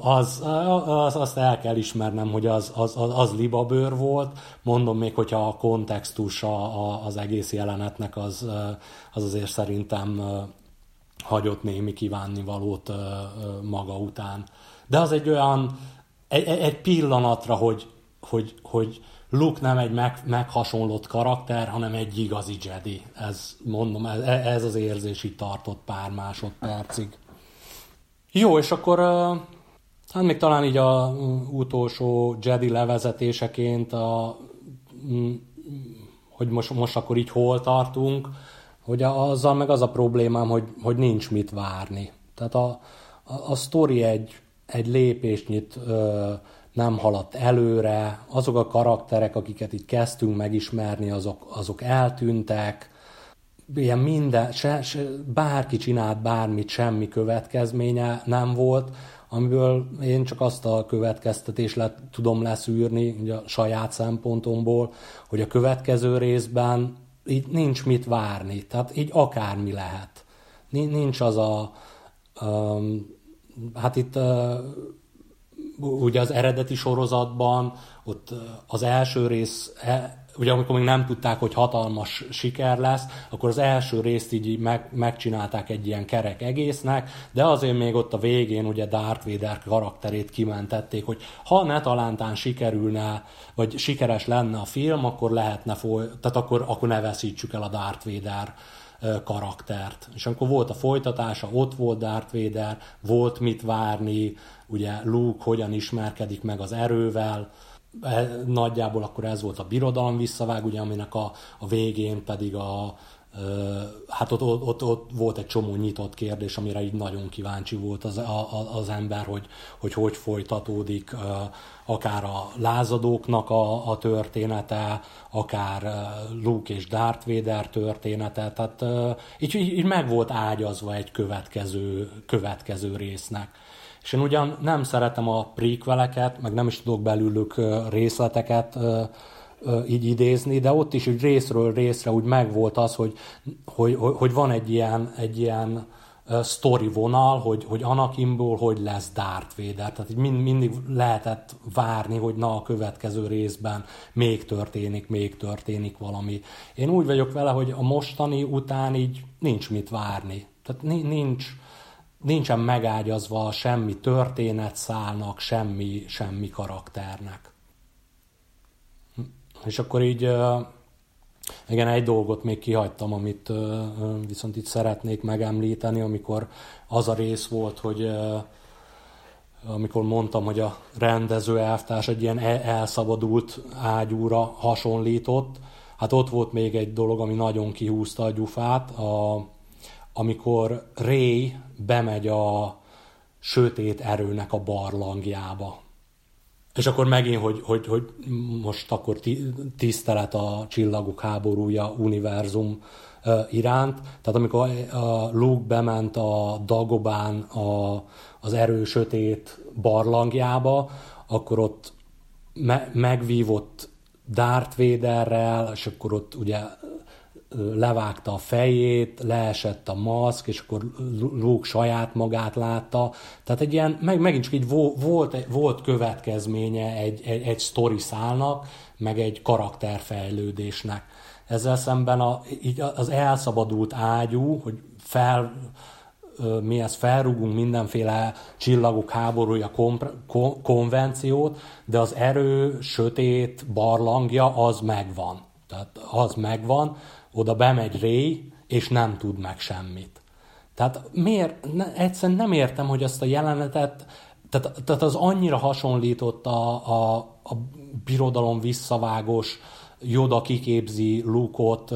az, az, azt el kell ismernem, hogy az, az, az, az libabőr volt. Mondom még, hogyha a kontextus a, az egész jelenetnek az, az azért szerintem hagyott némi kívánnivalót maga után. De az egy olyan, egy, egy pillanatra, hogy, hogy, hogy Luke nem egy meg, meghasonlott karakter, hanem egy igazi Jedi. Ez, mondom, ez, ez az érzés itt tartott pár másodpercig. Jó, és akkor Hát még talán így a utolsó Jedi levezetéseként, a, hogy most, most akkor így hol tartunk, hogy azzal meg az a problémám, hogy, hogy nincs mit várni. Tehát a, a, a sztori egy, egy lépésnyit ö, nem haladt előre, azok a karakterek, akiket itt kezdtünk megismerni, azok, azok eltűntek, ilyen minden, se, se, bárki csinált bármit, semmi következménye nem volt amiből én csak azt a következtetést le, tudom leszűrni ugye a saját szempontomból, hogy a következő részben így nincs mit várni, tehát így akármi lehet. Nincs az a, um, hát itt uh, ugye az eredeti sorozatban ott az első rész e, ugye amikor még nem tudták, hogy hatalmas siker lesz, akkor az első részt így meg, megcsinálták egy ilyen kerek egésznek, de azért még ott a végén ugye Darth Vader karakterét kimentették, hogy ha ne talántán sikerülne, vagy sikeres lenne a film, akkor lehetne foly, tehát akkor, akkor ne veszítsük el a Darth Vader karaktert. És amikor volt a folytatása, ott volt Darth Vader, volt mit várni, ugye Luke hogyan ismerkedik meg az erővel, E, nagyjából akkor ez volt a birodalom visszavág, ugye, aminek a, a végén pedig a, hát ott, ott, ott, ott volt egy csomó nyitott kérdés, amire így nagyon kíváncsi volt az, a, az ember, hogy, hogy hogy folytatódik akár a lázadóknak a, a története, akár Luke és Darth Vader története, tehát így, így meg volt ágyazva egy következő, következő résznek. És én ugyan nem szeretem a prequeleket, meg nem is tudok belőlük részleteket így idézni, de ott is úgy részről részre úgy megvolt az, hogy, hogy, hogy van egy ilyen, egy ilyen story vonal, hogy, hogy Anakinból hogy lesz Darth Vader. Tehát így mind, mindig lehetett várni, hogy na a következő részben még történik, még történik valami. Én úgy vagyok vele, hogy a mostani után így nincs mit várni. Tehát nincs, nincsen megágyazva semmi történetszálnak, semmi, semmi karakternek. És akkor így, igen, egy dolgot még kihagytam, amit viszont itt szeretnék megemlíteni, amikor az a rész volt, hogy amikor mondtam, hogy a rendező elvtárs egy ilyen elszabadult ágyúra hasonlított, hát ott volt még egy dolog, ami nagyon kihúzta a gyufát, a, amikor Ray bemegy a sötét erőnek a barlangjába. És akkor megint, hogy, hogy, hogy most akkor tisztelet a csillagok háborúja univerzum iránt. Tehát amikor a Luke bement a Dagobán a, az erő sötét barlangjába, akkor ott me- megvívott Darth Vaderrel, és akkor ott ugye levágta a fejét, leesett a maszk, és akkor Luke saját magát látta. Tehát egy ilyen, meg, megint csak így volt, volt következménye egy, egy, egy sztori szálnak, meg egy karakterfejlődésnek. Ezzel szemben a, így az elszabadult ágyú, hogy fel, mi ezt felrúgunk mindenféle csillagok háborúja konvenciót, de az erő, sötét barlangja az megvan. Tehát az megvan, oda bemegy Ray, és nem tud meg semmit. Tehát miért, ne, egyszerűen nem értem, hogy azt a jelenetet, tehát, tehát az annyira hasonlított a, a, a birodalom visszavágos, Joda kiképzi Lukot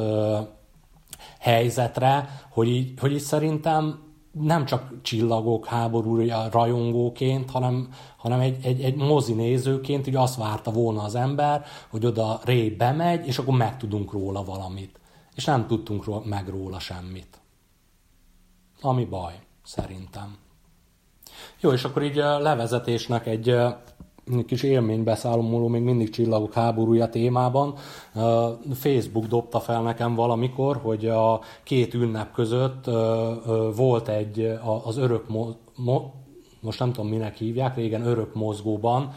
helyzetre, hogy így, hogy így szerintem nem csak csillagok háborúja rajongóként, hanem, hanem egy, egy, egy mozi nézőként így azt várta volna az ember, hogy oda Ray bemegy, és akkor megtudunk róla valamit. És nem tudtunk róla, meg róla semmit. Ami baj, szerintem. Jó, és akkor így a levezetésnek egy kis élménybeszállomoló még mindig csillagok háborúja témában. Facebook dobta fel nekem valamikor, hogy a két ünnep között volt egy az örök most nem tudom minek hívják, régen örök mozgóban,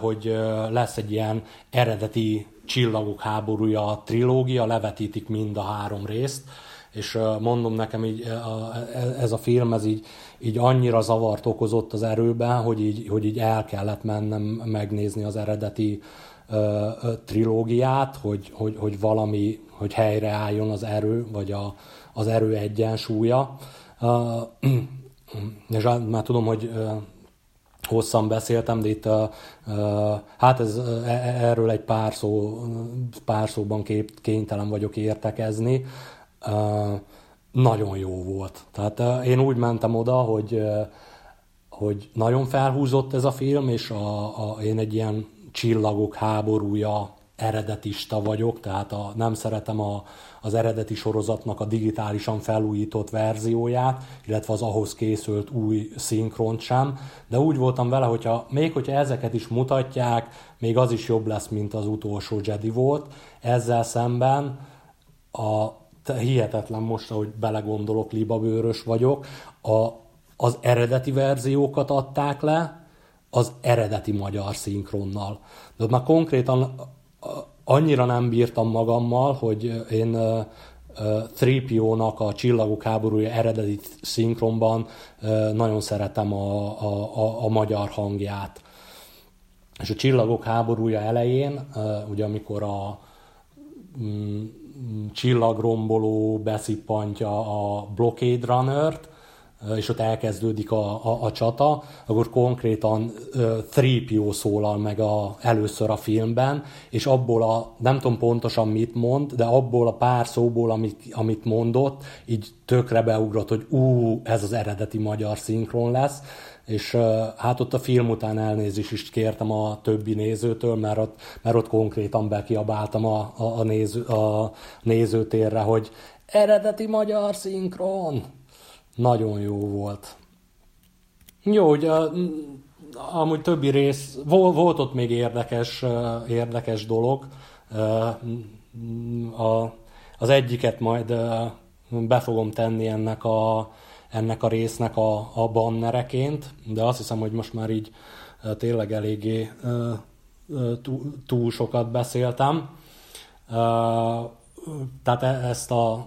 hogy lesz egy ilyen eredeti csillagok háborúja trilógia, levetítik mind a három részt, és mondom nekem így, ez a film, ez így, így annyira zavart okozott az erőben, hogy így, hogy így el kellett mennem megnézni az eredeti trilógiát, hogy, hogy, hogy valami, hogy helyreálljon az erő, vagy a, az erő egyensúlya. (clears throat) és már tudom, hogy hosszan beszéltem, de itt a, hát ez, e, e, erről egy pár, szó, pár szóban kép, kénytelen vagyok értekezni nagyon jó volt. Tehát én úgy mentem oda, hogy, hogy nagyon felhúzott ez a film, és a, a, én egy ilyen csillagok háborúja eredetista vagyok, tehát a, nem szeretem a, az eredeti sorozatnak a digitálisan felújított verzióját, illetve az ahhoz készült új szinkront sem, de úgy voltam vele, hogyha még hogyha ezeket is mutatják, még az is jobb lesz, mint az utolsó Jedi volt. Ezzel szemben a hihetetlen most, ahogy belegondolok, libabőrös vagyok, a, az eredeti verziókat adták le, az eredeti magyar szinkronnal. De már konkrétan annyira nem bírtam magammal, hogy én uh, uh, nak a Csillagok háborúja eredeti szinkronban uh, nagyon szeretem a, a, a, a magyar hangját. És a Csillagok háborúja elején, ugye amikor a mm, csillagromboló beszippantja a Blockade Runner-t, és ott elkezdődik a, a, a csata, akkor konkrétan uh, szólal meg a, először a filmben, és abból a, nem tudom pontosan mit mond, de abból a pár szóból, amit, amit mondott, így tökre beugrott, hogy ú, ez az eredeti magyar szinkron lesz, és hát ott a film után elnézést is kértem a többi nézőtől, mert ott, mert ott konkrétan bekiabáltam a, a, a, néző, a nézőtérre, hogy eredeti magyar szinkron! Nagyon jó volt. Jó, ugye amúgy többi rész, volt, volt ott még érdekes, érdekes dolog. A, az egyiket majd be fogom tenni ennek a, ennek a résznek a, a bannereként, de azt hiszem, hogy most már így tényleg eléggé túl sokat beszéltem. Tehát e, ezt a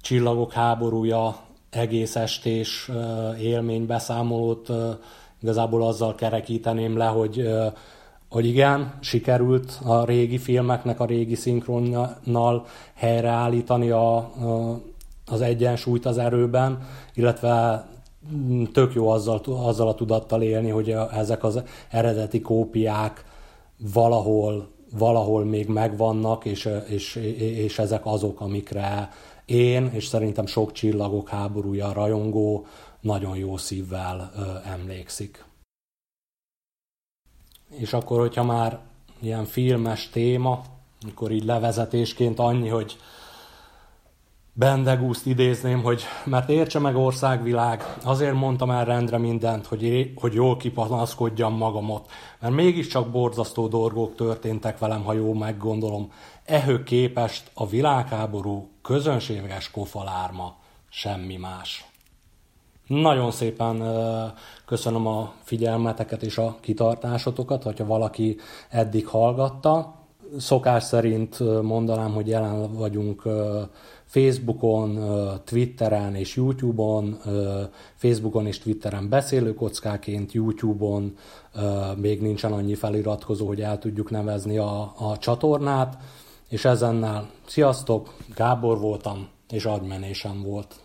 csillagok háborúja egész estés élménybeszámolót igazából azzal kerekíteném le, hogy hogy igen, sikerült a régi filmeknek a régi szinkronnal helyreállítani a, az egyensúlyt az erőben, illetve mm, tök jó azzal, azzal a tudattal élni, hogy ezek az eredeti kópiák valahol, valahol még megvannak, és, és, és ezek azok, amikre én, és szerintem sok csillagok háborúja rajongó nagyon jó szívvel ö, emlékszik. És akkor, hogyha már ilyen filmes téma, akkor így levezetésként annyi, hogy Bendegúzt idézném, hogy mert értse meg országvilág, azért mondtam el rendre mindent, hogy, é, hogy jól kipanaszkodjam magamot, mert mégiscsak borzasztó dolgok történtek velem, ha jól meggondolom. Ehő képest a világháború közönséges kofalárma, semmi más. Nagyon szépen köszönöm a figyelmeteket és a kitartásotokat, hogyha valaki eddig hallgatta. Szokás szerint mondanám, hogy jelen vagyunk Facebookon, Twitteren és YouTube-on, Facebookon és Twitteren beszélőkockáként, YouTube-on még nincsen annyi feliratkozó, hogy el tudjuk nevezni a, a csatornát, és ezennel sziasztok, Gábor voltam, és agymenésem volt.